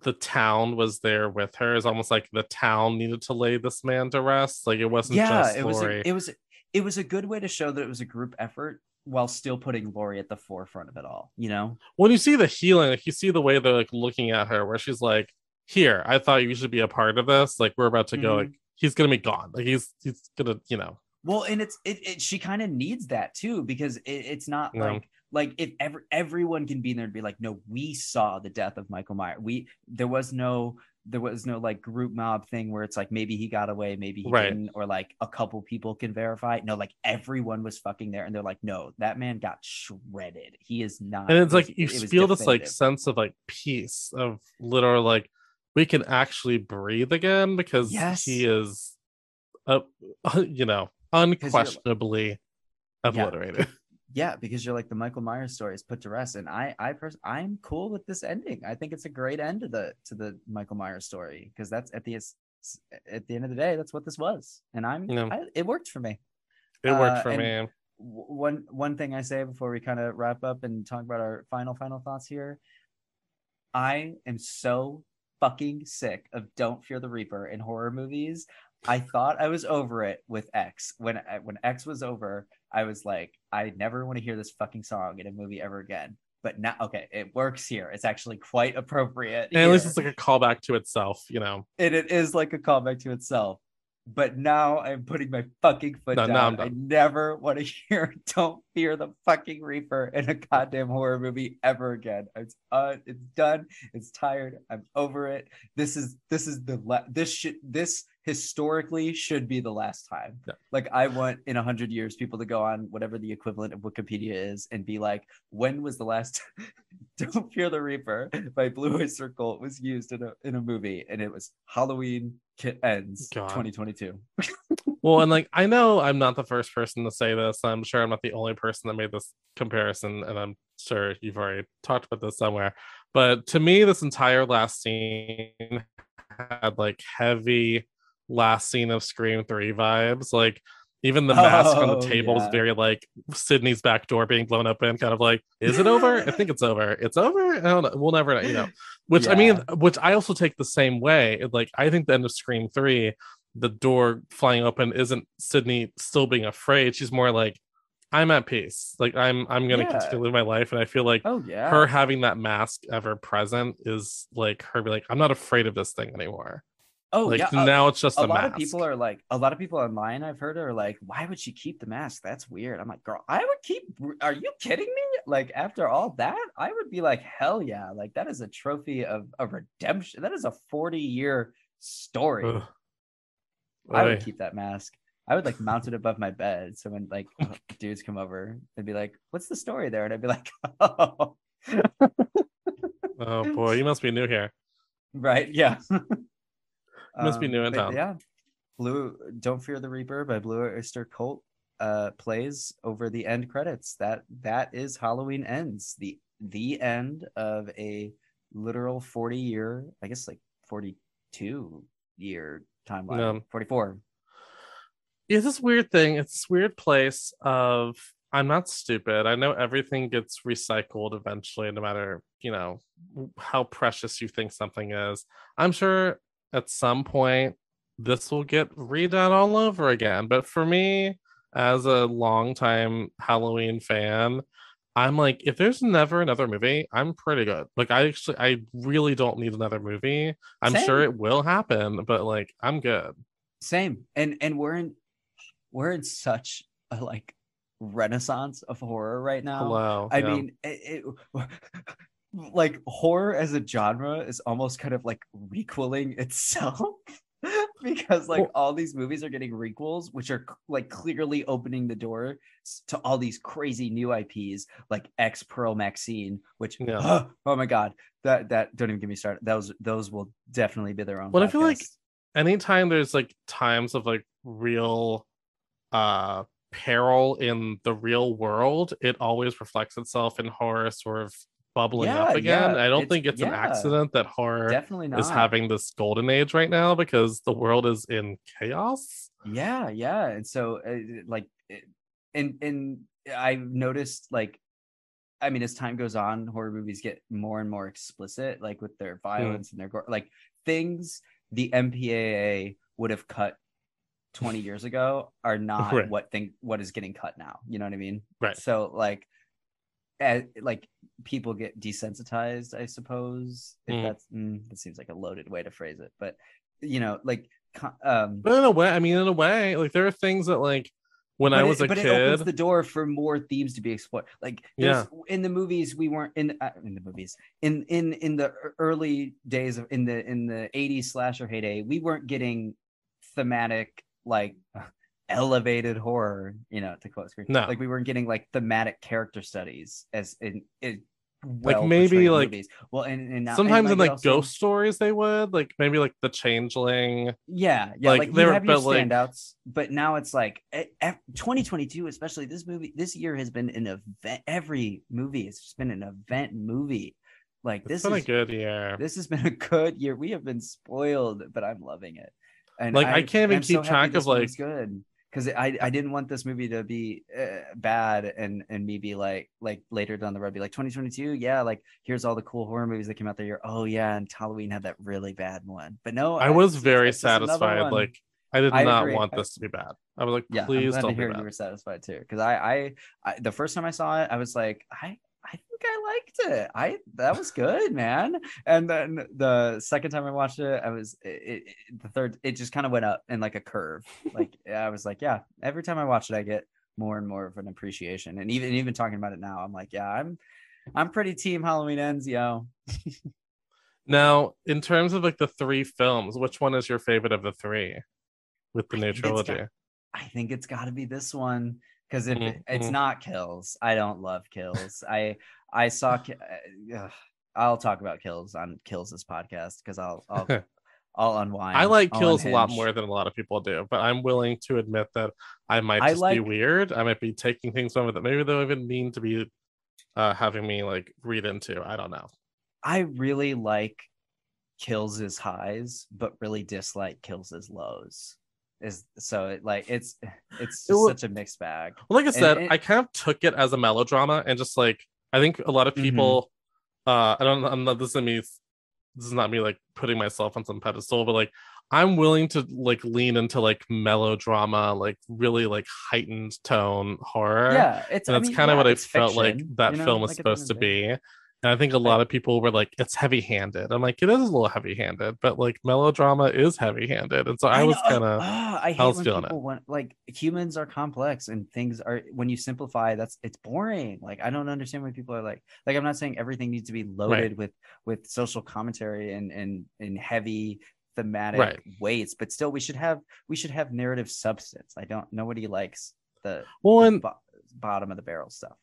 the town was there with her. It's almost like the town needed to lay this man to rest. Like it wasn't yeah, just it was a, it was it was a good way to show that it was a group effort while still putting Laurie at the forefront of it all. You know? when you see the healing, like you see the way they're like looking at her, where she's like, "Here, I thought you should be a part of this. Like we're about to go. Mhm. Like he's gonna be gone. Like he's he's gonna, you know, Well, and it's it, it she kind of needs that too because it, it's not Yeah. like like if ever everyone can be there and be like, no, we saw the death of Michael Myers. We there was no there was no like group mob thing where it's like maybe he got away, maybe he Right. didn't, or like a couple people can verify. No, like everyone was fucking there, and they're like, no, that man got shredded. He is not. and it's like you it feel this like sense of like peace of literal like we can actually breathe again because Yes. he is, uh, you know, unquestionably obliterated. yeah because you're like the michael myers story is put to rest and i i pers- i'm cool with this ending i think it's a great end to the to the michael myers story because that's at the at the end of the day that's what this was and i'm Yeah. I, it worked for me It worked Uh, for me. One one thing i say before we kind of wrap up and talk about our final final thoughts here i am so fucking sick of don't fear the reaper in horror movies i thought i was over it with x when uh, when x was over i was like i never want to hear this fucking song in a movie ever again but now okay it works here it's actually quite appropriate And at least it's like a callback to itself, you know. and it is like a callback to itself. But now I'm putting my fucking foot No, down. I never want to hear "Don't Fear the Fucking Reaper" in a goddamn horror movie ever again. It's uh, it's done. It's tired. I'm over it. This is this is the la- this should this historically should be the last time. Yeah. Like I want in a hundred years people to go on whatever the equivalent of Wikipedia is and be like, when was the last "Don't Fear the Reaper" by Blue Oyster Cult was used in a in a movie, and it was Halloween ends God. 2022. Well, and like I know I'm not the first person to say this. I'm sure I'm not the only person that made this comparison, and I'm sure you've already talked about this somewhere. But to me, this entire last scene had like heavy last scene of Scream 3 vibes. Like even the mask on Oh, the table yeah. is very like Sidney's back door being blown open, kind of like, is it over? I think it's over. It's over. I don't know. We'll never know, you know. Which I mean, which I also take the same way. Like I think the end of Scream 3 the door flying open isn't Sydney still being afraid. She's more like, I'm at peace. Like I'm I'm gonna Yeah. continue to live my life. And I feel like Oh yeah. her having that mask ever present is like her be like, I'm not afraid of this thing anymore. Oh like yeah. A- now it's just a a, lot mask. of people are like a lot of people online i've heard are like why would she keep the mask that's weird i'm like girl i would keep are you kidding me like after all that i would be like hell yeah like that is a trophy of a redemption that is a 40 year story Ugh. i would keep that mask i would like mount it above my bed so when like dudes come over they'd be like what's the story there and i'd be like oh oh boy, you must be new here. right yeah Must be new in town. yeah blue don't fear the reaper by blue oyster cult uh plays over the end credits that that is halloween ends the the end of a literal 40 year i guess like 42 year timeline Yeah. 44 it's this weird thing. It's this weird place of I'm not stupid. I know everything gets recycled eventually, no matter you know how precious you think something is. I'm sure at some point this will get redone all over again. But for me, as a longtime Halloween fan, I'm like, if there's never another movie, I'm pretty good. Like I actually I really don't need another movie. I'm sure it will happen, but like I'm good. same and and we're in we're in such a like renaissance of horror right now Hello. I yeah. mean, it, it, like horror as a genre is almost kind of like requeling itself because like Well- all these movies are getting requels, which are like clearly opening the door to all these crazy new IPs like X Pearl Maxine, which Yeah. oh my god, that that don't even get me started. Those those will definitely be their own. Well, I feel like anytime there's like times of like real uh peril in the real world it always reflects itself in horror sort of bubbling Yeah, up again yeah, i don't it's- think it's an accident that horror definitely not is having this golden age right now because the world is in chaos yeah yeah and so uh, like it, and and I've noticed like I mean, as time goes on, horror movies get more and more explicit, like with their violence and their gore, like things the MPAA would have cut 20 years ago are not Right. what thing what is getting cut now. You know what I mean? Right. So like, eh, like people get desensitized, I suppose. If Mm. that's mm, that seems like a loaded way to phrase it, but you know, like, um, But in a way, I mean, in a way, like there are things that like when I was it, a but it opens kid, the door for more themes to be explored. Like there's, in the movies, we weren't in uh, in the movies in in in the early days of in the in the 80s slasher heyday, we weren't getting thematic like elevated horror. You know, to quote screen. No. like we weren't getting like thematic character studies as in. in Like, well maybe, portrayed like, movies. well and, and and, sometimes in like also- ghost stories they would like maybe like the changeling. Yeah, yeah, Like, like, they you were- have your like- standouts, but now it's like eh, eh, 2022, especially this movie. This year has been an event. Every movie has just been an event movie. Like this been is a good year. this has been a good year. We have been spoiled, but I'm loving it. And Like, I can't even I'm keep happy track of, like- good because I I didn't want this movie to be uh, bad and and me be like like later down the road be like 2022 yeah like here's all the cool horror movies that came out that year oh yeah and Halloween had that really bad one but no I was very satisfied. Like I did I not agree. want I- this to be bad. I was like, yeah please I'm glad don't to be hear bad. you were satisfied too because I, I I the first time I saw it I was like I I think I liked it. I that was good man. And then the second time I watched it I was it, it, the third it just kind of went up in like a curve. Like I was like yeah every time I watch it I get more and more of an appreciation. And even even talking about it now I'm like yeah I'm I'm pretty team Halloween ends yo. Now, in terms of like the three films, which one is your favorite of the three with the new got- trilogy? I think it's got to be this one because if it- it's not kills, I don't love kills. I I saw. Uh, I'll talk about kills on kills this podcast because I'll I'll I'll unwind. I like I'll kills a lot more than a lot of people do, but I'm willing to admit that I might I just be weird. I might be taking things from it that maybe they don't even mean to be uh, having me like read into. I don't know. I really like kills' his highs, but really dislike kills' as lows. Is so it like it's it's It just such a mixed bag. Well, like I said, it- I kind of took it as a melodrama and just like I think a lot of Mhm. people. Uh, I don't. I'm not. This is me. This is not me like putting myself on some pedestal, but like I'm willing to like lean into like melodrama, like really like heightened tone horror. Yeah, it's and I that's mean, kind of yeah, what I felt like that you know, film was like, at the end supposed to be. And I think a lot of people were like, "It's heavy-handed." I'm like, "It is a little heavy-handed, but like melodrama is heavy-handed," and so I, was kind of ah, I hate was when feeling it. like humans are complex and things are when you simplify that's it's boring. Like I don't understand why people are like like I'm not saying everything needs to be loaded with with social commentary and and and heavy thematic Right. weights, but still we should have we should have narrative substance. I don't nobody likes the, well, the and bo- bottom of the barrel stuff.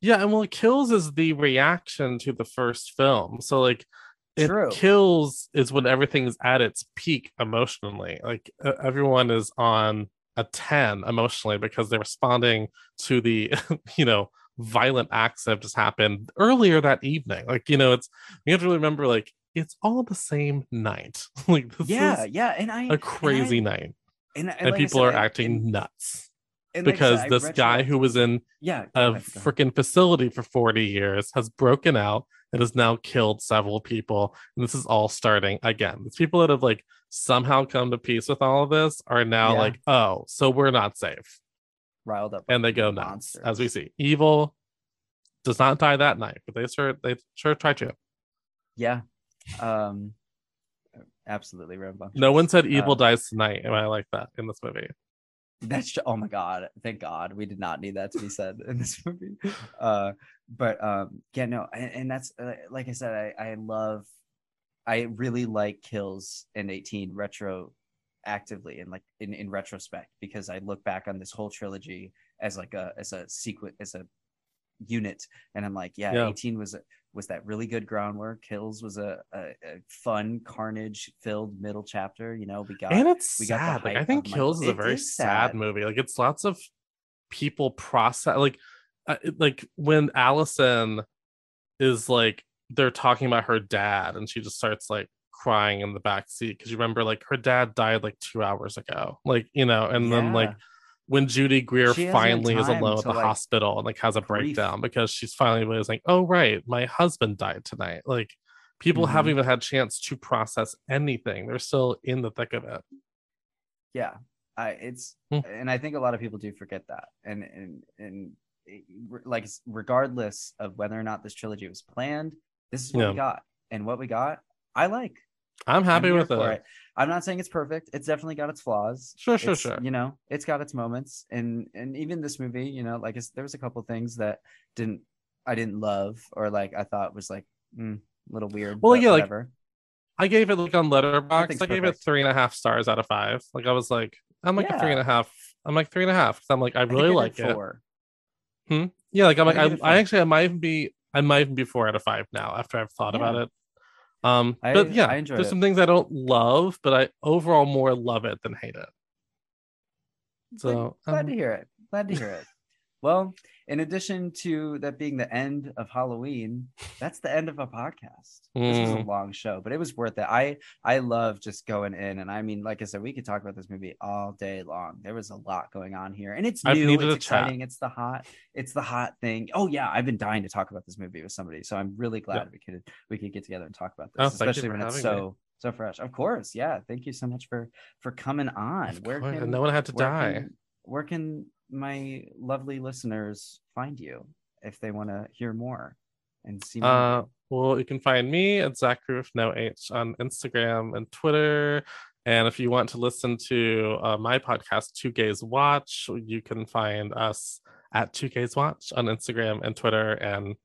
Yeah, and well, Kills is the reaction to the first film. So like it True. kills is when everything's at its peak emotionally. Like uh, everyone is on a 10 emotionally because they're responding to the you know violent acts that have just happened earlier that evening. Like, you know, it's you have to remember like it's all the same night. like this Yeah, is yeah, and I a crazy and I, night. and, and And, like people said, are I- acting nuts and like because I this guy who was in yeah a ahead, go ahead. freaking facility for 40 years has broken out and has now killed several people and this is all starting again these people that have like somehow come to peace with all of this are now Yeah. like oh so we're not safe riled up and they go nuts as we see evil does not die that night but they sure they sure try to Yeah. Um absolutely rambunctious. no one said evil Uh, dies tonight and i like that in this movie That's ju- oh my god. Thank God. We did not need that to be said in this movie. Uh but um yeah, no, and, and that's uh, like I said, I, I love I really like kills in 18 retro actively and like in, in retrospect because I look back on this whole trilogy as like a as a sequence as a unit and I'm like, yeah, Yeah. 18 was a, was that really good groundwork. Kills was a, a, a fun carnage filled middle chapter. You know, we got and it's we sad like i think of kills is a very is sad sad. movie like it's lots of people process like uh, like when allyson is like they're talking about her dad and she just starts like crying in the back seat because you remember like her dad died like two hours ago like you know and then like Yeah. When Judy Greer She hasn't had finally is alone at the like, hospital and like has a grief. breakdown because she's finally was like, oh right, my husband died tonight. Like people Mhm. haven't even had chance to process anything. They're still in the thick of it. yeah i it's Hmm. and i think a lot of people do forget that and and and like regardless of whether or not this trilogy was planned this is what Yeah. we got and what we got i like I'm I'm happy with for it. i'm not saying it's perfect it's definitely got its flaws Sure, sure, It's, sure. you know it's got its moments and and even this movie you know like it's, there was a couple things that didn't i didn't love or like i thought was like mm, a little weird Well, yeah, like. I gave it like on Letterboxd. Nothing's I gave it three and a half stars out of five. Like I was like, I'm like a three Yeah. and a half. I'm like three and a half because I'm like I I really I like it. four. Yeah, like I'm I like I I, I actually I might even be I might even be four out of five now after I've thought about it. Um, I- but yeah, there's it. some things I don't love, but I overall more love it than hate it. So glad um, to hear it. Glad to hear it. Well, in addition to that being the end of Halloween, that's the end of a podcast. This was a Mm. long show, but it was worth it. I I love just going in, and I mean, like I said, we could talk about this movie all day long. There was a lot going on here, and it's new. It's a chat. exciting. It's the hot. It's the hot thing. Oh yeah, I've been dying to talk about this movie with somebody, so I'm really glad we could we could get together and talk about this, Oh, especially when it's having me. so so fresh. Of course, yeah. Thank you so much for for coming on. of Where course, can no one had to die. Can, where can my lovely listeners find you if they want to hear more and see more? Uh, well, you can find me at Zacary with no H on Instagram and Twitter. And if you want to listen to uh, my podcast, Two Gays Watch, you can find us at Two Gays Watch on Instagram and Twitter. And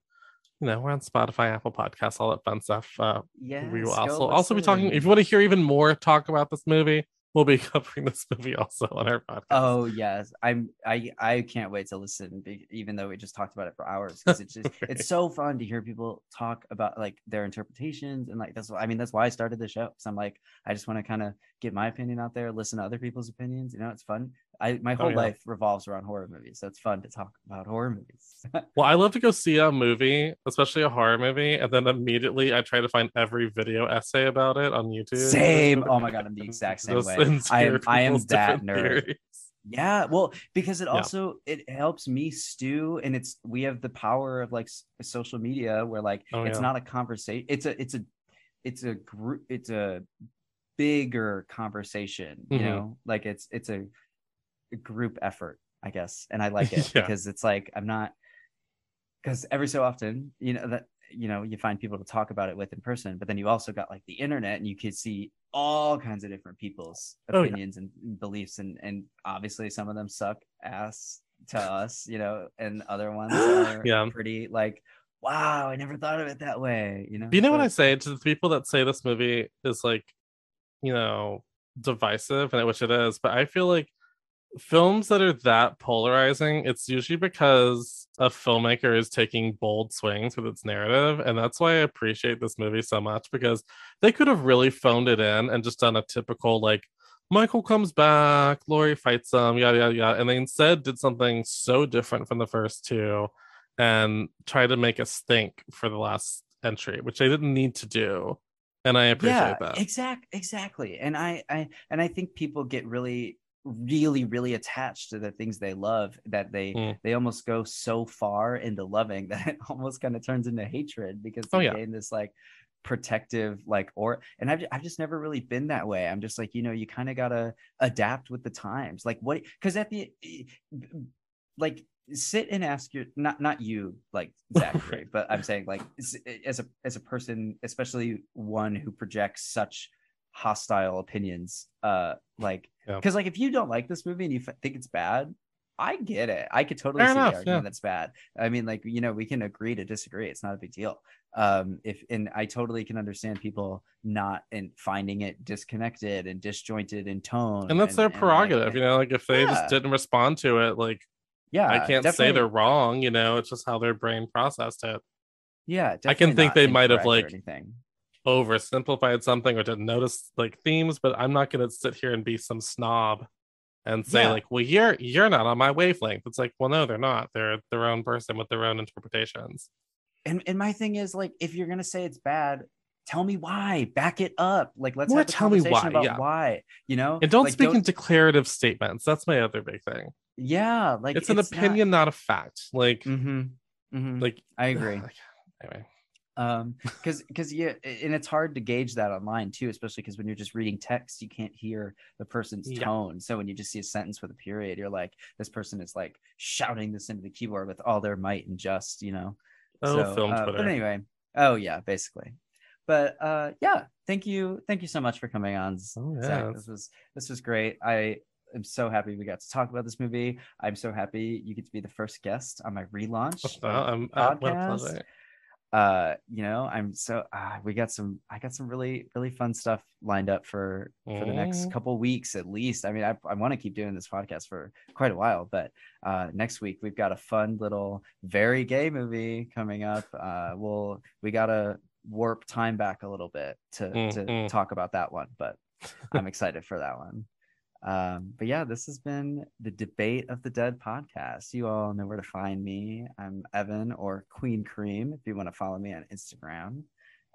you know, we're on Spotify, Apple Podcasts, all that fun stuff. Uh, yes, we will also also be talking. If you want to hear even more talk about this movie, we'll be covering this movie also on our podcast. Oh yes, I'm. I I can't wait to listen, even though we just talked about it for hours. Because it's just Right. it's so fun to hear people talk about like their interpretations and like that's. why I mean, that's why I started the show. So I'm like, I just want to kind of get my opinion out there, listen to other people's opinions. You know, it's fun. I my Oh, whole yeah. life revolves around horror movies, so it's fun to talk about horror movies. Well, I love to go see a movie, especially a horror movie, and then immediately I try to find every video essay about it on YouTube. Same. Oh my God, I'm the exact same way. I am- I am that nerd. theories. Yeah, well, because it Yeah. also it helps me stew, and it's we have the power of like social media where like Oh, it's yeah. not a conversation. It's a it's a it's a group. It's a bigger conversation. You Mhm. know, like it's it's a group effort, I guess, and I like it Yeah. because it's like I'm not because every so often you know that you know you find people to talk about it with in person but then you also got like the internet and you could see all kinds of different people's Oh, yeah. opinions and beliefs and and obviously some of them suck ass to us you know and other ones are Yeah. pretty like wow i never thought of it that way you know you know So what I say to the people that say this movie is like, you know, divisive, and which it is, but I feel like films that are that polarizing, it's usually because a filmmaker is taking bold swings with its narrative. And that's why I appreciate this movie so much because they could have really phoned it in and just done a typical like Michael comes back, Laurie fights him, yada yada yada. And they instead did something so different from the first two and tried to make us think for the last entry, which they didn't need to do. And I appreciate yeah that. exact exactly and i i and i think people get really really really attached to the things they love that they Mm. they almost go so far into loving that it almost kind of turns into hatred because Oh, they yeah. gain this like protective like or and I've, I've just never really been that way i'm just like you know you kind of gotta adapt with the times like what because at the like sit and ask your not not you like Zacary, but I'm saying like as a as a person, especially one who projects such hostile opinions, uh, like Yeah. because like if you don't like this movie and you f- think it's bad, I get it. I could totally Fair see enough, the argument yeah. that's bad. I mean, like you know, we can agree to disagree. It's not a big deal. Um, if and I totally can understand people not and finding it disconnected and disjointed in tone, and that's their like, prerogative, you know, like if they Yeah. just didn't respond to it, like yeah, I can't say they're wrong, you know, it's just how their brain processed it. Yeah, I can think they might have, like, anything. Oversimplified something or didn't notice like themes, but I'm not gonna sit here and be some snob and say Yeah. like, well, you're you're not on my wavelength. It's like, well, no, they're not. They're their own person with their own interpretations. And and my thing is like, if you're gonna say it's bad, tell me why. Back it up. Like, let's have a tell me why, about yeah. why. You know, And don't Like, speak in declarative statements. That's my other big thing. yeah, like it's an opinion, not... a fact. Like, hmm hmm like I agree. like, anyway, um because because yeah and it's hard to gauge that online too especially because when you're just reading text you can't hear the person's Yeah. tone so when you just see a sentence with a period you're like this person is like shouting this into the keyboard with all their might and just you know oh, film uh, Twitter. but anyway oh yeah basically but uh yeah thank you thank you so much for coming on Oh, yeah, Zach. this was this was great i am so happy we got to talk about this movie i'm so happy you get to be the first guest on my relaunch Oh, I'm, the uh, podcast pleasure. Uh you know i'm so uh, we got some i got some really really fun stuff lined up for for the next Mm. couple weeks at least i mean i, I want to keep doing this podcast for quite a while but uh next week we've got a fun little very gay movie coming up uh we'll we gotta warp time back a little bit to to Mhm. talk about that one but i'm excited for that one um but yeah this has been the debate of the dead podcast. You all know where to find me. I'm evan or queen cream if you want to follow me on instagram.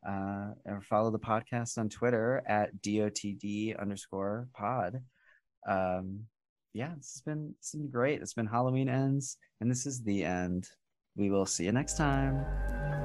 Uh or follow the podcast on twitter at dotd underscore pod. Um yeah this has been this has been great. It's been halloween ends and this is the end. We will see you next time